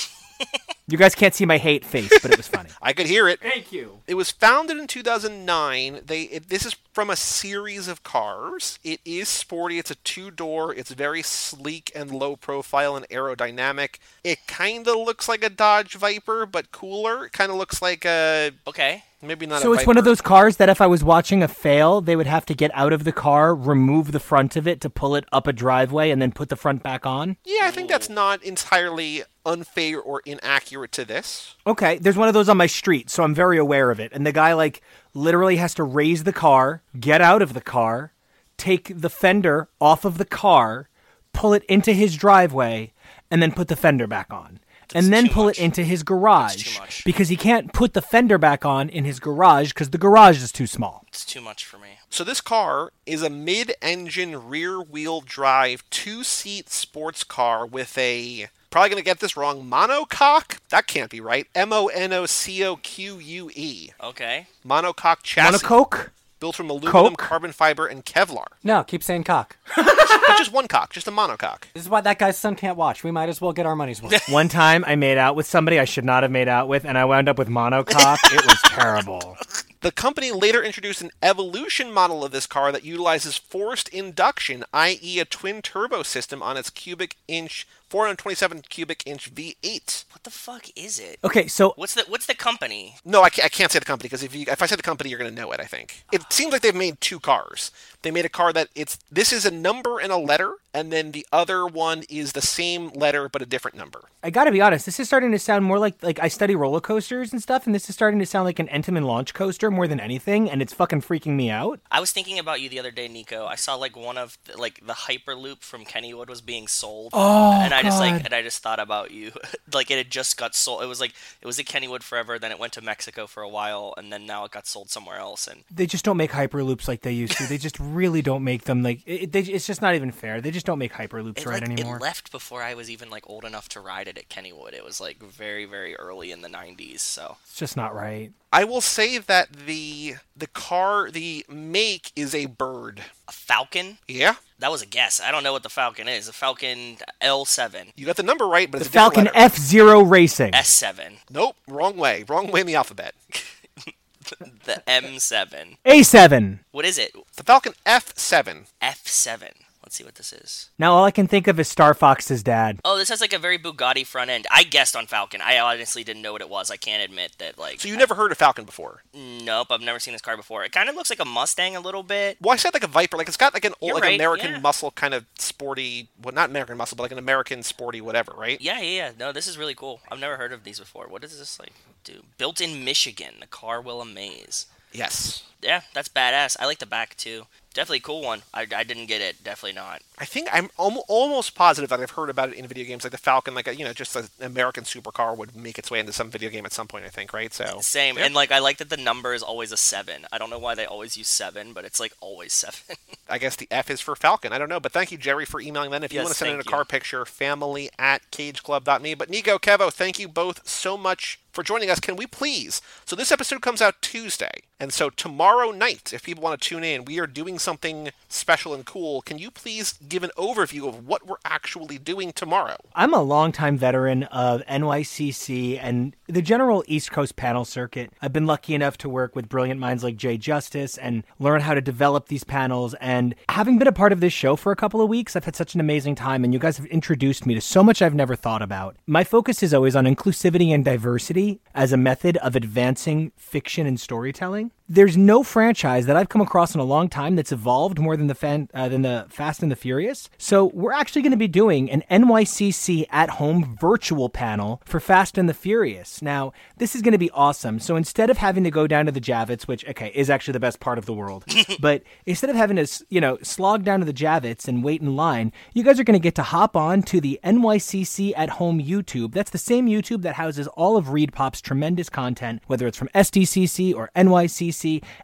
You guys can't see my hate face, but it was funny. I could hear it. Thank you. It was founded in 2009. They it, this is from a series of cars. It is sporty. It's a two door. It's very sleek and low profile and aerodynamic. It kind of looks like a Dodge Viper, but cooler. It kind of looks like a okay. Maybe not. So it's one of those cars that if I was watching a fail, they would have to get out of the car, remove the front of it to pull it up a driveway, and then put the front back on. Yeah, I think that's not entirely unfair or inaccurate to this. Okay, there's one of those on my street, so I'm very aware of it. And the guy like literally has to raise the car, get out of the car, take the fender off of the car, pull it into his driveway, and then put the fender back on. And then pull much. it into his garage too much. because he can't put the fender back on in his garage because the garage is too small. It's too much for me. So this car is a mid-engine rear-wheel drive two-seat sports car with a probably going to get this wrong monocoque. That can't be right. M O N O C O Q U E. Okay. Monocoque chassis Monocoque? Built from aluminum, Coke? carbon fiber, and Kevlar. No, keep saying cock. But just one cock, just a monocoque. This is why that guy's son can't watch. We might as well get our money's worth. One time I made out with somebody I should not have made out with, and I wound up with monocoque. it was terrible. The company later introduced an evolution model of this car that utilizes forced induction, i.e., a twin turbo system on its cubic inch, 427 cubic inch V8. What the fuck is it? Okay, so What's the what's the company? No, I can't, I can't say the company because if you if I say the company, you're going to know it. I think it seems like they've made two cars. They made a car that it's this is a number and a letter, and then the other one is the same letter but a different number. I gotta be honest, this is starting to sound more like like I study roller coasters and stuff, and this is starting to sound like an Intamin launch coaster more than anything, and it's fucking freaking me out. I was thinking about you the other day, Nico. I saw like one of the, like the Hyperloop from Kennywood was being sold. Oh, and I just like and I just thought about you. like it had just got sold. It was like it was at Kennywood forever. Then it went to Mexico for a while, and then now it got sold somewhere else. And They just don't make hyperloops like they used to. They just really don't make them like it, they, it's just not even fair. They just don't make hyperloops it, right like, anymore. it left before I was even like old enough to ride it at Kennywood. It was like very very early in the '90s. So it's just not right. I will say that the the car the make is a bird. a Falcon. Yeah, That was a guess. I don't know what the Falcon is. A Falcon L7, you got the number right, but The it's a Falcon. F Zero Racing. S7, Nope, wrong way. Wrong way in the alphabet. the M7. A7. What is it? The Falcon F7. F7. Let's let's see what this is. Now all I can think of is Star Fox's dad. Oh, this has like a very Bugatti front end. I guessed on Falcon. I honestly didn't know what it was. I can't admit that. Like, So you never heard of Falcon before? nope, I've never seen this car before. It kind of looks like a Mustang a little bit. Well, I said like a Viper. Like it's got like an old, You're like right, American yeah. muscle kind of sporty. Well, not American muscle, but like an American sporty whatever, right? Yeah, yeah, yeah. No, this is really cool. I've never heard of these before. What does this like do? Built in Michigan, the car will amaze. Yes. Yeah, that's badass. I like the back too. Definitely a cool one. I, I didn't get it. Definitely not. I think I'm al- almost positive that I've heard about it in video games, like the Falcon, like a, you know, just an American supercar would make its way into some video game at some point. I think, right? So Same. Yeah. And like I like that the number is always a seven. I don't know why they always use seven, but it's like always seven. I guess the F is for Falcon. I don't know, but thank you, Jerry, for emailing that. If you Yes, want to send in a thank car picture, family at cageclub.me. But Nico, Kevo, thank you both so much for joining us. Can we please? So this episode comes out Tuesday, and so tomorrow night, if people want to tune in, we are doing something special and cool. Can you please give an overview of what we're actually doing tomorrow? I'm a longtime veteran of NYCC and the general East Coast panel circuit. I've been lucky enough to work with brilliant minds like Jay Justice and learn how to develop these panels. And having been a part of this show for a couple of weeks, I've had such an amazing time, and you guys have introduced me to so much I've never thought about. My focus is always on inclusivity and diversity as a method of advancing fiction and storytelling. There's no franchise that I've come across in a long time that's evolved more than the fan, uh, than the Fast and the Furious. So we're actually going to be doing an NYCC at home virtual panel for Fast and the Furious. Now this is going to be awesome. So instead of having to go down to the Javits, which okay is actually the best part of the world, but instead of having to you know slog down to the Javits and wait in line, you guys are going to get to hop on to the NYCC at home YouTube. That's the same YouTube that houses all of ReedPop's tremendous content, whether it's from SDCC or NYCC.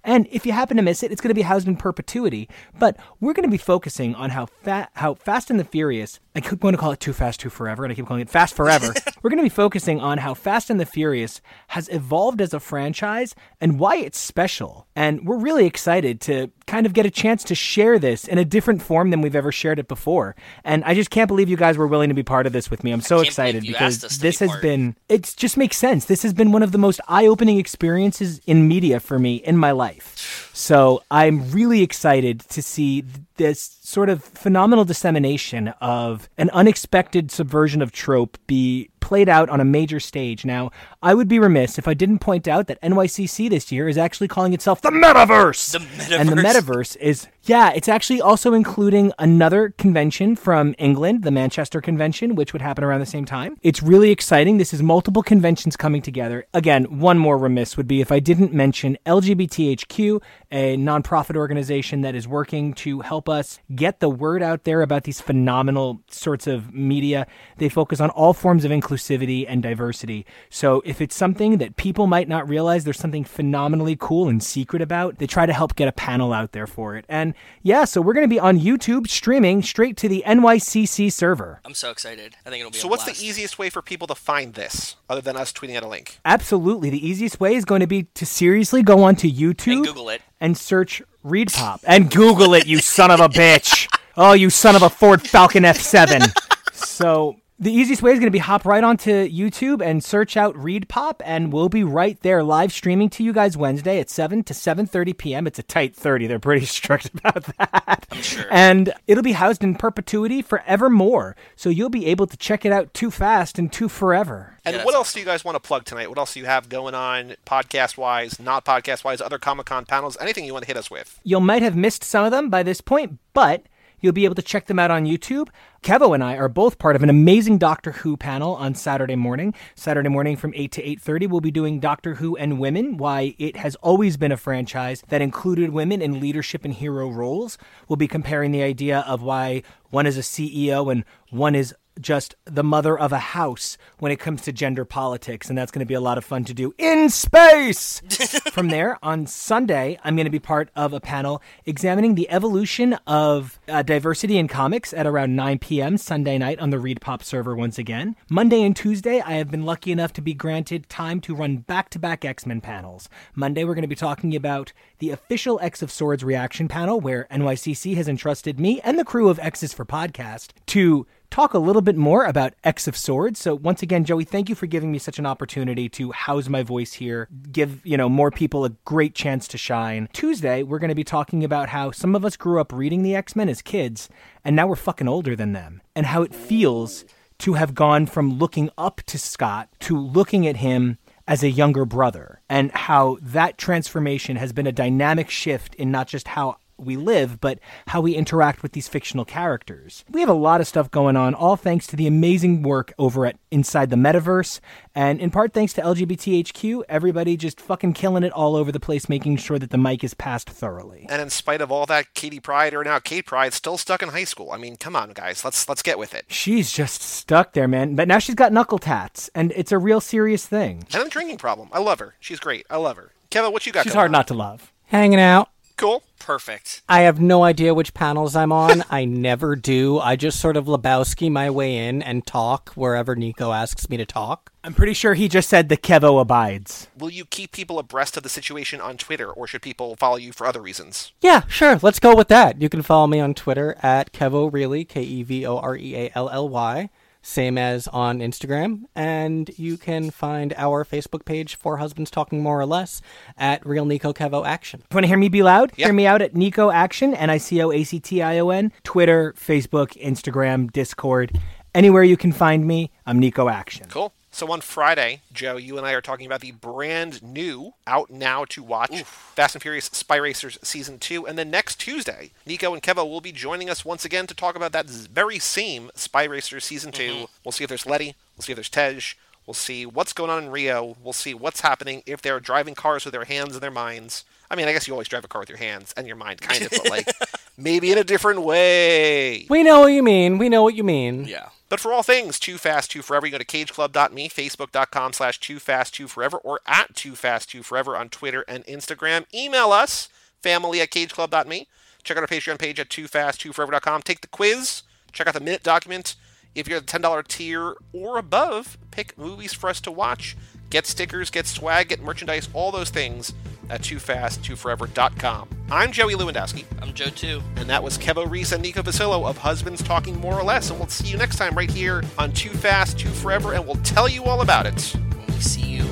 And if you happen to miss it, it's going to be housed in perpetuity. But we're going to be focusing on how fa- how Fast and the Furious. I keep going to call it Too Fast, Too Forever, and I keep calling it Fast Forever. we're going to be focusing on how Fast and the Furious has evolved as a franchise and why it's special. And we're really excited to kind of get a chance to share this in a different form than we've ever shared it before. And I just can't believe you guys were willing to be part of this with me. I'm so excited because asked us to this be has been it just makes sense. This has been one of the most eye-opening experiences in media for me in my life. So I'm really excited to see this sort of phenomenal dissemination of an unexpected subversion of trope be played out on a major stage. Now, I would be remiss if I didn't point out that NYCC this year is actually calling itself the Metaverse. The Metaverse. And the metaverse. is yeah, it's actually also including another convention from England, the Manchester Convention, which would happen around the same time. It's really exciting. This is multiple conventions coming together. Again, one more remiss would be if I didn't mention LGBTHQ, a nonprofit organization that is working to help us get the word out there about these phenomenal sorts of media. They focus on all forms of inclusivity and diversity. So if it's something that people might not realize there's something phenomenally cool and secret about, they try to help get a panel out there for it. And yeah, so we're going to be on YouTube streaming straight to the NYCC server. I'm so excited. I think it'll be. So a what's blast. the easiest way for people to find this, other than us tweeting out a link? Absolutely. The easiest way is going to be to seriously go onto YouTube And Google it. and search ReedPop and Google it, you son of a bitch. Oh, you son of a Ford Falcon F7. So the easiest way is going to be hop right onto YouTube and search out ReedPop, and we'll be right there live streaming to you guys Wednesday at 7 to 7.30 p.m. It's a tight 30. They're pretty strict about that. I'm sure. And it'll be housed in perpetuity forevermore. So you'll be able to check it out too fast and too forever. And Yeah, what else do you guys want to plug tonight? What else do you have going on, podcast wise, not podcast wise, other Comic Con panels, anything you want to hit us with? You might have missed some of them by this point, but you'll be able to check them out on YouTube. Kevo and I are both part of an amazing Doctor Who panel on Saturday morning. Saturday morning from 8 to 8:30 we'll be doing Doctor Who and women, why it has always been a franchise that included women in leadership and hero roles. We'll be comparing the idea of why one is a CEO and one is just the mother of a house when it comes to gender politics, and that's going to be a lot of fun to do in space. From there, on Sunday, I'm going to be part of a panel examining the evolution of uh, diversity in comics at around 9 p.m. Sunday night on the ReedPop server once again. Monday and Tuesday, I have been lucky enough to be granted time to run back to back X Men panels. Monday, we're going to be talking about the official X of Swords reaction panel, where NYCC has entrusted me and the crew of X's for Podcast to talk a little bit more about X of Swords. So once again, Joey, thank you for giving me such an opportunity to house my voice here, give, you know, more people a great chance to shine. Tuesday, we're going to be talking about how some of us grew up reading the X-Men as kids and now we're fucking older than them and how it feels to have gone from looking up to Scott to looking at him as a younger brother and how that transformation has been a dynamic shift in not just how we live, but how we interact with these fictional characters. We have a lot of stuff going on, all thanks to the amazing work over at Inside the Metaverse, and in part thanks to LGBTHQ, everybody just fucking killing it all over the place, making sure that the mic is passed thoroughly. And in spite of all that, Katie Pryde, or now Kate Pryde, still stuck in high school. I mean, come on, guys, let's let's get with it. She's just stuck there, man. But now she's got knuckle tats, and it's a real serious thing. And a drinking problem. I love her. She's great. I love her. Kevin, what you got? She's going hard on? not to love. Hanging out. Cool. Perfect. I have no idea which panels I'm on. I never do. I just sort of Lebowski my way in and talk wherever Nico asks me to talk. I'm pretty sure he just said the Kevo abides. Will you keep people abreast of the situation on Twitter, or should people follow you for other reasons? Yeah, sure. Let's go with that. You can follow me on Twitter at Kevo Really, K E V O R E A L L Y, same as on Instagram. And you can find our Facebook page for Husbands Talking More or Less at Real Nico Kevo Action. Want to hear me be loud? Yeah. Hear me out at Nico Action, N I C O A C T I O N, Twitter, Facebook, Instagram, Discord. Anywhere you can find me, I'm Nico Action. Cool. So on Friday, Joe, you and I are talking about the brand new, out now to watch Fast and Furious Spy Racers Season 2. And then next Tuesday, Nico and Kevo will be joining us once again to talk about that very same Spy Racers Season 2. Mm-hmm. We'll see if there's Letty, we'll see if there's Tej, we'll see what's going on in Rio, we'll see what's happening if they're driving cars with their hands and their minds. I mean, I guess you always drive a car with your hands and your mind, kind of, but like maybe in a different way. We know what you mean. We know what you mean. Yeah. But for all things Too Fast, Too Forever, you go to cageclub.me, facebook.com slash Too Fast, Too Forever, or at Too Fast, Too Forever on Twitter and Instagram. Email us, family at cageclub.me. Check out our Patreon page at toofast2forever.com. Take the quiz. Check out the minute document. If you're the $10 tier or above, pick movies for us to watch. Get stickers, get swag, get merchandise, all those things at toofast2forever.com. I'm Joey Lewandowski, I'm Joe too. and that was Kevo Reese and Nico Vasillo of Husbands Talking More or Less. And we'll see you next time right here on Too Fast, Too Forever, and we'll tell you all about it. When we see you